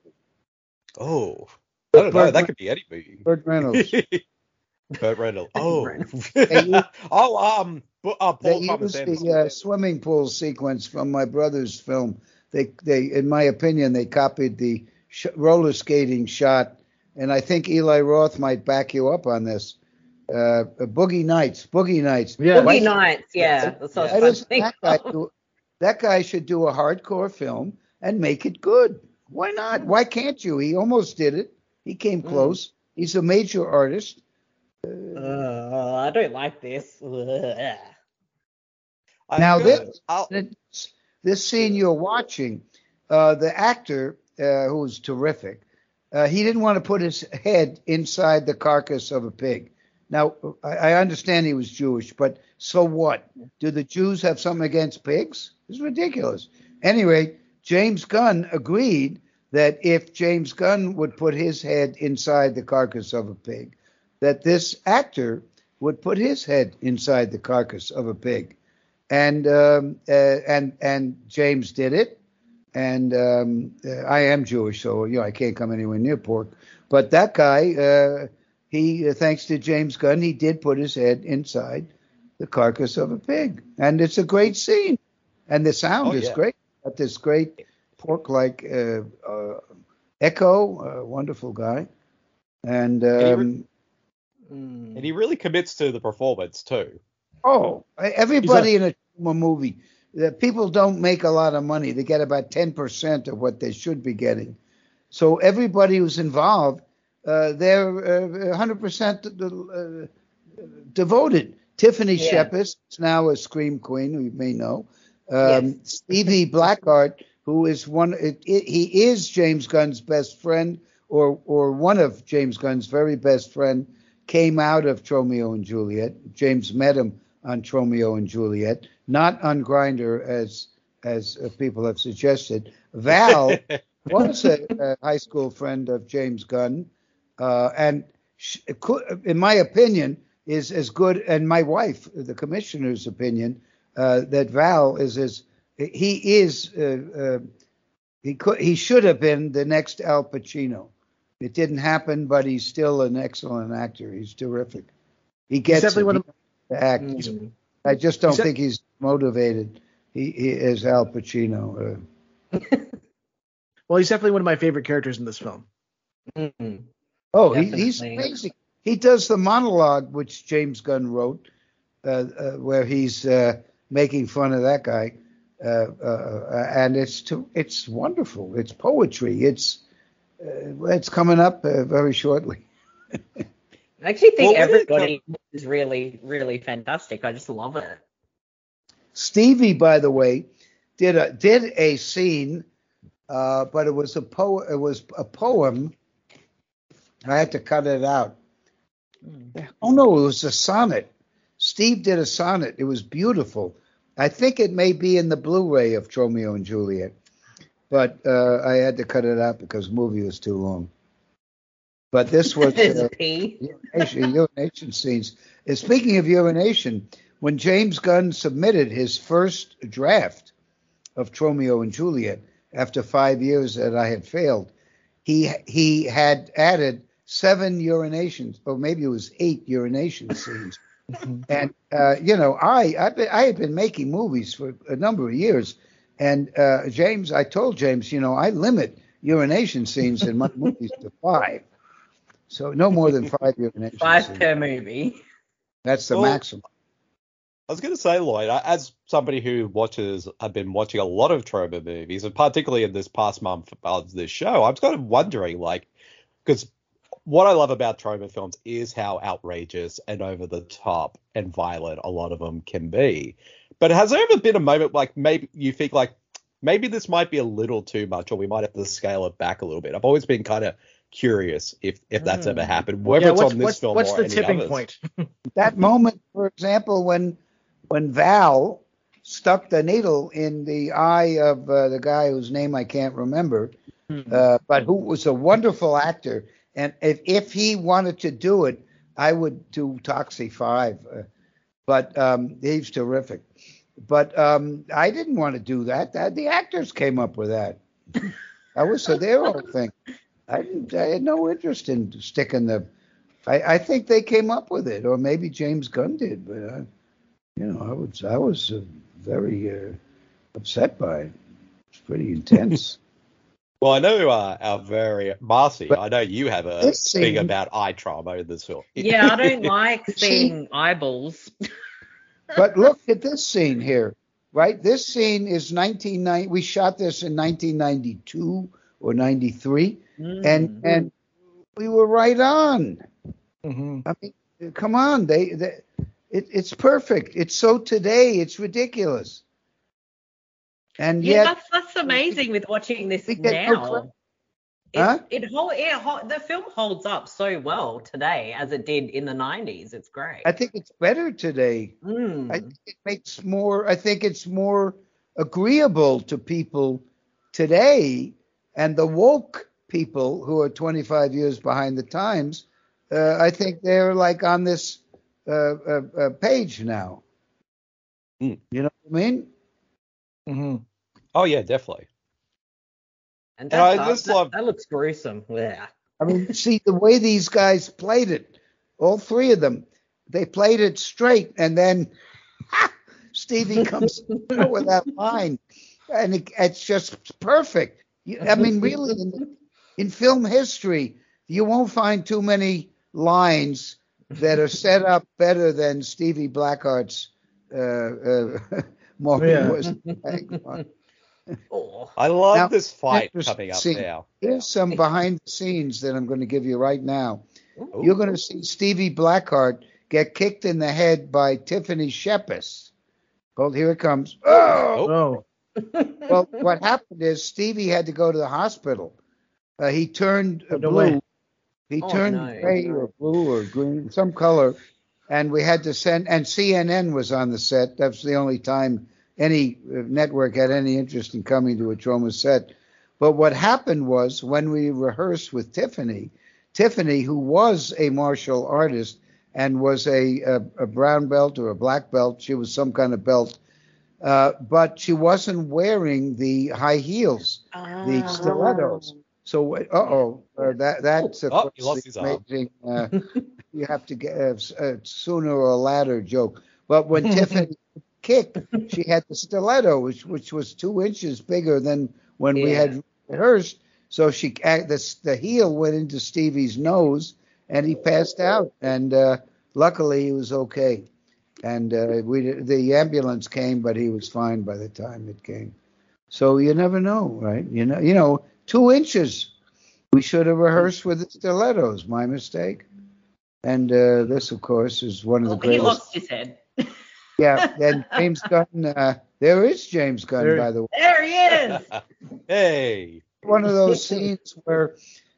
Oh, I don't know. That could be anybody. Burt Reynolds. [laughs] Burt Reynolds. Oh, [laughs] oh, um, uh, Paul they used the uh, swimming pool sequence from my brother's film. They, they, in my opinion, they copied the sh- roller skating shot, and I think Eli Roth might back you up on this. Uh, Boogie Nights, Boogie Nights. Yeah, Boogie Nights. Yeah, that's what I was thinking. That guy should do a hardcore film and make it good. Why not? Why can't you? He almost did it. He came close. He's a major artist. Uh, I don't like this. [laughs] Now this I'll- this, scene you're watching, uh, the actor uh, was terrific, uh, he didn't want to put his head inside the carcass of a pig. Now I, I understand he was Jewish, but so what? Do the Jews have something against pigs? It's ridiculous. Anyway, James Gunn agreed that if James Gunn would put his head inside the carcass of a pig, that this actor would put his head inside the carcass of a pig and um, uh, and and James did it. And um, uh, I am Jewish, so you know I can't come anywhere near pork. But that guy, uh, he uh, thanks to James Gunn, he did put his head inside the carcass of a pig, and it's a great scene, and the sound Oh, is yeah. great. Got this great pork-like uh, uh, echo, uh, wonderful guy, and. he re- Um, Mm. and he really commits to the performance too. Oh, everybody in a movie. The people don't make a lot of money. They get about ten percent of what they should be getting. So everybody who's involved, uh, they're hundred percent uh, devoted. Tiffany Yeah. Shepis is now a scream queen, who you may know. Um, Stevie Blackehart, who is one, it, it, he is James Gunn's best friend, or or one of James Gunn's very best friend, came out of Tromeo and Juliet. James met him on Tromeo and Juliet, not on Grindr as as uh, people have suggested. Val [laughs] was a, a high school friend of James Gunn, uh, and sh- could, in my opinion, is as good. And my wife, the commissioner's opinion, uh, that Val is as he is. Uh, uh, he could. He should have been the next Al Pacino. It didn't happen, but he's still an excellent actor. He's terrific. He gets he's definitely it. one of- He can act. Mm. I just don't He's a- think he's motivated. He, he is Al Pacino. Uh, [laughs] Well, he's definitely one of my favorite characters in this film. Mm. Oh, he, he's amazing. He does the monologue which James Gunn wrote, uh, uh, where he's uh, making fun of that guy, and it's to, it's wonderful. It's poetry. It's uh, it's coming up uh, very shortly. [laughs] I actually think Well, when it everybody is really, really fantastic. I just love it. Stevie, by the way, did a did a scene, uh, but it was a po it was a poem. I had to cut it out. Oh no, it was a sonnet. Steve did a sonnet. It was beautiful. I think it may be in the Blu-ray of Romeo and Juliet, but uh, I had to cut it out because the movie was too long. But this was [laughs] uh, urination, urination scenes. And speaking of urination, when James Gunn submitted his first draft of Tromeo and Juliet after five years that I had failed, he he had added seven urinations, or maybe it was eight urination scenes. [laughs] and uh, you know, I I've been, I had been making movies for a number of years, and uh, James, I told James, you know, I limit urination scenes in my [laughs] movies to five. So no more than five [laughs] urination Five scenes. per movie. That's the Well, maximum. I was going to say, Lloyd, as somebody who watches, I've been watching a lot of Troma movies, and particularly in this past month of this show, I'm kind of wondering, like, because what I love about Troma films is how outrageous and over the top and violent a lot of them can be. But has there ever been a moment like maybe you think like maybe this might be a little too much, or we might have to scale it back a little bit? I've always been kind of curious if if that's ever happened, whether yeah, it's what's, on this what's, film what's or the any tipping others. point? [laughs] That moment, for example, when when Val stuck the needle in the eye of uh, the guy whose name I can't remember, uh, but who was a wonderful actor, and if if he wanted to do it, I would do Toxie Five, uh, but um, he's terrific. But um, I didn't want to do that. that. The actors came up with that. That was so their own thing. I didn't. I had no interest in sticking the. I, I think they came up with it, or maybe James Gunn did. But I, you know, I was I was uh, very uh, upset by it. It's pretty intense. Well, I know uh, our very Marcy. But I know you have a this thing scene- about eye trauma in this film. Yeah, I don't [laughs] like seeing eyeballs. [laughs] but look at this scene here. right? This scene is 1990. We shot this in 1992 or 93, Mm. and and we were right on. hmm I mean, come on, they, they it, it's perfect. It's so today. It's ridiculous. And Yeah, yet, that's that's amazing with watching this we now. credit. It, Huh? it hold, it hol- the film holds up so well today as it did in the 90s. It's great. I think it's better today. Mm. I think it makes more. I think it's more agreeable to people today, and the woke people who are 25 years behind the times. Uh, I think they're like on this uh, uh, uh, page now. Hmm. You know what I mean? hmm Oh yeah, definitely. and and I that, just that, love- that looks gruesome. Yeah. I mean, see the way these guys played it, all three of them, they played it straight, and then [laughs] Stevie comes [laughs] with that line, and it, it's just perfect. I mean, really, in, in film history, you won't find too many lines that are set up better than Stevie Blackehart's uh, uh, [laughs] Maureen Yeah. was. Hang on. Oh. I love Now, this fight coming up scene. now. Here's some behind the scenes that I'm going to give you right now. Ooh. You're going to see Stevie Blackehart get kicked in the head by Tiffany Shepis. Well, here it comes. Oh! Oh. Well, what happened is Stevie had to go to the hospital. Uh, he turned uh, Oh, blue. way. He Oh, turned no. gray or blue or green, some color, and we had to send. And CNN was on the set. That's the only time any uh, network had any interest in coming to a Troma set. But what happened was when we rehearsed with Tiffany, Tiffany, who was a martial artist and was a, a, a brown belt or a black belt, she was some kind of belt, uh, but she wasn't wearing the high heels, the stilettos. So, uh oh, uh, that that's of Oh, course the amazing. Uh, [laughs] you have to get a, a sooner or later joke. But when [laughs] Tiffany kicked, she had the stiletto, which which was two inches bigger than when we had rehearsed. So she uh, the the heel went into Stevie's nose, and he passed out. And uh, luckily, he was okay. And uh, we the ambulance came, but he was fine by the time it came. So you never know, right? You know, you know, two inches. We should have rehearsed with the stilettos. My mistake. And uh, this, of course, is one of the Oh, he greatest. lost his head. Yeah, and James Gunn. Uh, there is James Gunn, There- by the way. There he is. [laughs] hey. One of those scenes where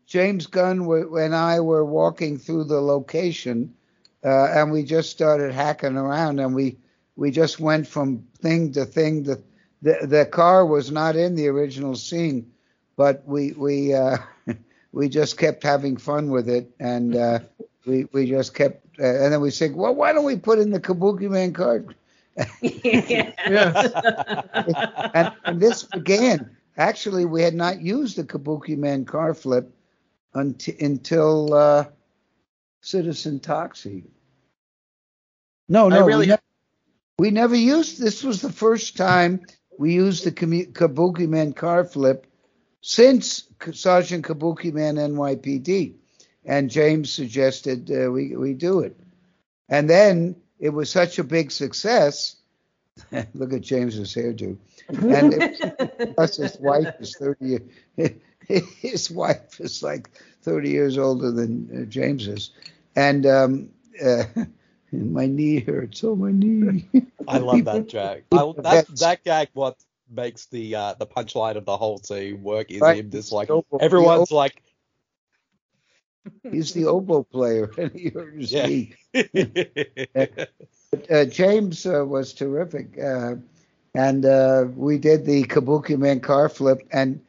James Gunn w- and I were walking through the location, uh, and we just started hacking around, and we we just went from thing to thing. The the, the car was not in the original scene, but we we uh, [laughs] we just kept having fun with it, and uh, we we just kept. Uh, and then we said, well, why don't we put in the Kabuki Man car? [laughs] [laughs] and, and this began. Actually, we had not used the Kabuki Man car flip until, until uh, Citizen Toxie. No, no, really- we, never, we never used. This was the first time we used the Kamu- Kabuki Man car flip since K- Sergeant Kabuki Man NYPD, and James suggested uh, we we do it, and then it was such a big success. [laughs] Look at James's hairdo. And it, plus [laughs] his wife is 30 years, [laughs] his wife is like 30 years older than uh, James is. And um, uh, my knee hurts. Oh, my knee. I love that joke. I, that that gag what makes the uh, the punchline of the whole scene work is Right. him just like everyone's like He's the oboe player, and he hurt his Yeah. knee. uh, James uh, was terrific, uh, and uh, we did the Kabuki Man car flip, and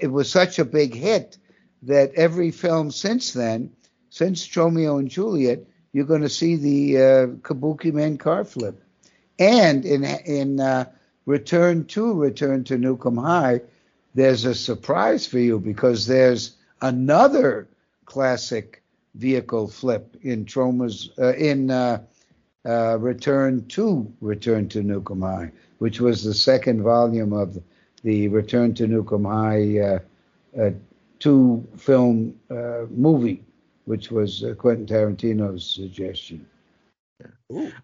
it was such a big hit that every film since then, since Romeo and Juliet, you're going to see the uh, Kabuki Man car flip, and in in uh, Return to Return to Nuke 'Em High, there's a surprise for you because there's another classic vehicle flip in Troma's uh, in uh, uh, Return to Return to Nuke 'Em High, which was the second volume of the Return to Nuke 'Em High uh, uh, two film uh, movie, which was uh, Quentin Tarantino's suggestion.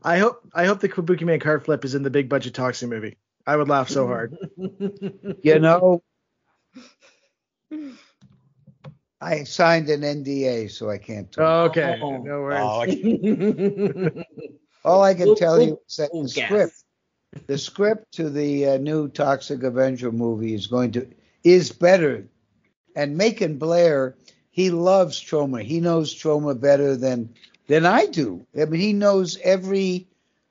I hope I hope the Kabuki Man car flip is in the big budget Toxie movie. I would laugh so hard. [laughs] You know, I signed an NDA, so I can't talk. Okay, Oh. no worries. Oh, okay. [laughs] All I can tell you is that the script, the script to the uh, new Toxic Avenger movie is going to is better. And Macon Blair, he loves Troma. He knows Troma better than than I do. I mean, he knows every.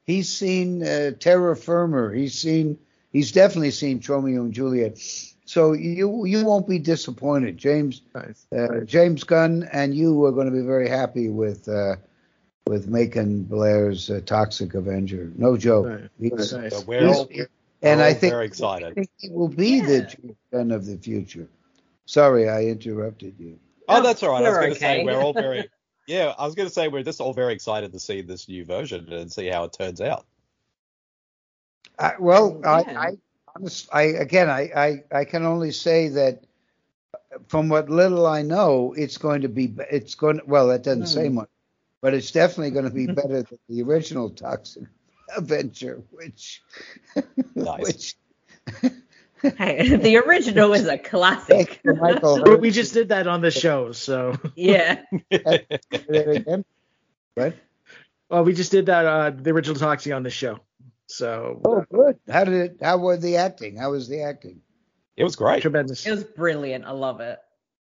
He's seen uh, Terror Firmer. He's seen. He's definitely seen Romeo and Juliet. So you you won't be disappointed, James. Nice. Uh, James Gunn and you are going to be very happy with uh, with Macon Blair's uh, Toxic Avenger. No joke. Right. He's- Nice. So we're all, he's- we're and all I think, very I excited. think he will be the James Gunn of the future. Sorry, I interrupted you. Oh, that's all right. I was We're going to say we're all very. Yeah, I was going to say we're just all very excited to see this new version and see how it turns out. I, well, Yeah. I, I, honest, I again, I, I, I can only say that from what little I know, it's going to be, it's going. Well, that doesn't say Hmm. much, but it's definitely going to be [laughs] better than the original Toxic [laughs] Avenger, which, which. Hey, the original is a classic. Michael. [laughs] But we just did that on the show, so yeah. Say that again? What? well, we just did that uh, the original Toxie on the show. So Oh, uh, good. How did it? How was the acting? How was the acting? It was great. tremendous. It was brilliant. I love it.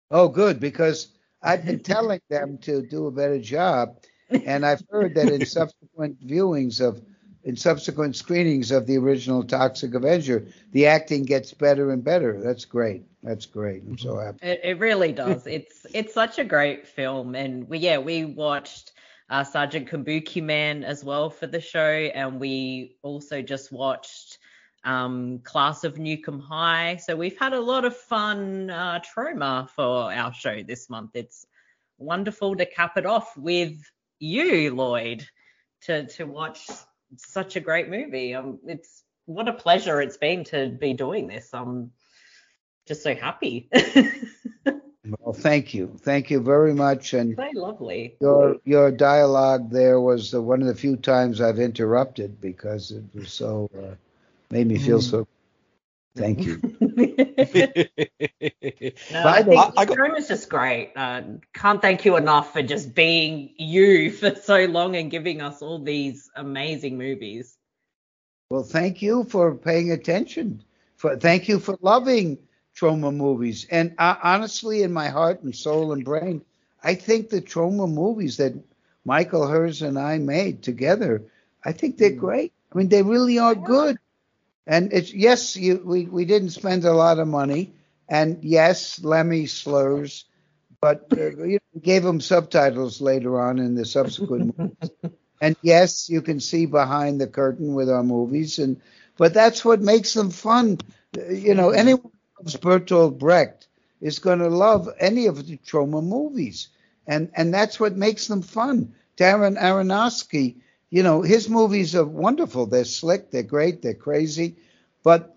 Oh, good, because I've been [laughs] telling them to do a better job, and I've heard that in [laughs] subsequent viewings of, in subsequent screenings of the original Toxic Avenger, the acting gets better and better. That's great. That's great. I'm so happy. It, it really does. It's it's such a great film, and we yeah we watched uh, Sergeant Kabuki Man as well for the show, and we also just watched um, Class of Nuke 'Em High. So we've had a lot of fun uh, Troma for our show this month. It's wonderful to cap it off with you, Lloyd, to to watch such a great movie. Um, it's what a pleasure it's been to be doing this. I'm just so happy. [laughs] Well, thank you. Thank you very much. And so lovely. your your dialogue there was the, one of the few times I've interrupted because it was so uh, made me feel so. Thank you. [laughs] [laughs] No, By I the- think I- I got- Jerome is just great. Uh, can't thank you enough for just being you [laughs] for so long and giving us all these amazing movies. Well, thank you for paying attention. For thank you for loving Troma movies. And uh, honestly, in my heart and soul and brain, I think the Troma movies that Michael Herz and I made together, I think they're great. I mean, they really are good. And it's yes, you, we we didn't spend a lot of money, and yes, Lemmy slurs, but uh, [laughs] you know, we gave him subtitles later on in the subsequent [laughs] movies. And yes, you can see behind the curtain with our movies, and but that's what makes them fun. Uh, You know, anyone who loves Bertolt Brecht is going to love any of the Troma movies, and and that's what makes them fun. Darren Aronofsky, you know, his movies are wonderful. They're slick, they're great, they're crazy, but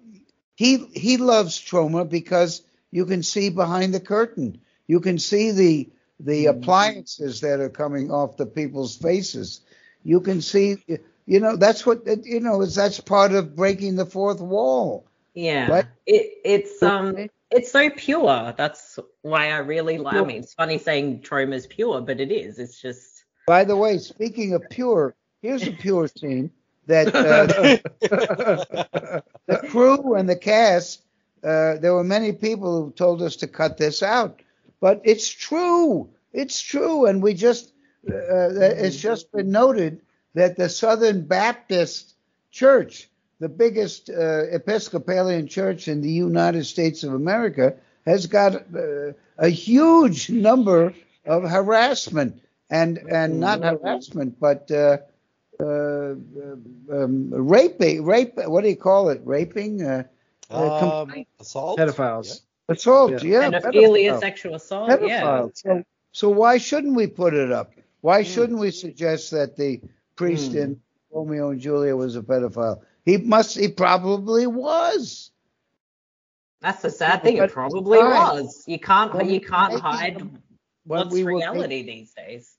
he he loves Troma because you can see behind the curtain. You can see the the mm-hmm. appliances that are coming off the people's faces. You can see, you know, that's what you know is that's part of breaking the fourth wall. Yeah, Right. it it's um it's so pure. That's why I really like. I mean, it's funny saying Troma's pure, but it is. It's just By the way, speaking of pure, here's a pure [laughs] scene that uh, [laughs] the crew and the cast. Uh, there were many people who told us to cut this out, but it's true. It's true, and we just uh, it's just been noted that the Southern Baptist Church, the biggest uh, Episcopalian church in the United States of America, has got uh, a huge number of harassment and and not harassment, but uh, uh, um, raping, rape. What do you call it? Raping, uh, uh, Um, assault. Pedophiles. assault. Yeah, pedophilia, pedophile. sexual assault. Yeah. So, so why shouldn't we put it up? Why shouldn't we suggest that the priest Mm. in Romeo and Juliet was a pedophile? He must. He probably was. that's the sad thing. But It probably was. You can't When you can't hide them- what's we reality these days.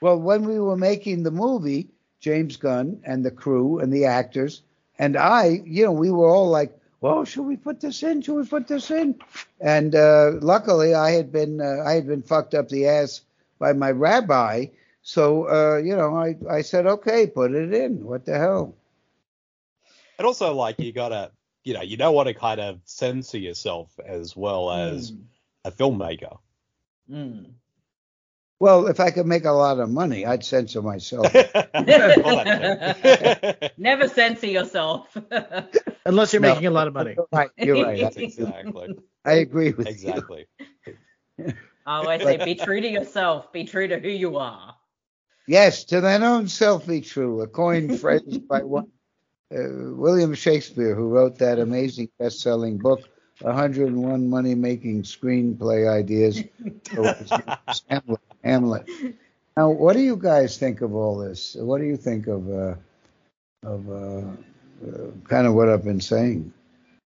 Well, when we were making the movie, James Gunn and the crew and the actors And I, you know, we were all like, well, should we put this in? Should we put this in? And uh, luckily, I had been uh, I had been fucked up the ass by my rabbi, so uh, you know, I I said, okay, put it in. What the hell? And also, like, you gotta, you know, you don't want to kind of censor yourself as well as Mm. a filmmaker. Mm. Well, if I could make a lot of money, I'd censor myself. Well, that's [laughs] it. Never censor yourself. [laughs] Unless you're No. making a lot of money. Right. You're right. That's I, exactly. I agree with you. Exactly. [laughs] I always say, be true to yourself. Be true to who you are. Yes, to thine own self be true. A coined phrase by one William Shakespeare, who wrote that amazing best-selling book, 101 money-making screenplay ideas. for [laughs] his famous Hamlet. Hamlet. Now, what do you guys think of all this? What do you think of uh, of uh, uh, kind of what I've been saying?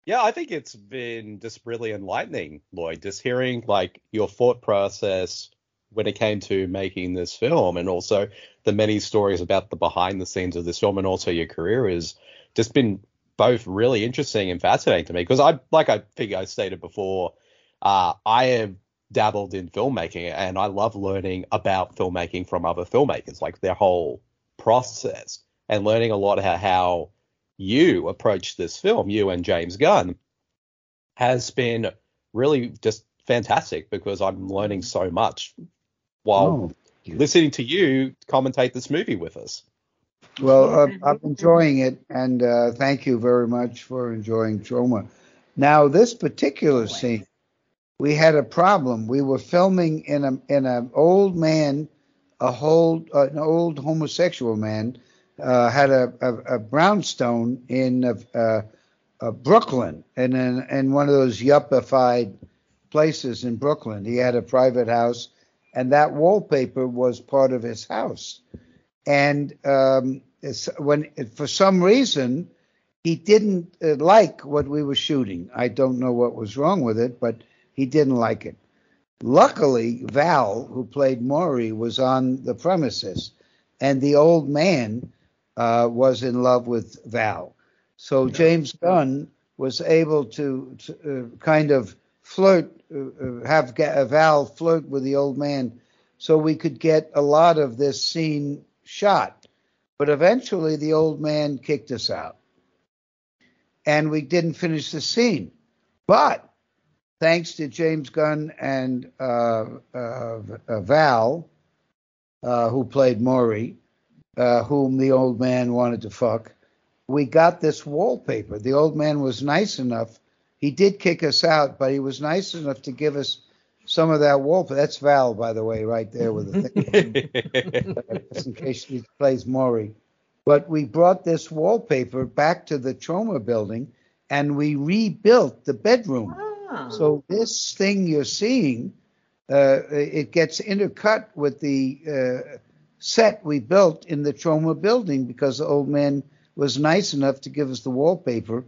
Yeah, I think it's been just really enlightening, Lloyd, just hearing like your thought process when it came to making this film and also the many stories about the behind the scenes of this film and also your career has just been both really interesting and fascinating to me. Because I like I think I stated before, uh, I have dabbled in filmmaking and I love learning about filmmaking from other filmmakers, like their whole process and learning a lot how how you approach this film, you and James Gunn, has been really just fantastic because I'm learning so much while Oh, listening to you commentate this movie with us. Well, uh, I'm enjoying it, and uh, thank you very much for enjoying Troma. Now, this particular scene, we had a problem. We were filming in a in an old man, a whole uh, an old homosexual man, uh, had a, a, a brownstone in uh, uh, Brooklyn, and in, in one of those yuppified places in Brooklyn. He had a private house, and that wallpaper was part of his house and um, when for some reason he didn't uh, like what we were shooting. I don't know what was wrong with it, but he didn't like it. Luckily, Val, who played Maury, was on the premises, and the old man uh, was in love with Val. So James Gunn was able to, to uh, kind of flirt, have Ga- Val flirt with the old man, so we could get a lot of this scene shot. But eventually, the old man kicked us out, and we didn't finish the scene. But thanks to James Gunn and uh, uh, uh, Val, uh, who played Maury, uh, whom the old man wanted to fuck, we got this wallpaper. The old man was nice enough. He did kick us out, but he was nice enough to give us some of that wallpaper. That's Val, by the way, right there with the thing, [laughs] just in case he plays Maury. But we brought this wallpaper back to the Troma building, and we rebuilt the bedroom. Ah. So this thing you're seeing, uh, it gets intercut with the uh, set we built in the Troma building because the old man was nice enough to give us the wallpaper,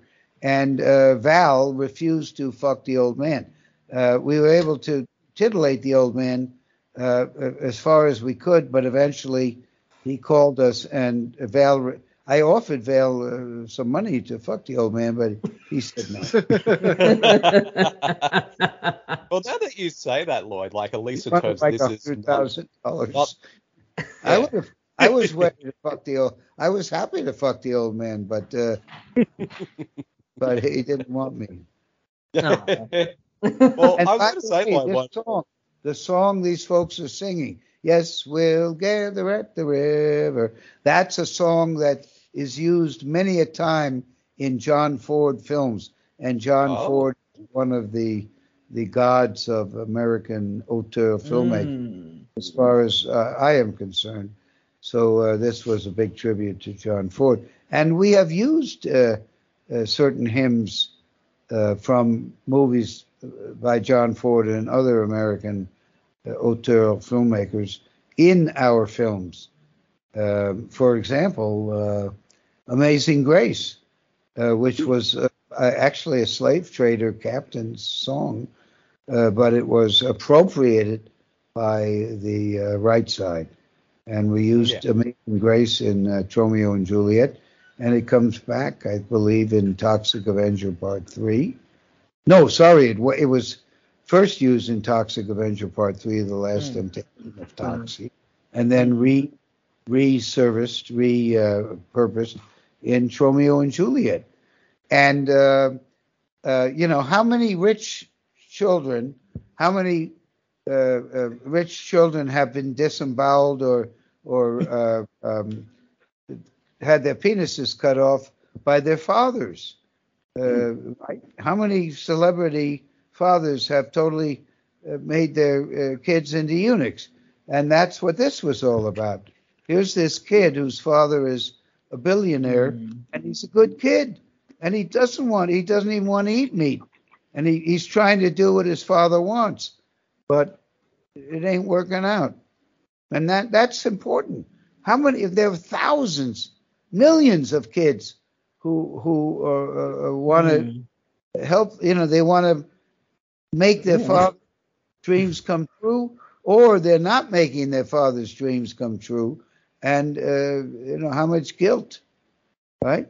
and uh, Val refused to fuck the old man. Uh, we were able to titillate the old man uh, as far as we could, but eventually he called us and Val. Re- I offered Val uh, some money to fuck the old man, but he said no. [laughs] Well, now that you say that, Lloyd, like at least in terms, like this is thousand dollars. not- I would have. I was ready to fuck the old. I was happy to fuck the old man, but uh, but he didn't want me. [laughs] well, And I was going to the say, way, this one, song, the song these folks are singing, yes, we'll gather at the river. That's a song that is used many a time in John Ford films, and John Oh. Ford is one of the the gods of American auteur filmmaking Mm. as far as uh, I am concerned. So uh, this was a big tribute to John Ford, and we have used uh, uh, certain hymns uh, from movies uh, by John Ford and other American uh, auteur filmmakers in our films. Um for example, uh, Amazing Grace, uh, which was uh, actually a slave trader captain's song, uh, but it was appropriated by the uh, right side. And we used Yeah. Amazing Grace in uh, Romeo and Juliet. And it comes back, I believe, in Toxic Avenger Part Three. No, sorry, it, it was first used in Toxic Avenger Part Three, The Last Hmm. Temptation of Toxie, and then re resurfaced, repurposed in Romeo and Juliet. And uh, uh, you know, how many rich children, how many uh, uh, rich children have been disemboweled or or uh, um, had their penises cut off by their fathers? Uh, right? How many celebrity fathers have totally uh, made their uh, kids into eunuchs? And that's what this was all about. Here's this kid whose father is a billionaire, and he's a good kid, and he doesn't want, he doesn't even want to eat meat, and he, he's trying to do what his father wants, but it ain't working out, and that that's important. How many? If there are thousands, millions of kids who who uh, uh, want to help, you know, they want to make their Yeah. father's dreams come true, or they're not making their father's dreams come true, and uh, you know how much guilt, right?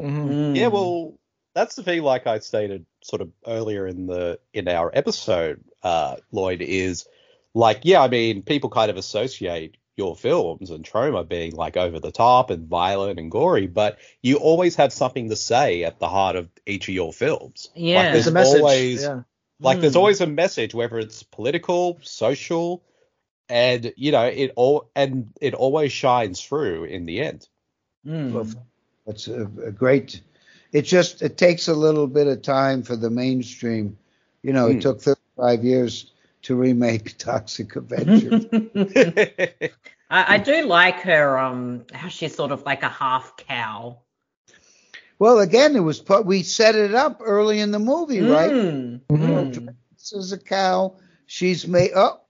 Mhm. Yeah, well, that's the thing. Like I stated sort of earlier in the in our episode, uh, Lloyd is like, yeah, I mean, people kind of associate your films and Troma being like over the top and violent and gory, but you always have something to say at the heart of each of your films. Yeah. like, There's there's a message. always yeah. like there's Mm. always a message, whether it's political, social, and you know it all and it always shines through in the end. Mm. Well, That's a, a great. It just it takes a little bit of time for the mainstream. You know, Hmm. it took 35 years to remake Toxic Avenger. [laughs] [laughs] I, I do like her um how she's sort of like a half cow. well, again, it was put, we set it up early in the movie, right? Mm. Mhm. This is a cow. She's made. Oh,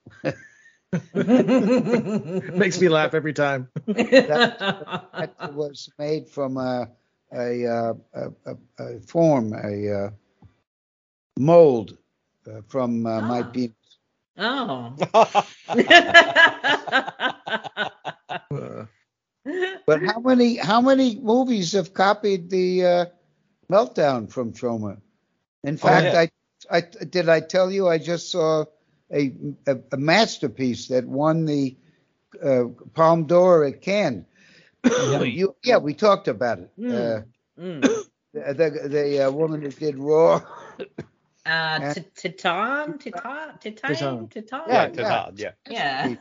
Mm. [laughs] Makes me laugh every time. that was made from a a, uh, a, a, a form, a uh, mold uh, from uh, my Ah. penis. Oh. But how many how many movies have copied the uh, meltdown from Troma? In fact, yeah. I, I did I tell you I just saw a a, a masterpiece that won the uh, Palme d'Or at Cannes. You, yeah, we talked about it. Uh, Mm. the the, the uh, woman that did Raw. Uh, T- Titan, Titan, Titan, Titan. yeah, Yeah, Titan, yeah. Yeah.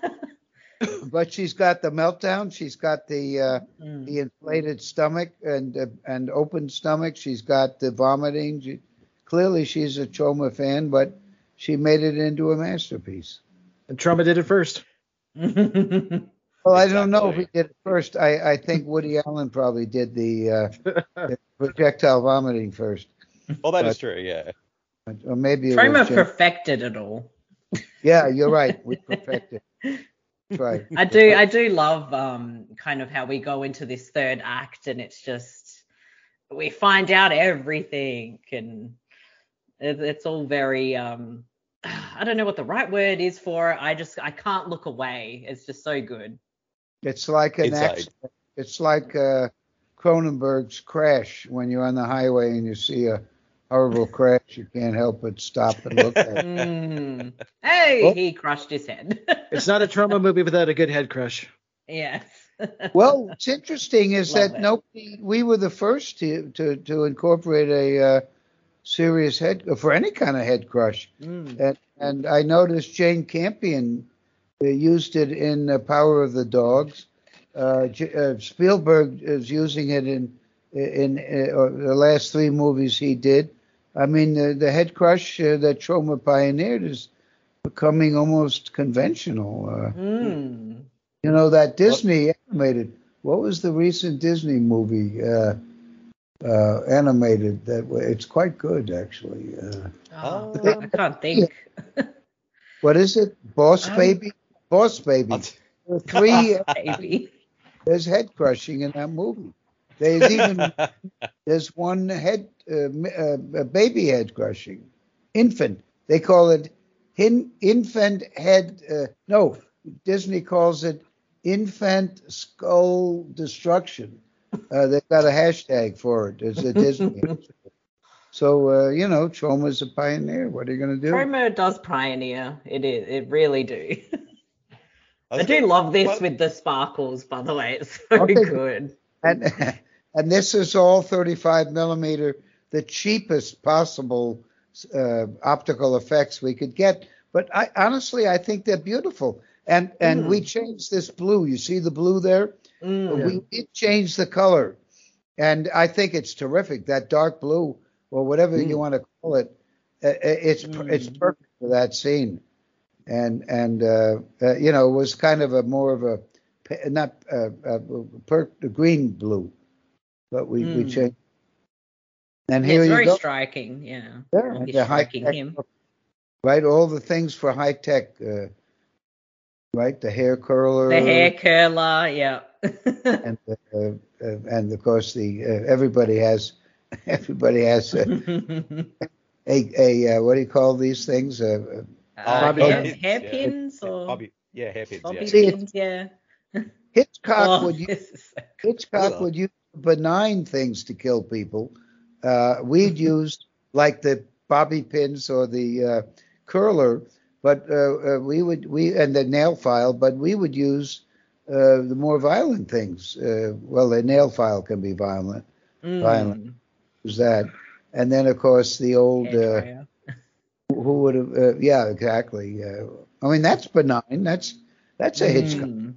but she's got the meltdown. She's got the uh, Mm. the inflated stomach and uh, and open stomach. She's got the vomiting. She, clearly, she's a Troma fan, but she made it into a masterpiece. and Troma did it first. [laughs] Well, I don't know if he did it first. I, I think Woody Allen probably did the, uh, [laughs] the projectile vomiting first, Well, that is But- true, yeah. Or maybe it Troma was Jim- perfected it all. Yeah, you're right. We perfected. [laughs] That's right. I do I do love um kind of how we go into this third act and it's just we find out everything and it, it's all very um [sighs] I don't know what the right word is for it. I just I can't look away. It's just so good. It's like an Inside. accident. It's like uh, Cronenberg's Crash when you're on the highway and you see a horrible crash. You can't help but stop and look at it. Mm. [laughs] Hey, Well- he crushed his head. [laughs] It's not a Troma movie without a good head crush. yes. [laughs] Well, what's interesting is Love that it. nobody, we were the first to to, to incorporate a uh, serious head for any kind of head crush, Mm. and and I noticed Jane Campion uh, used it in uh, Power of the Dogs. Uh, J- uh, Spielberg is using it in in uh, the last three movies he did. I mean, the, the head crush uh, that Troma pioneered is becoming almost conventional. Uh, Mm. you know that Disney animated. What was the recent Disney movie uh, uh, animated that? It's quite good actually. Uh, Oh, I can't think. [laughs] what is it? Boss Um, Baby. Boss Baby. [laughs] Three. Baby. there's head crushing in that movie. There's even [laughs] there's one head uh, uh, baby head crushing. Infant. They call it hin, infant head. Uh, no, Disney calls it infant skull destruction. Uh, they've got a hashtag for it. It's a Disney. [laughs] so uh, you know, Troma's a pioneer. What are you going to do? Troma does pioneer. It is. It really do. I was do gonna- love this what- with the sparkles, by the way. It's so Okay. good. and [laughs] and this is all 35 millimeter, the cheapest possible uh, optical effects we could get. But I honestly, I think they're beautiful. And and we changed this blue. You see the blue there? Mm. We did change the color, and I think it's terrific. That dark blue, or whatever you want to call it, uh, uh, it's it's perfect for that scene. And and uh, uh, you know, it was kind of a more of a not uh, uh, per, green blue, but we we Mm. changed. And Yeah, here it's you very go. striking. Yeah. Yeah, He's the high tech, him. right? All the things for high tech, uh, right? The hair curler, The hair curler. Yeah. [laughs] and uh, uh, and of course the uh, everybody has [laughs] everybody has a [laughs] a, a uh, what do you call these things? Uh, Oh, Uh, Bobby hair, pins, hairpins yeah. or Bobby, yeah, hairpins. bobby Yeah. See, pins. Yeah. Hitchcock Oh, would use, this is so- Hitchcock would use benign things to kill people. Uh, we'd [laughs] use like the bobby pins or the uh, curler, but uh, uh, we would we and the nail file, but we would use uh, the more violent things. Uh, well, the nail file can be violent. Mm. Violent. Use that, and then of course the old. Uh, [laughs] who would have? Uh, yeah, exactly. I mean, that's benign. That's that's a Hitchcock. Mm.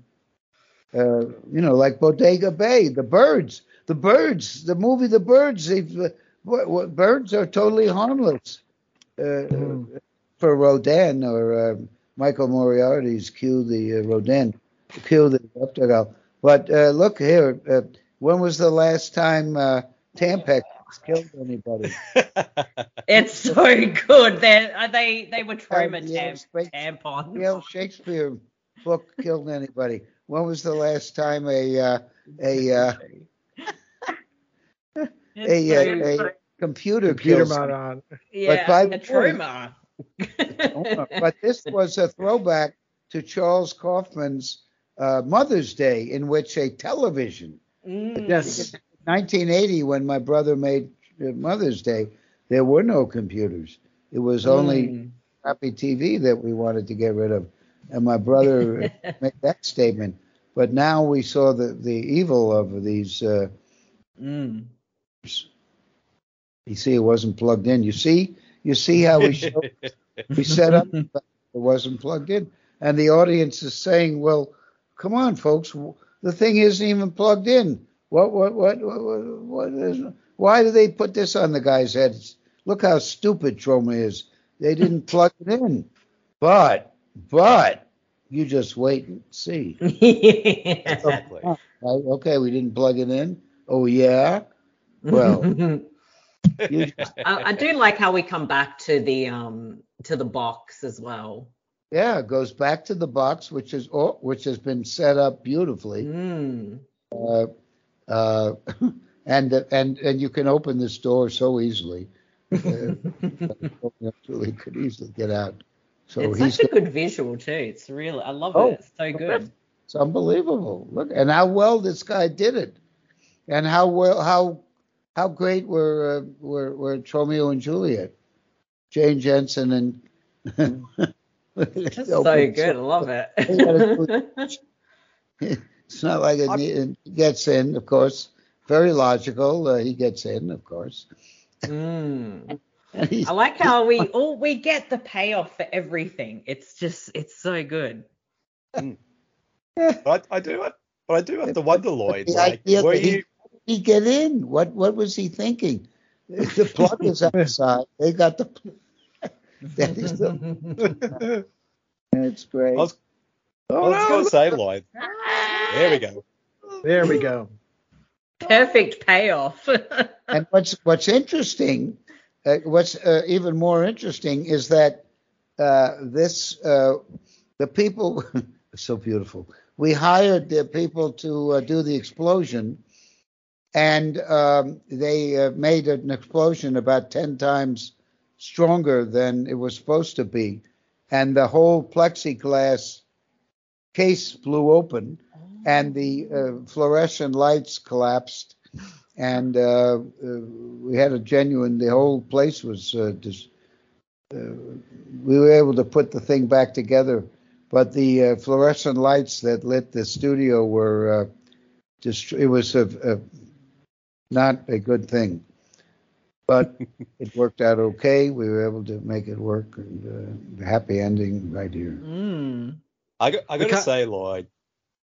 Uh, you know, like Bodega Bay, the birds, the birds, the movie The Birds. They've, uh, what, what, birds are totally harmless uh, for Rodan or uh, Michael Moriarty's cue the uh, Rodan, cue the Reptile. But uh, look here, uh, when was the last time uh, Tampax killed anybody? [laughs] It's so good. They are they they were Troma Uh, tam- tampons. Yale Shakespeare book killed anybody. When was the last time a uh, a uh, a, a, a computer, Computer killed mod on. yeah, by a the trauma. [laughs] but this was a throwback to Charles Kaufman's uh, Mother's Day, in which a television, Mm. Yes. 1980, when my brother made uh, Mother's Day, there were no computers. It was only Mm. crappy TV that we wanted to get rid of. And my brother [laughs] made that statement. But now we saw the, the evil of these. Uh, Mm. You see, it wasn't plugged in. You see, you see how we showed, [laughs] we set up. It wasn't plugged in, and the audience is saying, "Well, come on, folks, the thing isn't even plugged in. What, what, what, what, what, what is? Why do they put this on the guy's head? Look how stupid Troma is. They didn't plug it in. But, but, you just wait and see. yeah. [laughs] Exactly. Okay, we didn't plug it in. Oh yeah. Well, [laughs] I, I do like how we come back to the um to the box as well. yeah, it goes back to the box, which is oh, which has been set up beautifully. Mm. Uh, uh, [laughs] and and and you can open this door so easily. [laughs] Uh, Julie could easily get out. So it's he's such a good visual too. It's really I love Oh, it. It's so good. it's unbelievable. Look, and how well this guy did it, and how well how how great were uh, were were Romeo and Juliet, Jane Jensen and. It's [laughs] so good. I love it. [laughs] it's not like it, it gets in, of course. Very logical. Uh, he gets in, of course. [laughs] mm. I like how we all we get the payoff for everything. It's just it's so good. But I, I do, but I do have to wonder, Lloyd. Like, were you? He get in. What what was he thinking? [laughs] The plug is outside. They got the. [laughs] that is the. [laughs] It's great. I was, oh, was no, going to say, Lloyd. There we go. There we go. Perfect payoff. and what's what's interesting, uh, what's uh, even more interesting is that uh, this uh, the people so beautiful. We hired the people to uh, do the explosion, and um, they uh, made an explosion about ten times stronger than it was supposed to be, and the whole plexiglass case blew open, and the uh, fluorescent lights collapsed, and uh, uh, we had a genuine. The whole place was uh, dis- uh, we were able to put the thing back together, but the uh, fluorescent lights that lit the studio were uh, just. It was a, a not a good thing, but [laughs] it worked out okay. We were able to make it work, and uh, happy ending right here. Mm. I, got- I The gotta co- say, Lloyd.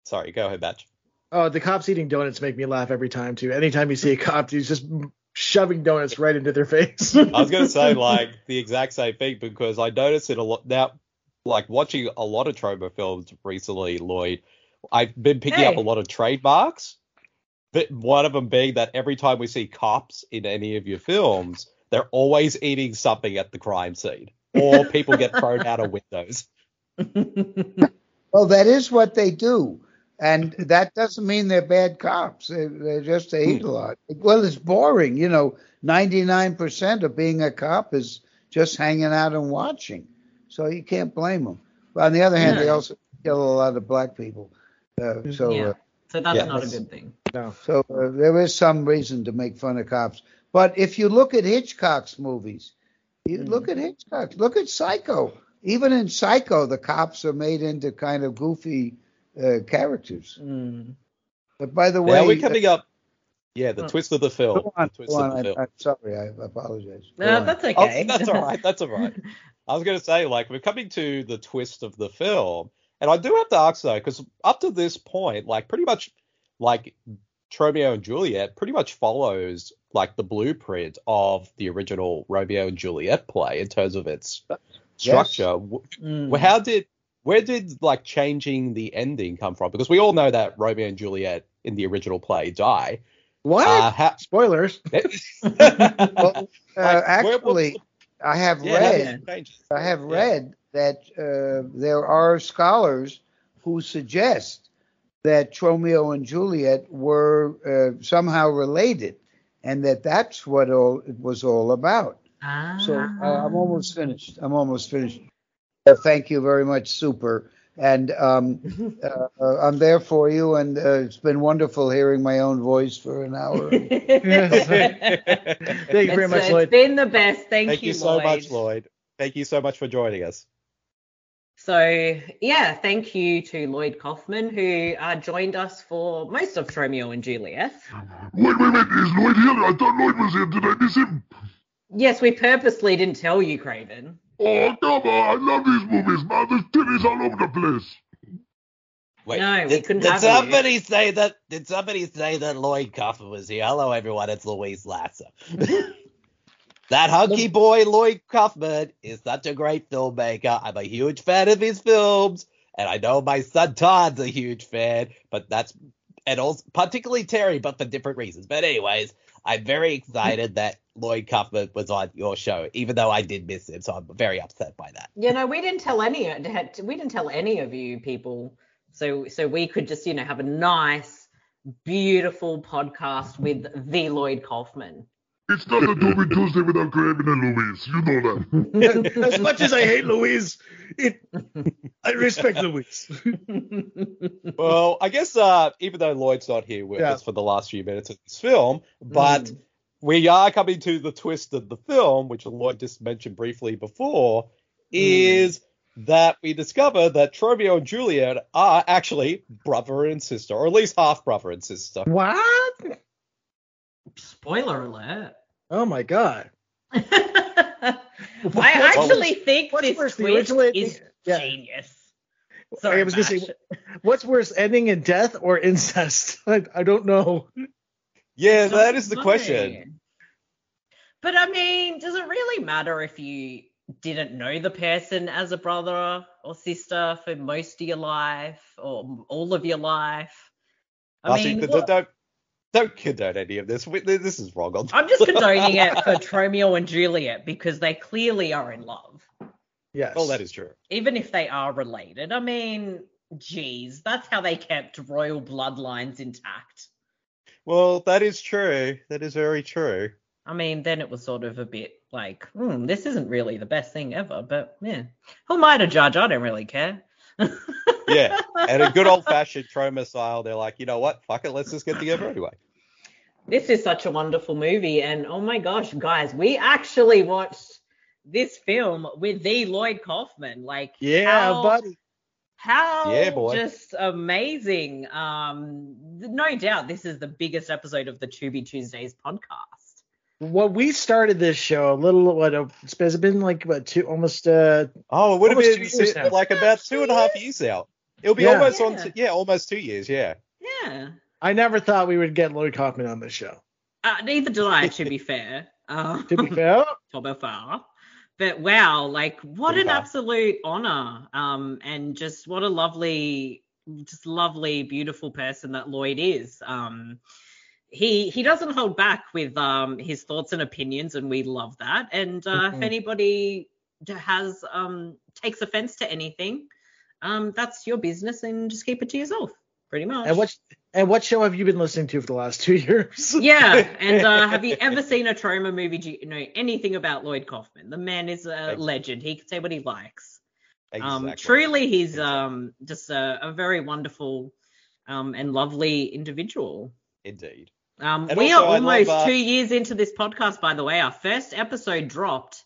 Sorry, go ahead, Batch. Oh, the cops eating donuts make me laugh every time too. Anytime you see a cop, he's just shoving donuts right into their face. [laughs] I was gonna say like the exact same thing because I noticed it a lot now. Like watching a lot of Troma films recently, Lloyd, I've been picking up a lot of trademarks. But one of them being that every time we see cops in any of your films, they're always eating something at the crime scene, or people get thrown out of windows. [laughs] Well, that is what they do. And that doesn't mean they're bad cops. They, they just they eat a lot. Well, it's boring. You know, 99% of being a cop is just hanging out and watching. So you can't blame them. But on the other hand, they also kill a lot of black people. Uh, so yeah. uh, So that's yeah, not a good thing. no. so uh, there is some reason to make fun of cops. But if you look at Hitchcock's movies, you look at Hitchcock, look at Psycho. Even in Psycho, the cops are made into kind of goofy uh, characters. Mm. But by the way, Now way, we're coming up. Yeah, the Oh. twist of the film. go on, the twist go on. of the I, film. I'm sorry, I apologize. Go No, on. that's Oh, okay. that's all right. That's all right. [laughs] I was going to say, like, we're coming to the twist of the film, and I do have to ask though, because up to this point, like, pretty much, like, Romeo and Juliet pretty much follows like the blueprint of the original Romeo and Juliet play in terms of its structure. W Mm. How did where did like changing the ending come from? Because we all know that Romeo and Juliet in the original play die. What? Uh, how, Spoilers. [laughs] [laughs] Well, uh, Like, actually, I have yeah, read. did it change? I have Yeah. read that uh, there are scholars who suggest that Romeo and Juliet were uh, somehow related, and that that's what all it was all about. Ah. So uh, I'm almost finished. I'm almost finished. Uh, thank you very much, Super. And um, uh, uh, I'm there for you, and uh, it's been wonderful hearing my own voice for an hour. [laughs] Thank you very It's- much, it's Lloyd. It's been the best. Thank, Thank you so much, Lloyd. Thank you so much for joining us. So yeah, thank you to Lloyd Kaufman who uh, joined us for most of Romeo and Juliet. Wait, wait, wait. Is Lloyd here? I thought Lloyd was here. Did I miss him? Yes, we purposely didn't tell you, Craven. Oh, come on. I love these movies, man. There's titties all over the place. Wait, No, we did, couldn't did have you. somebody say that? Did somebody say that Lloyd Kaufman was here? Hello, everyone. It's Louise Lasser. [laughs] that hunky boy Lloyd Kaufman is such a great filmmaker. I'm a huge fan of his films, and I know my son Todd's a huge fan. But that's and also particularly Terry, but for different reasons. But anyways, I'm very excited that Lloyd Kaufman was on your show, even though I did miss him. So I'm very upset by that. You know, we didn't tell any we didn't tell any of you people. So so we could just, you know, have a nice, beautiful podcast with the Lloyd Kaufman. It's not a Toby Tuesday without Craven and Louise. You know that. [laughs] as much as I hate Louise, it, I respect Louise. [laughs] well, I guess uh, even though Lloyd's not here with Yeah. us for the last few minutes of this film, but Mm. we are coming to the twist of the film, which Lloyd just mentioned briefly before, is that we discover that Romeo and Juliet are actually brother and sister, or at least half brother and sister. what? Spoiler alert. Oh my god. [laughs] I actually think this worse, twist original ending- is yeah. genius. Sorry, I was gonna say, what's worse, ending in death or incest? [laughs] I, I don't know. Yeah, So that is the funny. question. But I mean, does it really matter if you didn't know the person as a brother or sister for most of your life or all of your life? I Actually, mean, th- what- don't don't condone any of this. We- This is wrong. On I'm just [laughs] condoning it for Romeo and Juliet because they clearly are in love, Yes. Well, that is true. even if they are related. I mean, geez, that's how they kept royal bloodlines intact. Well, that is true. That is very true. I mean, then it was sort of a bit like, hmm, this isn't really the best thing ever, but yeah. Who am I to judge? I don't really care. Yeah, and a good old fashioned Troma style, they're like, you know what? Fuck it, let's just get together anyway. This is such a wonderful movie, and oh my gosh, guys, we actually watched this film with the Lloyd Kaufman. Like, Yeah, how, buddy. How Yeah, boy. just amazing. Um, no doubt this is the biggest episode of the To Be Tuesdays podcast. What we started this show a little what uh, it's has it been like what two almost uh Oh, it would have been two years now. like about two and a half years out. It'll be Yeah. almost on, Yeah. yeah, almost two years, yeah. Yeah. I never thought we would get Lloyd Kaufman on this show. Uh, neither did I, to be [laughs] fair. Uh, To be fair, [laughs] to be fair. But wow, like what an absolute honor. Um, and just what a lovely, just lovely, beautiful person that Lloyd is. Um, he he doesn't hold back with um his thoughts and opinions, and we love that. And uh, if Mhm. anybody has um takes offense to anything, um, that's your business, and just keep it to yourself, pretty much. and what and what show have you been listening to for the last [laughs] two years? Yeah, [laughs] and uh, have you ever seen a Troma movie? Do you know anything about Lloyd Kaufman? The man is a Ex- legend. He can say what he likes. Um, Exactly. truly, he's um just a, a very wonderful um and lovely individual. Indeed. Um, we also, are I love, almost uh, two years into this podcast, by the way. Our first episode dropped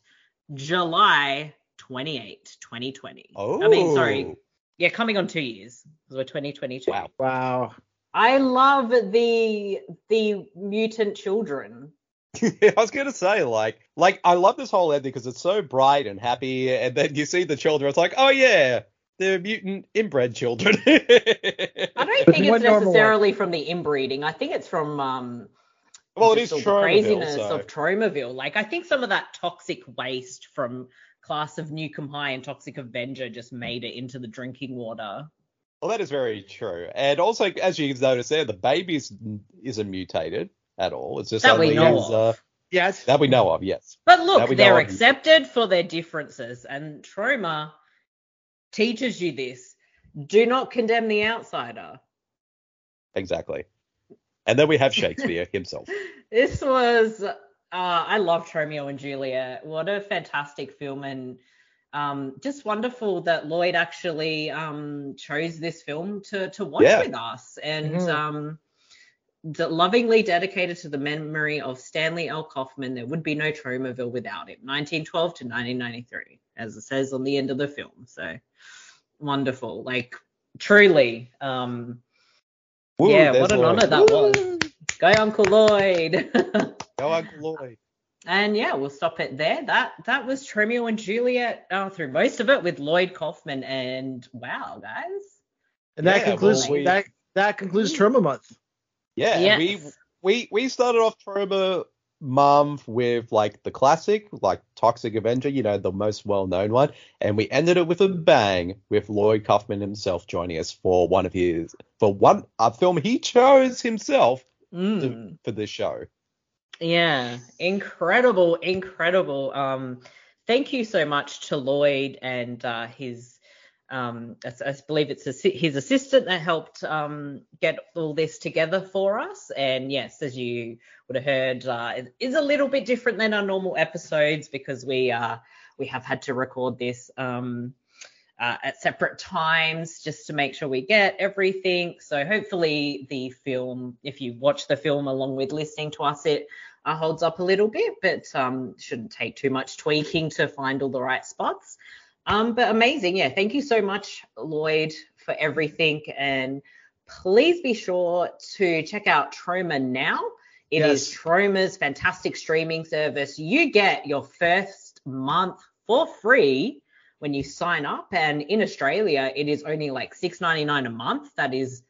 July 28, 2020. Oh. I mean, sorry. Yeah, coming on two years because We're 2022. Wow. Wow. I love the the mutant children. [laughs] I was gonna say, like, like I love this whole ending because it's so bright and happy, and then you see the children. It's like, oh yeah, they're mutant inbred children. [laughs] I don't think it's necessarily from the inbreeding. I think it's from um well, it is just the craziness so of Tromaville. Like I think some of that toxic waste from Class of Nuke 'Em High and Toxic Avenger just made it into the drinking water. well, that is very true. And also, as you can notice there, the baby is- isn't mutated at all. It's just That we know his, of. uh, Yes. that we know of. Yes. But look, That we know they're of. accepted for their differences, and Troma teaches you this. Do not condemn the outsider. Exactly. And then we have Shakespeare [laughs] himself. This was uh, I loved Romeo and Juliet. What a fantastic film and um, just wonderful that Lloyd actually um, chose this film to to watch Yeah. with us and Mhm. um, d- lovingly dedicated to the memory of Stanley L. Kaufman. There would be no Tromaville without him. 1912 to 1993, as it says on the end of the film. So wonderful, like truly. Um, Woo, yeah, what an Lloyd. honor that Woo! was. Go Uncle Lloyd. [laughs] Go Uncle Lloyd. And yeah, we'll stop it there. That that was Romeo and Juliet uh, through most of it with Lloyd Kaufman. And wow, guys. And that Yeah, concludes well, we- that that concludes Troma Month. Yeah, we we we started off Troma Month with like the classic, like Toxic Avenger, you know, the most well-known one, and we ended it with a bang with Lloyd Kaufman himself joining us for one of his for one a film he chose himself Mm. to, for this show. Yeah, incredible, incredible. Um, thank you so much to Lloyd and uh, his, um, I, I believe it's assi- his assistant that helped um, get all this together for us. And yes, as you would have heard, uh, it is a little bit different than our normal episodes because we uh, we have had to record this. Um, uh, at separate times just to make sure we get everything. So hopefully the film, if you watch the film along with listening to us, it uh, holds up a little bit, but um, shouldn't take too much tweaking to find all the right spots. Um, but amazing, yeah. Thank you so much, Lloyd, for everything, and please be sure to check out Troma now. It is Yes. Troma's fantastic streaming service. You get your first month for free when you sign up, and in Australia, it is only like $6.99 a month. That is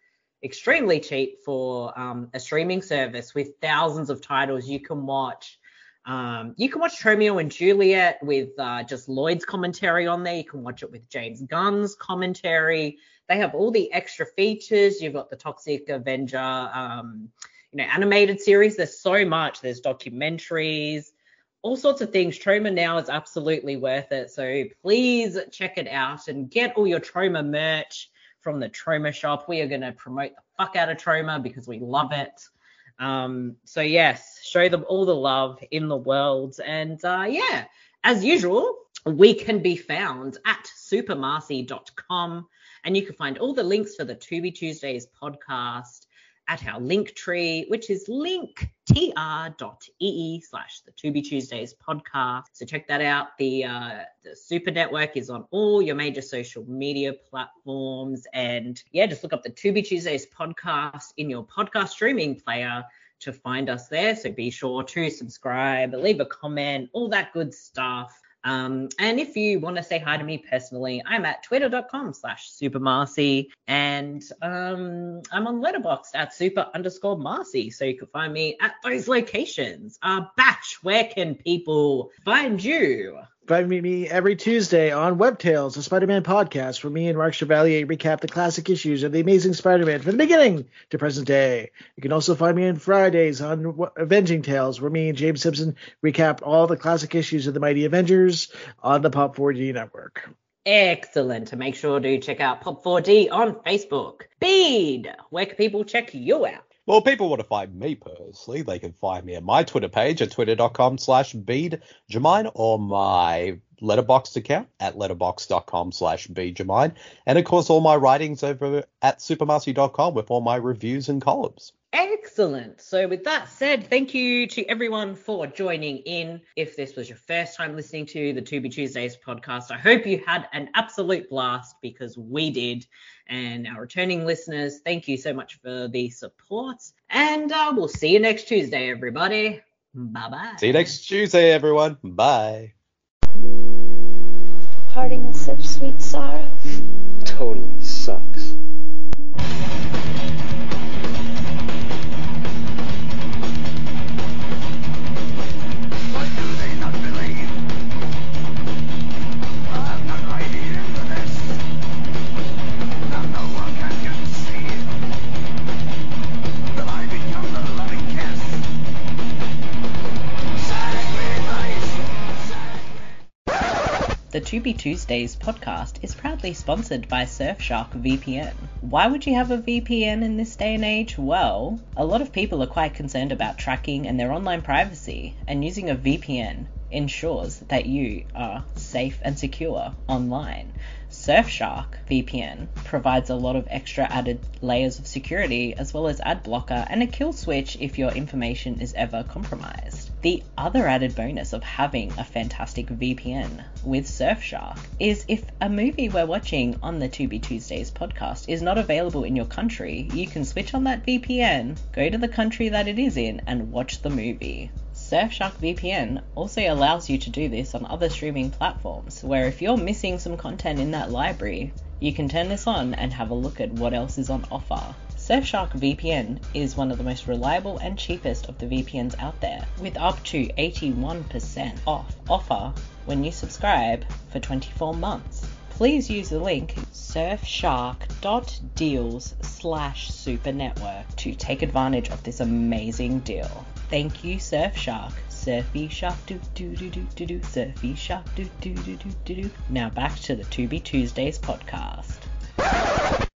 extremely cheap for um, a streaming service with thousands of titles you can watch. Um, you can watch Romeo and Juliet with uh, just Lloyd's commentary on there. You can watch it with James Gunn's commentary. They have all the extra features. You've got the Toxic Avenger, um, you know, animated series. There's so much. There's documentaries, all sorts of things. Troma now is absolutely worth it. So please check it out and get all your Troma merch from the Troma shop. We are going to promote the fuck out of Troma because we love it. Um, so yes, show them all the love in the world. And uh, yeah, as usual, we can be found at supermarcy.com and you can find all the links for the To Be Tuesdays podcast at our link tree, which is linktr.ee slash the To Be Tuesdays podcast. So check that out. The uh, the Super Network is on all your major social media platforms, and yeah, just look up the To Be Tuesdays podcast in your podcast streaming player to find us there. So be sure to subscribe, leave a comment, all that good stuff. Um, and if you want to say hi to me personally, I'm at twitter.com slash supermarcy and um, I'm on Letterboxd at super underscore Marcy. So you can find me at those locations. Uh, Batch, where can people find you? Find me every Tuesday on Web Tales, a Spider-Man podcast, where me and Mark Chevalier recap the classic issues of the Amazing Spider-Man from the beginning to present day. You can also find me on Fridays on Avenging Tales, where me and James Simpson recap all the classic issues of the Mighty Avengers on the Pop 4D network. Excellent. Make sure to check out Pop4D on Facebook. Bede, where can people check you out? Well, people want to find me personally, they can find me at my Twitter page at twitter.com slash bedejermyn or my letterboxd account at letterboxd.com slash bedejermyn. And of course, all my writings over at supermarcey.com with all my reviews and columns. Excellent. So, with that said, thank you to everyone for joining in. If this was your first time listening to the To Be Tuesdays podcast, I hope you had an absolute blast because we did. And our returning listeners, thank you so much for the support. And uh, we'll see you next Tuesday, everybody. Bye bye. See you next Tuesday, everyone. Bye. Parting in such sweet sorrow. To Be Tuesdays podcast is proudly sponsored by Surfshark VPN. Why would you have a VPN in this day and age? Well, a lot of people are quite concerned about tracking and their online privacy, and using a VPN ensures that you are safe and secure online. Surfshark VPN provides a lot of extra added layers of security as well as ad blocker and a kill switch if your information is ever compromised. The other added bonus of having a fantastic VPN with Surfshark is if a movie we're watching on the To Be Tuesdays podcast is not available in your country, you can switch on that VPN, go to the country that it is in, and watch the movie. Surfshark VPN also allows you to do this on other streaming platforms, where if you're missing some content in that library, you can turn this on and have a look at what else is on offer. Surfshark VPN is one of the most reliable and cheapest of the VPNs out there, with up to 81% off offer when you subscribe for 24 months. Please use the link surfshark.deals slash super to take advantage of this amazing deal. Thank you, Surfshark. Surfy shark do do do do do do surfy shark do do do do do do. Now back to the To Be Tuesdays podcast.